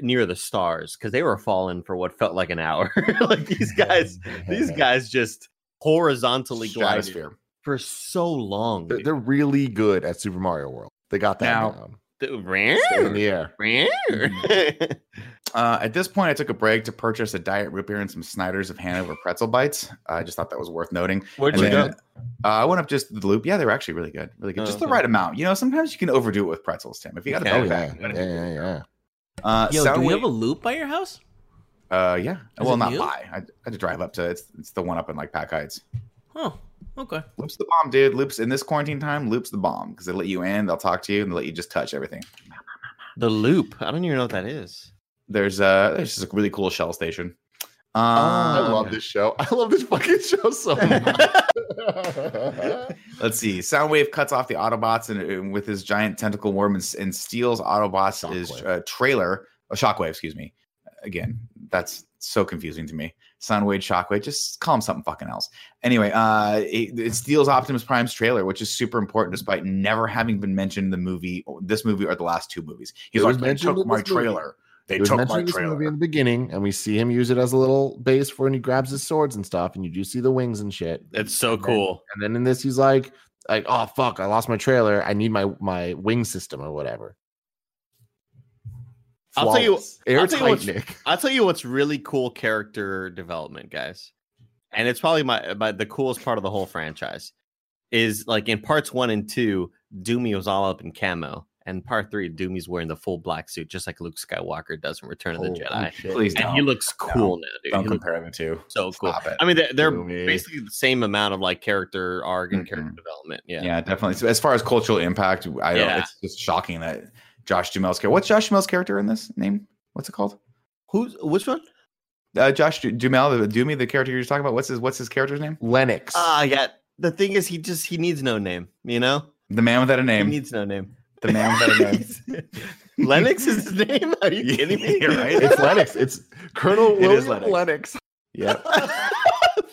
S2: near the stars because they were falling for what felt like an hour. like these guys, these guys just horizontally glided
S4: Stratosphere.
S2: for so long.
S3: They're, they're really good at Super Mario World. They got that
S4: Now-
S3: down.
S2: The-
S3: Stay in the air.
S4: Uh, at this point, I took a break to purchase a diet root beer and some Snyder's of Hanover pretzel bites. I just thought that was worth noting.
S2: Where'd
S4: And
S2: you
S4: then,
S2: go?
S4: Uh, I went up just the loop. Yeah, they were actually really good, really good.
S2: Oh,
S4: just the
S2: okay.
S4: right amount. You know, sometimes you can overdo it with pretzels, Tim. If you got a
S2: Okay.
S3: Oh yeah,
S4: bag,
S3: yeah, yeah, yeah.
S4: Uh,
S5: Yo, do we have a loop by your house?
S4: Uh, yeah.
S5: Is
S4: well, not
S5: new?
S4: buy. I, I had to drive up to it's it's the one up in like Pac Heights.
S5: Oh, okay.
S4: Loops the bomb, dude. Loops in this quarantine time. Loops the bomb because they let you in. They'll talk to you and they let you just touch everything.
S2: the loop. I don't even know what that is.
S4: There's uh, there's just a really cool shell station. Um,
S3: I love this show. I love this fucking show so much.
S4: Let's see. Soundwave cuts off the Autobots and, and with his giant tentacle worm and, and steals Autobots' his
S3: Shockwave.
S4: uh, trailer. A Shockwave, excuse me. Again, that's so confusing to me. Soundwave, Shockwave, just call him something fucking else. Anyway, uh, it, it steals Optimus Prime's trailer, which is super important despite never having been mentioned in the movie, this movie, or the last two movies. He's
S3: It
S4: like, they took my
S3: this movie.
S4: trailer. They
S3: It was
S4: took
S3: mentioned
S4: my
S3: in this movie
S4: trailer.
S3: in the beginning, and we see him use it as a little base for when he grabs his swords and stuff, and you do see the wings and shit.
S2: It's so
S3: And then-
S2: cool.
S3: And then in this, he's like, like, oh fuck, I lost my trailer. I need my my wing system or whatever.
S2: I'll tell you-
S3: Flawless.
S2: I'll tell you what's-
S3: Nick.
S2: I'll tell you what's really cool character development, guys. And it's probably my, my the coolest part of the whole franchise is like in parts one and two, Doomy was all up in camo. And part three, Doomy's wearing the full black suit, just like Luke Skywalker does in Return of the Jedi.
S3: shit.
S4: Please
S2: And
S4: don't.
S2: he looks cool now, dude.
S4: don't
S2: He
S4: compare the two.
S2: so cool.
S4: Stop it.
S2: I mean, they're, they're basically the same amount of like character arc and character
S4: Mhm.
S2: development. Yeah.
S4: Yeah, definitely. So as far as cultural impact, I don't.
S2: Yeah.
S4: It's just shocking that Josh Duhamel's character. What's Josh Duhamel's character in this name? What's it called?
S2: Who's which one?
S4: Uh, Josh Du- Duhamel, the Doomy, the character you're talking about. What's his What's his character's name?
S3: Lennox.
S2: Ah, yeah. The thing is, he just he needs no name. You know,
S4: The man without a
S2: he
S4: name.
S2: needs no name.
S4: the man without a name.
S2: Lennox is his name. Are you kidding me?
S4: You're right.
S3: it's Lennox. It's Colonel
S4: It
S3: William
S4: is Lennox.
S3: Lennox.
S4: Yep.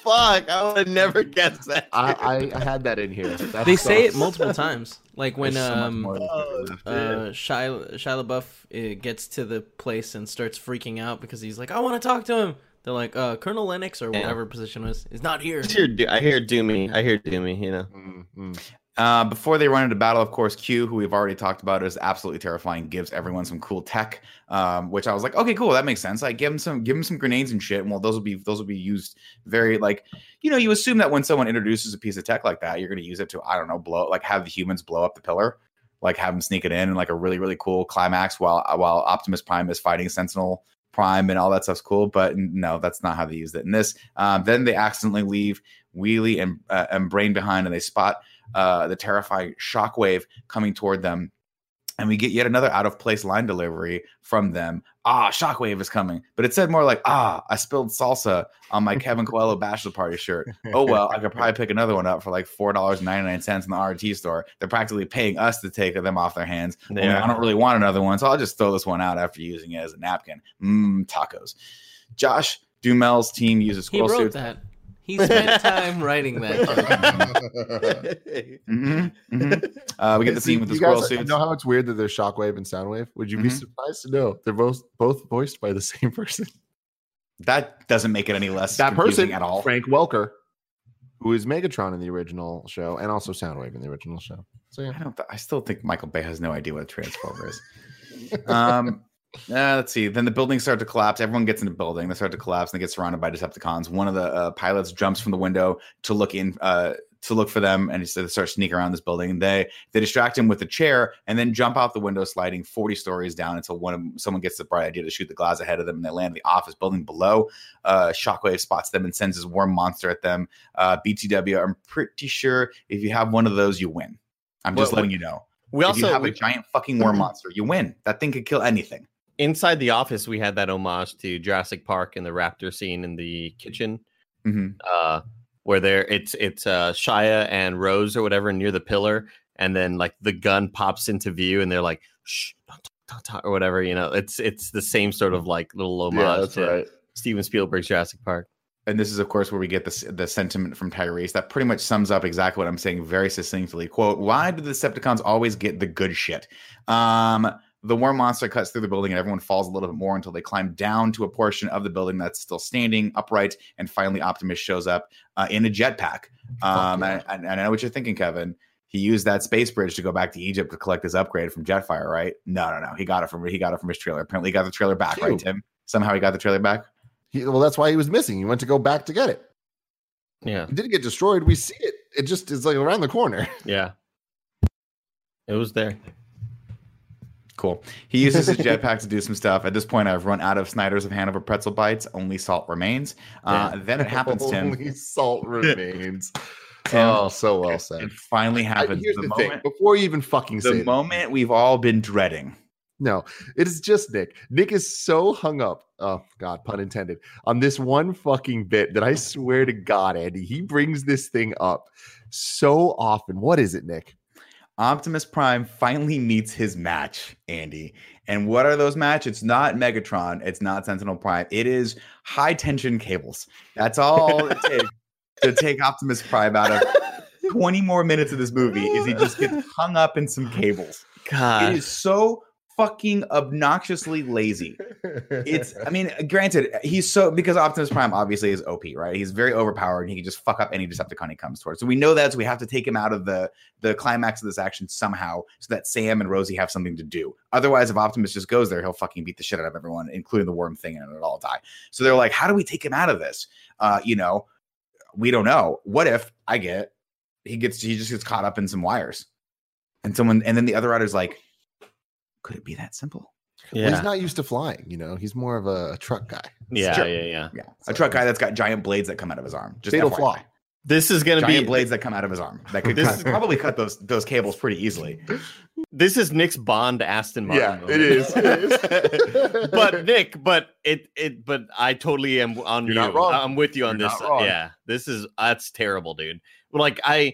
S2: Fuck! I would have never guessed that.
S3: I, I, I had that in here. That's
S5: They
S3: so-
S5: say it multiple times. Like when
S4: There's so
S5: um
S2: Oh,
S5: uh Shia, Shia LaBeouf uh, gets to the place and starts freaking out because he's like, I want to talk to him. They're like, uh, Colonel Lennox or
S2: Yeah.
S5: whatever position was is not here.
S2: I hear, Do- I hear Doomy. I hear Doomy. You know.
S3: Mm, mm.
S4: Uh, before they run into battle, of course, Q, who we've already talked about, is absolutely terrifying. Gives everyone some cool tech, um, which I was like, okay, cool, that makes sense. Like, give him some, give him some grenades and shit. And well, those will be those will be used very like, you know, you assume that when someone introduces a piece of tech like that, you're going to use it to, I don't know, blow like have the humans blow up the pillar, like have them sneak it in, and like a really really cool climax while while Optimus Prime is fighting Sentinel Prime and all that stuff's cool. But no, that's not how they used it in this. Um, then they accidentally leave Wheelie and uh, and Brain behind, and they spot uh, the terrifying shockwave coming toward them. And we get yet another out of place line delivery from them. Ah, shockwave is coming. But it said more like, ah, I spilled salsa on my Kevin Coello bachelor party shirt. Oh, well, I could probably pick another one up for like $4.99 in the RT store. They're practically paying us to take them off their hands. Only
S2: Yeah.
S4: I don't really want another one, so I'll just throw this one out after using it as a napkin. Mmm, tacos. Josh Duhamel's team uses
S5: He
S4: squirrel
S5: wrote
S4: suits.
S5: that. He spent time writing that.
S4: Mhm, mhm. Uh, we get the
S3: See,
S4: scene with the
S3: you
S4: squirrel
S3: guys
S4: suits.
S3: know how it's weird that there's Shockwave and Soundwave? Would you be
S4: Mhm.
S3: surprised to know they're both both voiced by the same person?
S4: That doesn't make it any less
S3: That person
S4: at all.
S3: Frank Welker. who is Megatron in the original show and also Soundwave in the original show. So yeah.
S4: I don't. Th- I still think Michael Bay has no idea what a transformer is. Um, uh, let's see. Then the buildings start to collapse. Everyone gets in the building. They start to collapse and they get surrounded by Decepticons. One of the uh, pilots jumps from the window to look in. Uh, to look for them, and he said they start sneaking around this building. They they distract him with a chair, and then jump out the window, sliding forty stories down until one of someone gets the bright idea to shoot the glass ahead of them, and they land in the office building below. Uh, Shockwave spots them and sends his worm monster at them. Uh, BTW, I'm pretty sure if you have one of those, you win. I'm just
S2: Well,
S4: letting you know.
S2: We
S4: if
S2: also
S4: have
S2: we-
S4: a giant fucking worm monster, you win. That thing could kill anything.
S2: Inside the office we had that homage to Jurassic Park and the raptor scene in the kitchen.
S4: hmm
S2: uh where there it's it's uh Shia and Rose or whatever near the pillar and then like the gun pops into view and they're like shh don't talk, don't talk," or whatever you know it's it's the same sort of like little homage yeah, that's to Steven Spielberg's Jurassic Park
S4: And this is, of course, where we get the the sentiment from Tyrese that pretty much sums up exactly what I'm saying very succinctly. "Quote: Why do the Decepticons always get the good shit?" Um, the worm monster cuts through the building, and everyone falls a little bit more until they climb down to a portion of the building that's still standing upright. And finally, Optimus shows up uh, in a jetpack. Um,
S3: yeah.
S4: and, and I know what you're thinking, Kevin. He used that space bridge to go back to Egypt to collect his upgrade from Jetfire, right? No, no, no. He got it from he got it from his trailer. Apparently, he got the trailer back, right, Tim? Somehow he got the trailer back.
S3: He, well, that's why he was missing. He went to go back to get it.
S2: yeah
S3: He didn't get destroyed. We see it. It just is like around the corner.
S2: yeah it was there
S4: Cool. He uses his jetpack to do some stuff. At this point, I've run out of Snyder's of Hanover pretzel bites. Only salt remains. Uh, Then it happens, Tim.
S3: Only salt remains.
S4: Tim,
S3: oh, so well said.
S4: It finally
S3: I-
S4: happens.
S3: here's
S4: the,
S3: the,
S4: moment,
S3: thing. Before you even fucking say
S4: the
S3: it,
S4: moment we've all been dreading.
S3: No, it is just Nick. Nick is so hung up. Oh God, pun intended. On this one fucking bit that I swear to God, Andy, he brings this thing up so often. What is it, Nick?
S4: Optimus Prime finally meets his match, Andy. And what are those match? It's not Megatron. It's not Sentinel Prime. It is high tension cables. That's all it takes to take Optimus Prime out of 20 more minutes of this movie. Is he just gets hung up in some cables?
S2: God
S4: it is so fucking obnoxiously lazy. It's, I mean, granted, he's so because Optimus Prime obviously is OP, right? He's very overpowered and he can just fuck up any Decepticon he comes towards. So we know that, so we have to take him out of the the climax of this action somehow, so that Sam and Rosie have something to do. Otherwise, if Optimus just goes there, he'll fucking beat the shit out of everyone, including the worm thing, and it'll all die. So they're like, how do we take him out of this? Uh, you know, we don't know. What if I get he gets he just gets caught up in some wires, and someone, and then the other rider's like, could it be that simple?
S3: Well, he's not used to flying. You know, he's more of a, a truck guy.
S2: yeah
S4: Sure.
S2: yeah yeah
S4: Yeah, a truck guy that's got giant blades that come out of his arm. Just
S3: Fatal
S4: FYI.
S3: flaw.
S2: this is gonna
S4: Giant
S2: be
S4: blades that come out of his arm that could
S2: This
S4: cut,
S2: is-
S4: probably cut those those cables pretty easily.
S2: this is Nick's Bond Aston Martin
S3: Yeah,
S2: moment.
S3: it is. It is.
S2: but Nick, but it it but I totally am on
S3: You're
S2: you.
S3: not wrong.
S2: I'm with you on
S3: You're
S2: this.
S3: not wrong.
S2: Yeah, this is that's terrible, dude. Like I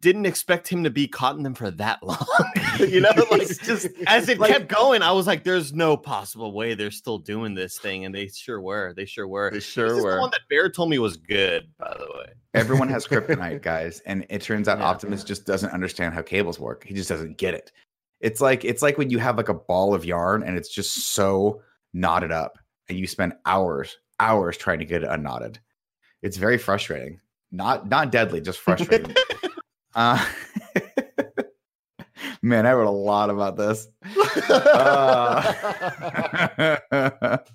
S2: didn't expect him to be caught in them for that long. you know, like just as it
S3: like-
S2: kept going, I was like, "There's no possible way they're still doing this thing," and they sure were. They sure were.
S3: They
S2: This
S3: sure
S2: is the
S3: were.
S2: one that Bear told me was good, by the way.
S4: Everyone has kryptonite, guys, and it turns out
S2: Yeah.
S4: Optimus just doesn't understand how cables work. He just doesn't get it. It's like it's like when you have like a ball of yarn and it's just so knotted up, and you spend hours hours trying to get it unknotted. It's very frustrating. Not not deadly, just frustrating. Uh, man, I wrote a lot about this. Uh,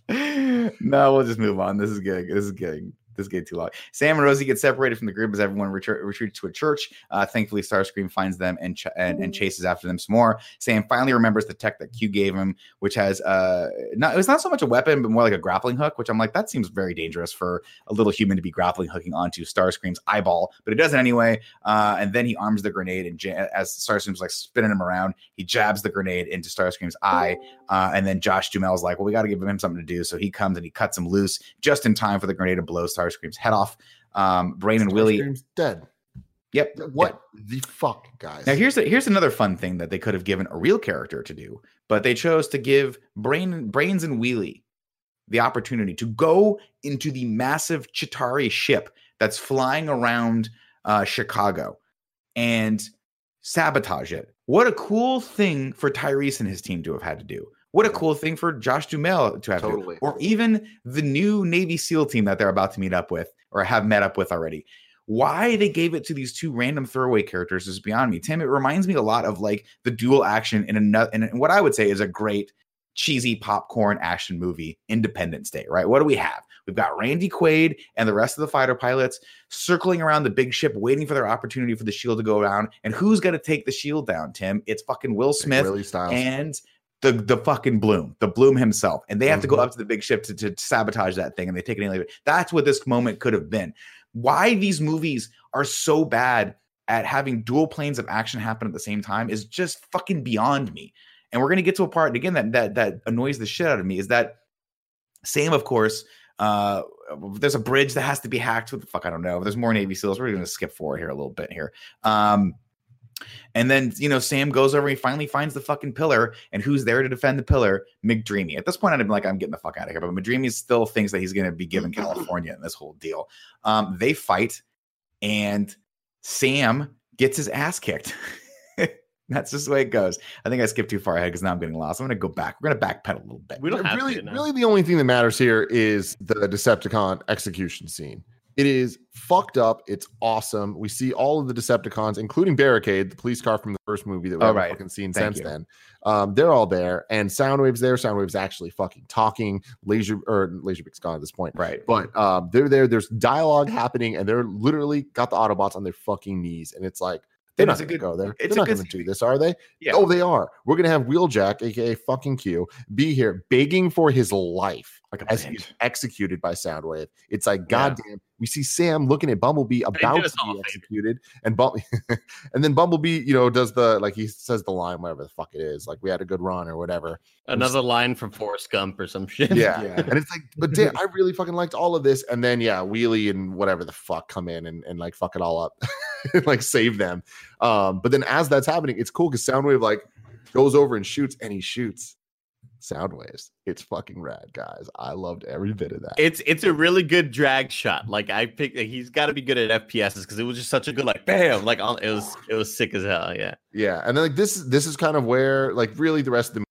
S4: no, we'll just move on. This is getting this is getting this is getting too long. Sam and Rosie get separated from the group as everyone retreat, retreats to a church. Uh, thankfully, Starscream finds them and, ch- and and chases after them some more. Sam finally remembers the tech that Q gave him, which has uh not it was not so much a weapon, but more like a grappling hook. Which I'm like that seems very dangerous for a little human to be grappling hooking onto Starscream's eyeball, but it does it anyway. Uh, and then he arms the grenade, and ja- as Starscream's like spinning him around, he jabs the grenade into Starscream's eye. Uh, and then Josh Duhamel's like, well, we got to give him something to do. So he comes and he cuts him loose just in time for the grenade to blow Starscream's head off. Um, Brain and
S3: Wheelie. Dead.
S4: Yep.
S3: What the fuck, guys?
S4: Now here's a, here's another fun thing that they could have given a real character to do, but they chose to give Brain Brains and Wheelie the opportunity to go into the massive Chitauri ship that's flying around uh, Chicago and sabotage it. What a cool thing for Tyrese and his team to have had to do. What a cool thing for Josh Duhamel to have to.
S3: Totally.
S4: Or even the new Navy SEAL team that they're about to meet up with or have met up with already. Why they gave it to these two random throwaway characters is beyond me. Tim, it reminds me a lot of like the dual action in another, in what I would say is a great cheesy popcorn action movie, Independence Day, right? What do we have? We've got Randy Quaid and the rest of the fighter pilots circling around the big ship, waiting for their opportunity for the shield to go down. And who's going to take the shield down, Tim? It's fucking Will Smith and the the fucking Bloom, the Bloom himself, and they have to go
S3: Mhm.
S4: up to the big ship to, to sabotage that thing, and they take it anyway. That's what this moment could have been. Why these movies are so bad at having dual planes of action happen at the same time is just fucking beyond me. And we're gonna get to a part again that that that annoys the shit out of me is that Sam, of course. Uh, there's a bridge that has to be hacked. What the fuck? I don't know. There's more Navy SEALs. We're going to skip forward here a little bit here. Um, and then, you know, Sam goes over and he finally finds the fucking pillar. And who's there to defend the pillar? McDreamy. At this point, I'd been like, I'm getting the fuck out of here. But McDreamy still thinks that he's going to be given California in this whole deal. Um, they fight, and Sam gets his ass kicked. That's just the way it goes. I think I skipped too far ahead because now I'm getting lost. I'm going to go back. We're going to backpedal a little bit.
S2: We don't have
S3: really,
S2: to. no.
S3: really, the only thing that matters here is the Decepticon execution scene. It is fucked up. It's awesome. We see all of the Decepticons, including Barricade, the police car from the first movie that we haven't
S4: right.
S3: fucking seen
S4: Thank
S3: since
S4: you.
S3: then. Um, they're all there, and Soundwave's there. Soundwave's actually fucking talking. Laser or Laserbeak's gone at this point.
S4: Right.
S3: But um, they're there. There's dialogue happening, and they're literally got the Autobots on their fucking knees, and it's like they're not going to go there.
S4: it's
S3: They're not going to do this, are they?
S4: Yeah.
S3: Oh, they are. We're gonna have Wheeljack, aka fucking Q, be here begging for his life
S4: Like a
S3: as
S4: bitch.
S3: he's executed by Soundwave. It's like,
S2: Yeah.
S3: goddamn. We see Sam looking at Bumblebee about to
S2: us all a
S3: be executed, and Bum- and then Bumblebee, you know, does the like he says the line, whatever the fuck it is, like we had a good run or whatever.
S2: Another line from Forrest Gump or some shit.
S3: Yeah.
S4: Yeah.
S3: And it's like, but damn, I really fucking liked all of this. And then yeah, Wheelie and whatever the fuck come in and, and like fuck it all up and like save them. Um, but then as that's happening, it's cool because Soundwave like goes over and shoots and he shoots Soundwaves. It's fucking rad, guys. I loved every bit of that.
S2: It's it's a really good drag shot. Like I picked, he's got to be good at FPSs because it was just such a good like bam. Like it was it was sick as hell. Yeah.
S3: Yeah, and then like this this is kind of where like really the rest of the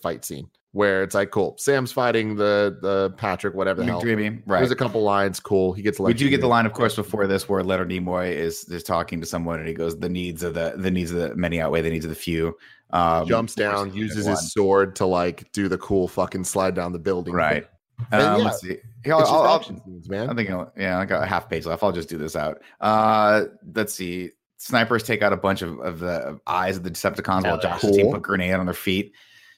S3: fight scene where it's like cool. Sam's fighting the the Patrick whatever the hell.
S4: McDreamy. Right.
S3: There's a couple lines. Cool. He gets.
S4: Like we do get the line, of course, before this, where Leonard Nimoy is is talking to someone, and he goes, "The needs of the the needs of the many outweigh the needs of the few." Um,
S3: jumps down, uses his sword to like do the cool fucking slide down the building.
S4: right.
S3: And
S4: Um,
S3: yeah,
S4: let's see. I'll, I'll, I'll-
S3: scenes, man.
S4: I think I'll, yeah, I got a half page left. I'll just do this out. Uh, let's see. Snipers take out a bunch of, of the eyes of the Decepticons while. Josh's team put grenade on their feet.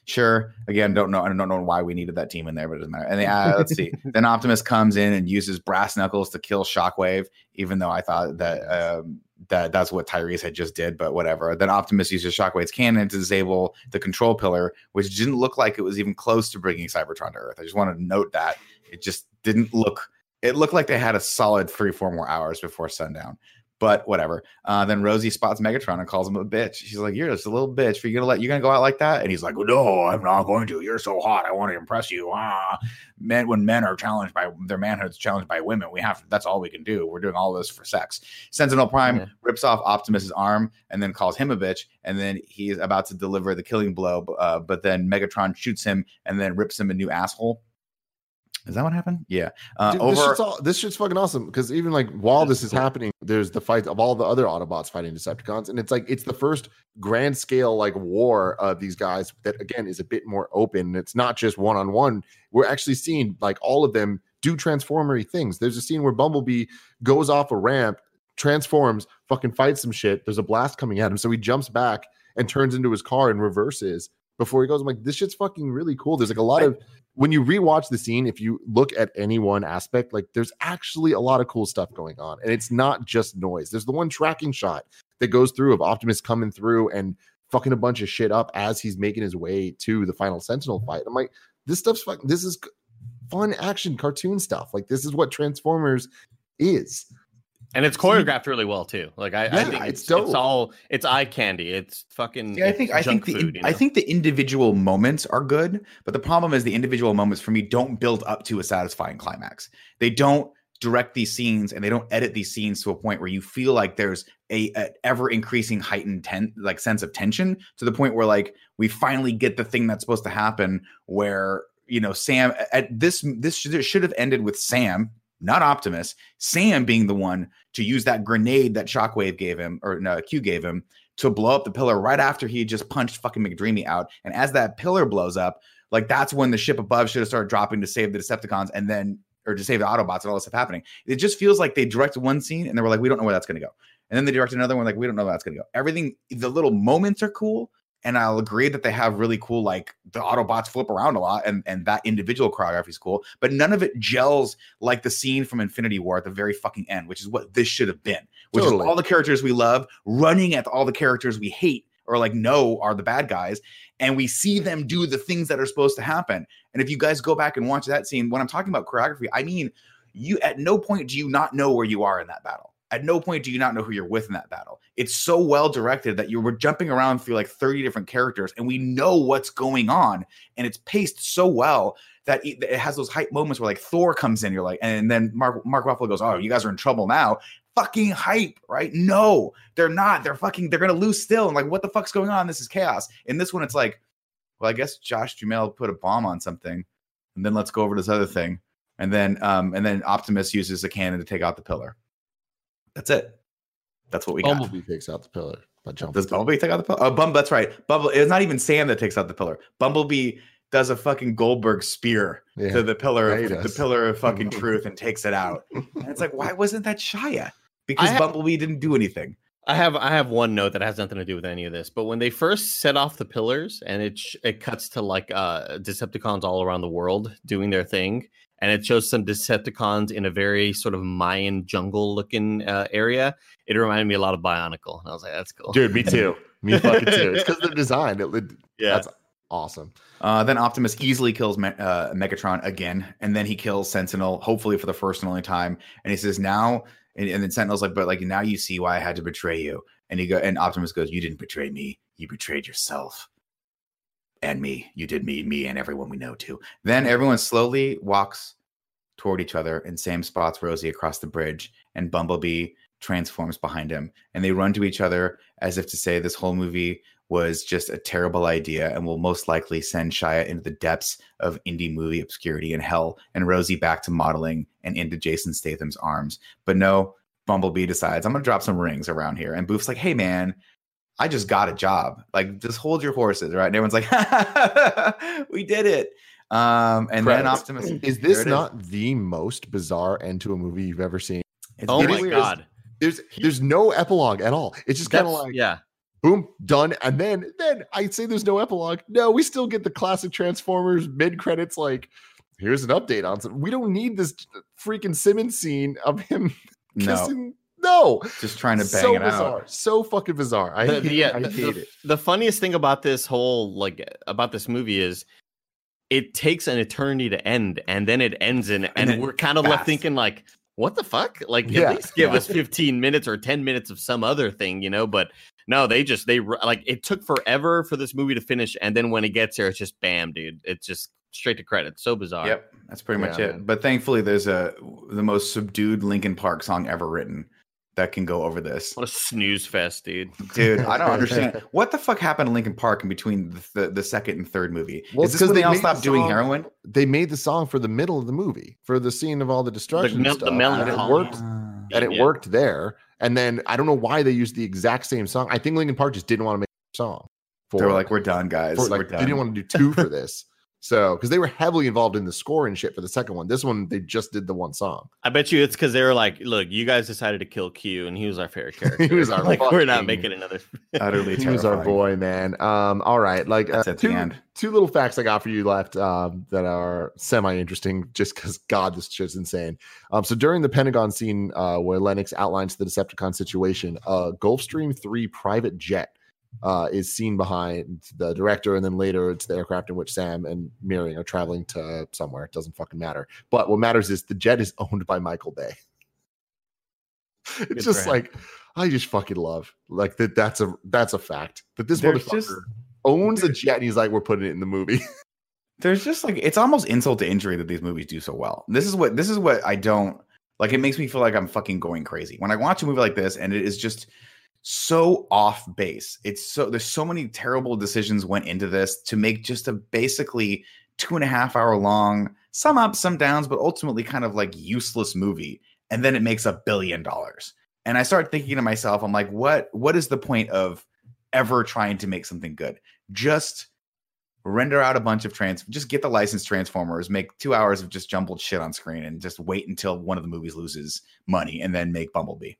S4: Sure. Again, don't know. I don't know why we needed that team in there, but it doesn't matter. And then, uh, let's see. Then Optimus comes in and uses brass knuckles to kill Shockwave, even though I thought that um, that that's what Tyrese had just did, but whatever. Then Optimus uses Shockwave's cannon to disable the control pillar, which didn't look like it was even close to bringing Cybertron to Earth. I just want to note that it just didn't look. It looked like they had a solid three, four more hours before sundown. But whatever. Uh, then Rosie spots Megatron and calls him a bitch. She's like, "You're just a little bitch. Are you gonna let you gonna go out like that?" And he's like, "No, I'm not going to. You're so hot. I want to impress you." Ah, men when men are challenged by their manhood is challenged by women, we have to. That's all we can do. We're doing all this for sex. Sentinel Prime
S2: Yeah.
S4: rips off Optimus's arm and then calls him a bitch. And then he's about to deliver the killing blow, uh, but then Megatron shoots him and then rips him a new asshole. Is that what happened? Yeah. Uh,
S3: Dude, this,
S4: over.
S3: shit's all, this shit's fucking awesome because even like while this is happening, there's the fight of all the other Autobots fighting Decepticons, and it's like it's the first grand scale like war of these guys that again is a bit more open. It's not just one on one. We're actually seeing like all of them do transformery things. There's a scene where Bumblebee goes off a ramp, transforms, fucking fights some shit. There's a blast coming at him, so he jumps back and turns into his car and reverses before he goes. I'm like, this shit's fucking really cool. There's like a lot of when you rewatch the scene, if you look at any one aspect, like there's actually a lot of cool stuff going on, and it's not just noise. There's the one tracking shot that goes through of Optimus coming through and fucking a bunch of shit up as he's making his way to the final Sentinel fight. I'm like, this stuff's fuck. This is fun action cartoon stuff. Like this is what Transformers is.
S2: And it's choreographed really well too. Like I, I
S3: Yeah,
S2: think
S3: it's
S2: it's, it's all it's eye candy. It's fucking
S4: Yeah, I think I think the
S2: food, you
S4: I think the individual moments are good, but the problem is the individual moments for me don't build up to a satisfying climax. They don't direct these scenes and they don't edit these scenes to a point where you feel like there's a, a ever increasing heightened ten, like sense of tension to the point where like we finally get the thing that's supposed to happen where you know Sam at this this should, should have ended with Sam not Optimus. Sam being the one to use that grenade that Shockwave gave him, or no, Q gave him, to blow up the pillar right after he just punched fucking McDreamy out. And as that pillar blows up, like that's when the ship above should have started dropping to save the Decepticons, and then or to save the Autobots and all this stuff happening. It just feels like they directed one scene and they were like, we don't know where that's going to go. And then they directed another one, like, we don't know where that's going to go. Everything, the little moments are cool. And I'll agree that they have really cool, like the Autobots flip around a lot and, and that individual choreography is cool, but none of it gels like the scene from Infinity War at the very fucking end, which is what this should have been, which
S3: Totally.
S4: is all the characters we love running at all the characters we hate or like know are the bad guys. And we see them do the things that are supposed to happen. And if you guys go back and watch that scene, when I'm talking about choreography, I mean, you at no point do you not know where you are in that battle. At no point do you not know who you're with in that battle. It's so well directed that you were jumping around through like 30 different characters and we know what's going on. And it's paced so well that it has those hype moments where like Thor comes in, you're like, and then Mark Mark Ruffalo goes, Oh, you guys are in trouble now. Fucking hype, right? No, they're not. They're fucking, they're gonna lose still. And like, what the fuck's going on? This is chaos. In this one, it's like, well, I guess Josh Jamel put a bomb on something, and then let's go over this other thing. And then um, and then Optimus uses a cannon to take out the pillar. That's it. That's what we got.
S3: Bumblebee takes out the pillar by jumping.
S4: Does Bumblebee take out the pillar? Oh, Bum, that's right. Bumble. It's not even Sam that takes out the pillar. Bumblebee does a fucking Goldberg spear
S3: Yeah.
S4: to the pillar, of, the pillar of fucking truth, and takes it out. And it's like, why wasn't that Shia? Because
S2: have-
S4: Bumblebee didn't do anything.
S2: I have I have one note that has nothing to do with any of this, but when they first set off the pillars and it sh- it cuts to like uh Decepticons all around the world doing their thing, and it shows some Decepticons in a very sort of Mayan jungle looking uh, area, it reminded me a lot of Bionicle, and I was like, that's cool,
S3: Dude, me too. Me fucking too. It's because they're designed. It, it-
S2: Yeah,
S3: That's awesome.
S4: Uh, then Optimus easily kills Me- uh, Megatron again, and then he kills Sentinel, hopefully for the first and only time. And he says, "Now," and, and then Sentinel's like, "But like now you see why I had to betray you." And he go, and Optimus goes, "You didn't betray me. You betrayed yourself and me. You did me, me, and everyone we know too." Then everyone slowly walks toward each other, and Sam spots Rosie across the bridge, and Bumblebee transforms behind him, and they run to each other as if to say, "This whole movie." was just a terrible idea and will most likely send Shia into the depths of indie movie obscurity and hell, and Rosie back to modeling and into Jason Statham's arms. But no, Bumblebee decides, I'm going to drop some rings around here. And Boof's like, hey, man, I just got a job. Like, just hold your horses, right? And everyone's like, we did it. Um, and then
S3: Credits.
S4: Optimus.
S3: Is this
S4: it
S3: not the most bizarre end to a movie you've ever seen?
S4: It's
S2: oh my
S3: weird.
S2: god,
S3: There's there's no epilogue at all. It's just kind of like
S2: yeah,
S3: boom, done. And then then I'd say there's no epilogue. No, we still get the classic Transformers mid credits. Like, here's an update on something. We don't need this freaking Simmons scene of him
S4: no,
S3: kissing. No,
S4: just trying to bang
S3: so
S4: it
S3: bizarre,
S4: out.
S3: so fucking bizarre. I
S2: The-
S3: hate,
S2: yeah,
S3: I
S2: the,
S3: hate
S2: the-
S3: it.
S2: the funniest thing about this whole like about this movie is it takes an eternity to end and then it ends in and,
S4: then
S2: we're kind of left thinking like what the fuck like
S3: Yeah,
S2: at least give
S4: yeah.
S2: us 15 minutes or 10 minutes of some other thing you know but no they just they like it took forever for this movie to finish and then when it gets there it's just bam dude it's just straight to credits so bizarre
S4: Yep, that's pretty much it.
S3: man.
S4: But thankfully, there's a the most subdued Linkin Park song ever written that can go over this.
S2: what a snooze fest dude
S4: Dude, I don't understand what the fuck happened to Linkin Park in between the, the, the second and third movie.
S3: Well,
S4: Is
S3: it's
S4: this
S3: 'cause
S4: when they
S3: they
S4: all
S3: made the
S4: stopped doing
S3: song-
S4: heroin?
S3: They made the song for the middle of the movie for the scene of all the destruction.
S2: mel-
S3: and
S2: the
S3: stuff, and it
S2: melancholy.
S3: worked. and it
S2: Yeah.
S3: worked there. And then I don't know why they used the exact same song. I think Linkin Park just didn't want to make a song. For
S4: They were like, "We're done, guys.
S3: for,
S4: we're
S3: like
S4: done."
S3: they didn't want to do two for this. So because they were heavily involved in the score and shit for the second one. This one they just did the one song.
S2: I bet you it's because they were like, "Look, you guys decided to kill Q, and he was our favorite character.
S3: he was our
S2: like, we're not making another."
S4: Utterly
S3: He was our boy, man. Um, all right, like uh,
S4: That's at the
S3: two,
S4: end.
S3: two little facts I got for you left um, that are semi interesting, just because God, this shit's insane. Um, so during the Pentagon scene uh, where Lennox outlines the Decepticon situation, a Gulfstream three private jet uh, is seen behind the director, and then later it's the aircraft in which Sam and Miriam are traveling to somewhere. It doesn't fucking matter. But what matters is the jet is owned by Michael Bay. It's just like I just fucking love like that. That's a that's a fact that this
S4: There's
S3: motherfucker
S4: just-
S3: owns a jet, and he's like, we're putting it in the movie.
S4: There's just like it's almost insult to injury that these movies do so well. This is what this is what I don't like. It makes me feel like I'm fucking going crazy when I watch a movie like this, and it is just so off base. It's so there's so many terrible decisions went into this to make just a basically two and a half hour long, some ups, some downs, but ultimately kind of like useless movie. And then it makes a billion dollars. And I start thinking to myself, I'm like, what what is the point of ever trying to make something good? Just render out a bunch of trans just get the licensed transformers make two hours of just jumbled shit on screen and just wait until one of the movies loses money and then make bumblebee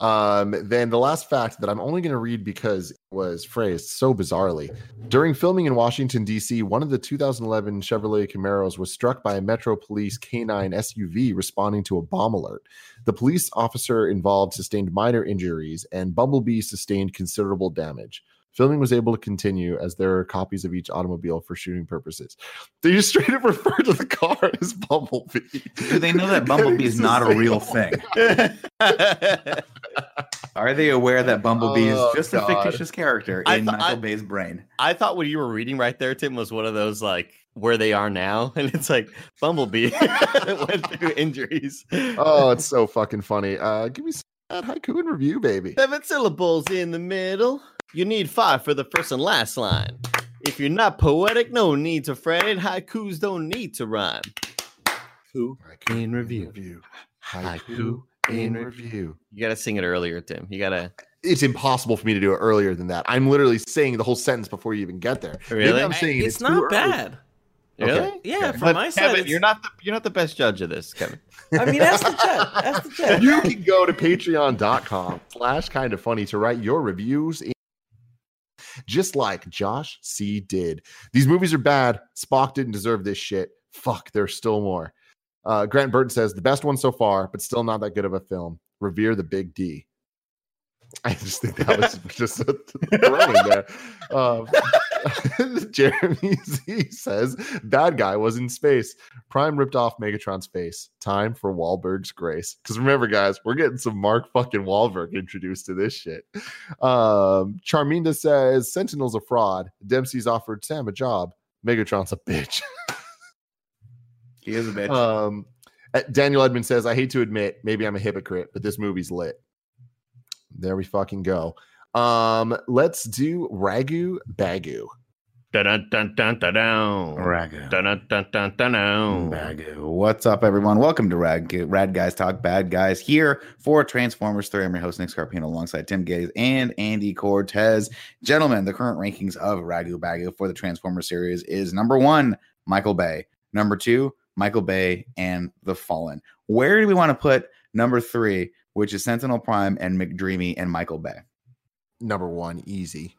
S3: Um, then the last fact that I'm only going to read because it was phrased so bizarrely. During filming in Washington, D.C., one of the 2011 Chevrolet Camaros was struck by a Metro Police K9 SUV responding to a bomb alert. The police officer involved sustained minor injuries, and Bumblebee sustained considerable damage. Filming was able to continue as there are copies of each automobile for shooting purposes. They just straight up refer to the car as Bumblebee.
S4: do they know that bumblebee is not a real thing are they aware that bumblebee
S3: Oh,
S4: is just a fictitious character
S2: I
S4: in
S2: thought-
S4: michael
S2: I-
S4: bay's brain
S2: I thought what you were reading right there, Tim, was one of those like where they are now, and it's like Bumblebee went through injuries.
S3: Oh, it's so fucking funny. Uh, give me some that haiku and review, baby.
S2: Seven syllables in the middle. You need five for the first and last line. If you're not poetic, no need to fret. Haikus don't need to rhyme. Haiku in review.
S3: Haiku in review.
S2: You gotta sing it earlier, Tim. You gotta.
S3: It's impossible for me to do it earlier than that. I'm literally saying the whole sentence before you even get there. Maybe
S2: Really?
S3: I'm saying
S5: it's
S3: too
S5: not
S3: early.
S5: bad.
S3: Okay.
S2: Really?
S5: Yeah, from
S2: But
S5: my side,
S2: Kevin,
S5: it's-
S2: you're not the you're not the best judge of this, Kevin.
S5: I mean, ask the chat. Ask the chat.
S3: You can go to patreon.com slash kind of funny to write your reviews in just like Josh C did. These movies are bad. Spock didn't deserve this shit. Fuck, there's still more. Uh, Grant Burton says the best one so far, but still not that good of a film. Revere the Big D. I just think that was just a throw in there. Um, Jeremy Z says bad guy was in space. Prime ripped off Megatron's face. Time for Wahlberg's grace. Because remember, guys, we're getting some Mark fucking Wahlberg introduced to this shit. Um, Charminda says Sentinel's a fraud. Dempsey's offered Sam a job. Megatron's a bitch.
S4: he is a bitch
S3: Um, uh, Daniel Edmond says, I hate to admit, maybe I'm a hypocrite, but this movie's lit. There we fucking go. Um, let's do Ragu Bagu.
S2: Dun dun dun.
S4: Ragu.
S2: Dun dun dun dun dun dun.
S4: Bagu. What's up, everyone? Welcome to Rad, Rad Guys Talk Bad Guys here for Transformers 3. I'm your host, Nick Scarpino, alongside Tim Gettys and Andy Cortez. Gentlemen, the current rankings of Ragu Bagu for the Transformers series is number one, Michael Bay. Number two, Michael Bay and The Fallen. Where do we want to put number three, which is Sentinel Prime and McDreamy and Michael Bay?
S3: Number one, easy.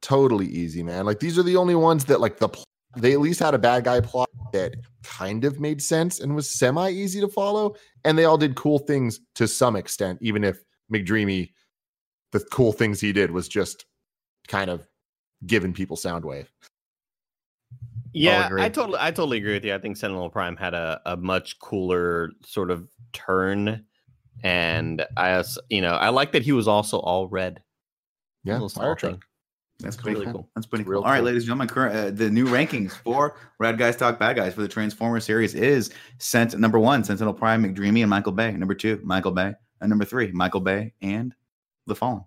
S3: Totally easy, man. Like these are the only ones that like the pl- they at least had a bad guy plot that kind of made sense and was semi easy to follow. And they all did cool things to some extent, even if McDreamy, the cool things he did was just kind of giving people Soundwave.
S2: Yeah. I totally I totally agree with you. I think Sentinel Prime had a, a much cooler sort of turn. And I you know, I like that he was also all red.
S3: Yeah,
S2: Little
S3: fire
S2: small
S3: truck.
S2: thing.
S4: That's
S2: It's
S4: pretty
S2: really
S4: cool.
S2: cool.
S4: That's pretty cool.
S3: Real
S4: All right,
S3: cool.
S4: ladies and gentlemen, current uh, the new rankings for Rad Guys Talk Bad Guys for the Transformers series is sent number one, Sentinel Prime, McDreamy, and Michael Bay. Number two, Michael Bay, and number three, Michael Bay and The Fallen.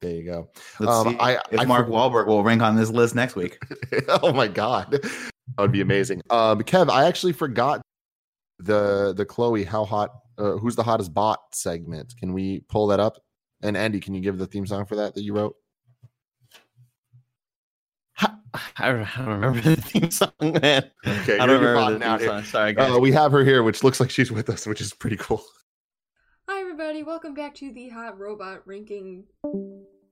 S3: There you go.
S4: Let's
S3: Um,
S4: see
S3: I-
S4: if
S3: I
S4: Mark
S3: for-
S4: Wahlberg will rank on this list next week.
S3: oh my god, that would be amazing. Um, Kev, I actually forgot the the Chloe how hot uh, who's the hottest bot segment. Can we pull that up? And Andy, can you give the theme song for that that you wrote?
S2: I don't, remember the theme song, man.
S3: Okay,
S2: I
S3: you're
S2: don't remember the
S3: now
S2: theme
S3: here.
S2: song. Sorry, guys.
S3: Uh, we have her here, which looks like she's with us, which is pretty cool.
S6: Hi, everybody. Welcome back to the Hot Robot Ranking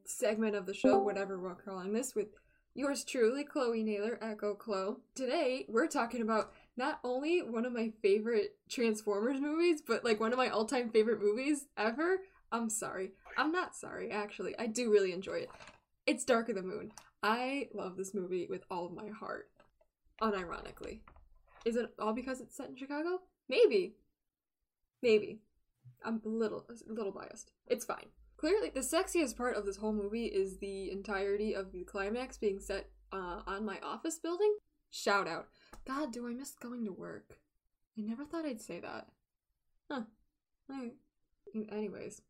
S6: segment of the show, whatever we're calling this, with yours truly, Chloe Naylor, Echo Chloe. Today, we're talking about not only one of my favorite Transformers movies, but like one of my all time favorite movies ever. I'm sorry. I'm not sorry, actually. I do really enjoy it. It's Dark of the Moon. I love this movie with all of my heart, unironically. Is it all because it's set in Chicago? Maybe. Maybe. I'm a little a little biased. It's fine. Clearly, the sexiest part of this whole movie is the entirety of the climax being set uh, on my office building. Shout out. God, do I miss going to work? I never thought I'd say that. Huh. I- Anyways,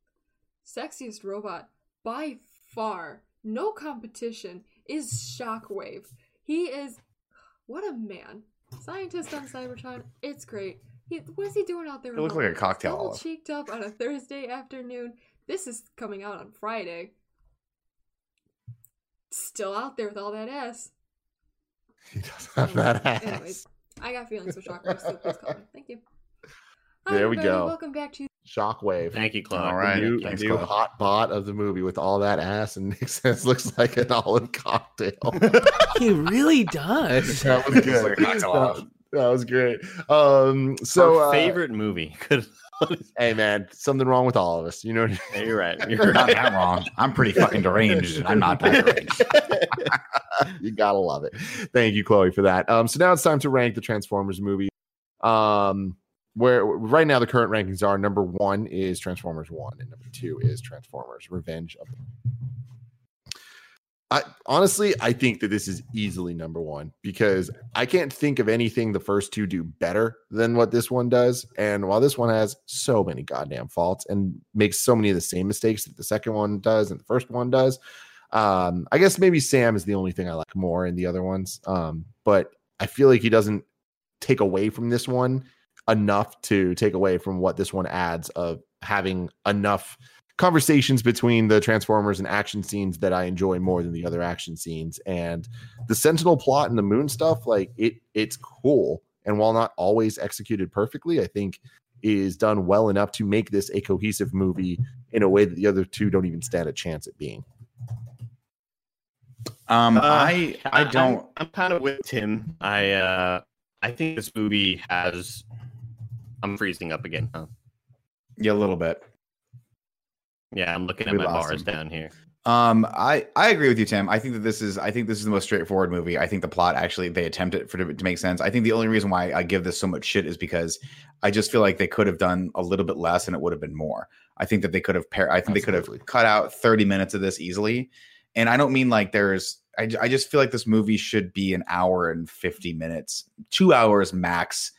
S6: sexiest robot by far, no competition, is Shockwave. He is What a man. Scientist on Cybertron. It's great. He, what is he doing out there?
S4: It looks like a cocktail
S6: All cheeked up on a Thursday afternoon. This is coming out on Friday. Still out there with all that ass.
S3: He does have that ass.
S6: Anyways, I got feelings for Shockwave. So please call me. Thank you.
S3: There we
S6: everybody.
S3: go.
S6: Welcome back to
S3: Shockwave.
S2: Thank you, Chloe.
S4: All right.
S3: The new,
S4: Thanks,
S3: new
S4: Chloe.
S3: hot bot of the movie with all that ass and Nick says looks like an olive cocktail.
S5: He really does.
S3: that was good.
S4: like a cocktail olive.
S3: that, that was great. Um, so
S2: Our
S3: uh,
S2: favorite movie. Could
S3: hey man, something wrong with all of us. You know, what I
S2: Yeah, you're right. You're
S4: Not that wrong. I'm pretty fucking deranged. I'm not that deranged.
S3: you gotta love it. Thank you, Chloe, for that. Um, so now it's time to rank the Transformers movie. Um, where right now the current rankings are number one is Transformers One, and number two is Transformers Revenge of the. I honestly, I think that this is easily number one because I can't think of anything the first two do better than what this one does. And while this one has so many goddamn faults and makes so many of the same mistakes that the second one does and the first one does, um, I guess maybe Sam is the only thing I like more in the other ones. Um, but I feel like he doesn't take away from this one enough to take away from what this one adds of having enough conversations between the Transformers and action scenes that I enjoy more than the other action scenes. And the Sentinel plot and the moon stuff, like it, it's cool. And while not always executed perfectly, I think is done well enough to make this a cohesive movie in a way that the other two don't even stand a chance at being.
S4: Um,
S2: Uh,
S4: I I
S2: I'm-
S4: don't.
S2: I'm, kind of with Tim. I uh I think this movie has. I'm freezing up again. Huh?
S4: Yeah, a little bit.
S2: Yeah, I'm looking at
S4: We
S2: my bars
S4: him.
S2: down here.
S4: Um, I I agree with you, Tim. I think that this is I think this is the most straightforward movie. I think the plot actually they attempt it for to, to make sense. I think the only reason why I give this so much shit is because I just feel like they could have done a little bit less and it would have been more. I think that they could have pair. I think they could have cut out thirty minutes of this easily. And I don't mean like there's. I I just feel like this movie should be an hour and fifty minutes, two hours max.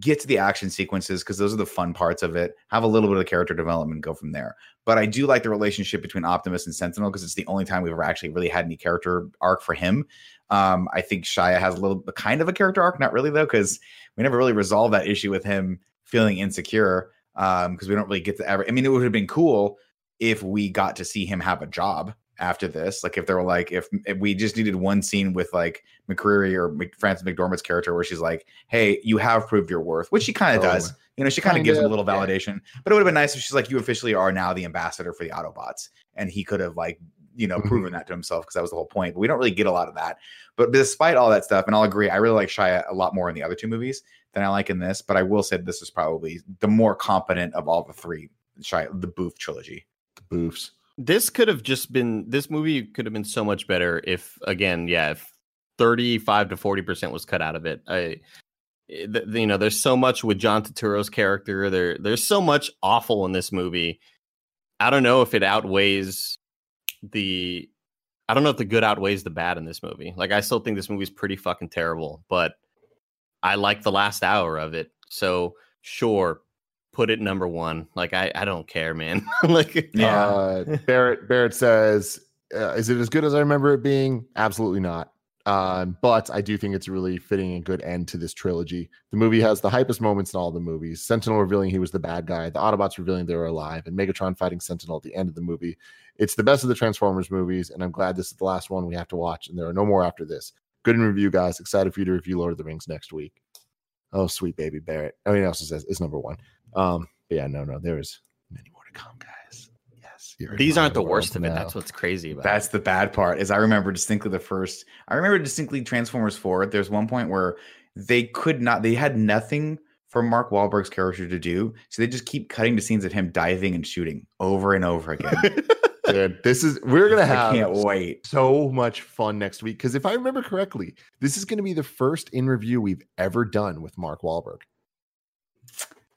S4: Get to the action sequences because those are the fun parts of it. Have a little bit of character development, go from there but I do like the relationship between Optimus and Sentinel because it's the only time we've ever actually really had any character arc for him. Um, I think Shia has a little kind of a character arc, not really though, because we never really resolved that issue with him feeling insecure. Um, because we don't really get to ever. I mean, it would have been cool if we got to see him have a job after this. Like if they were like, if, if we just needed one scene with like McCreary or Mc, Frances McDormand's character where she's like, "Hey, you have proved your worth," which she kind of
S3: Totally.
S4: does. You know, she kind of gives him a little
S3: yeah.
S4: validation. But it would have been nice if she's like, "You officially are now the ambassador for the Autobots," and he could have like, you know,
S3: Mhm.
S4: proven that to himself because that was the whole point. But we don't really get a lot of that. But despite all that stuff, and I'll agree, I really like Shia a lot more in the other two movies than I like in this. But I will say this is probably the more competent of all the three Shia, the Booth trilogy.
S3: The boofs.
S2: This could have just been. This movie could have been so much better if, again, yeah, if 35 to 40 percent was cut out of it. I, eh, you know, there's so much with John Turturro's character. There, there's so much awful in this movie. I don't know if it outweighs the. I don't know if the good outweighs the bad in this movie. Like, I still think this movie's pretty fucking terrible, but I like the last hour of it. So, sure, put it number one. Like, I, I don't care, man. like,
S4: Yeah.
S3: Uh, Barrett Barrett says, uh, "Is it as good as I remember it being? Absolutely not. Um, but I do think it's really fitting a good end to this trilogy. The movie has the hypest moments in all the movies. Sentinel revealing he was the bad guy, the Autobots revealing they were alive, and Megatron fighting Sentinel at the end of the movie. It's the best of the Transformers movies, and I'm glad this is the last one we have to watch, and there are no more after this. Good in review, guys. Excited for you to review Lord of the Rings next week. Oh, sweet baby Barrett. I mean, he also says it's number one. Um, but yeah, no, no, there is many more to come, guys. Yes,
S2: These aren't the worst of it.
S3: now.
S2: That's what's crazy about
S4: That's the bad part. Is I remember distinctly the first. I remember distinctly Transformers Four. There's one point where they could not. They had nothing for Mark Wahlberg's character to do, so they just keep cutting to scenes of him diving and shooting over and over again.
S3: Dude, this is we're gonna
S4: I
S3: have
S4: can't wait.
S3: so much fun next week because if I remember correctly, this is gonna be the first in review we've ever done with Mark Wahlberg.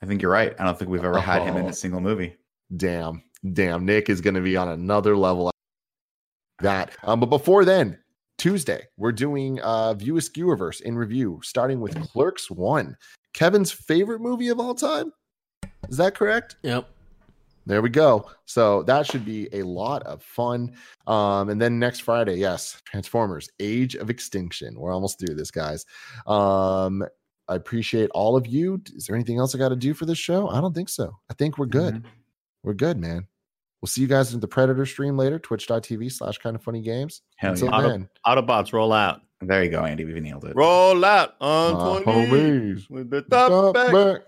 S4: I think you're right. I don't think we've ever had him in
S3: Oh.
S4: a single movie.
S3: Damn, damn, Nick is gonna be on another level. That, um, but before then, Tuesday we're doing uh View Askewniverse in review, starting with Clerks One, Kevin's favorite movie of all time. Is that correct?
S5: Yep.
S3: There we go. So that should be a lot of fun. Um, and then next Friday, yes, Transformers: Age of Extinction. We're almost through this, guys. Um, I appreciate all of you. Is there anything else I got to do for this show? I don't think so. I think we're good.
S4: Mhm.
S3: We're good, man. We'll see you guys in the Predator stream later, twitch.tv slash kind of funny games.
S4: Hell
S3: Until
S4: yeah.
S2: Auto-
S3: then,
S2: Autobots roll out.
S4: There you go, Andy. We've nailed it.
S2: Roll out on
S3: uh,
S2: 20
S3: homies.
S2: with the
S3: Stop
S2: top back.
S3: back.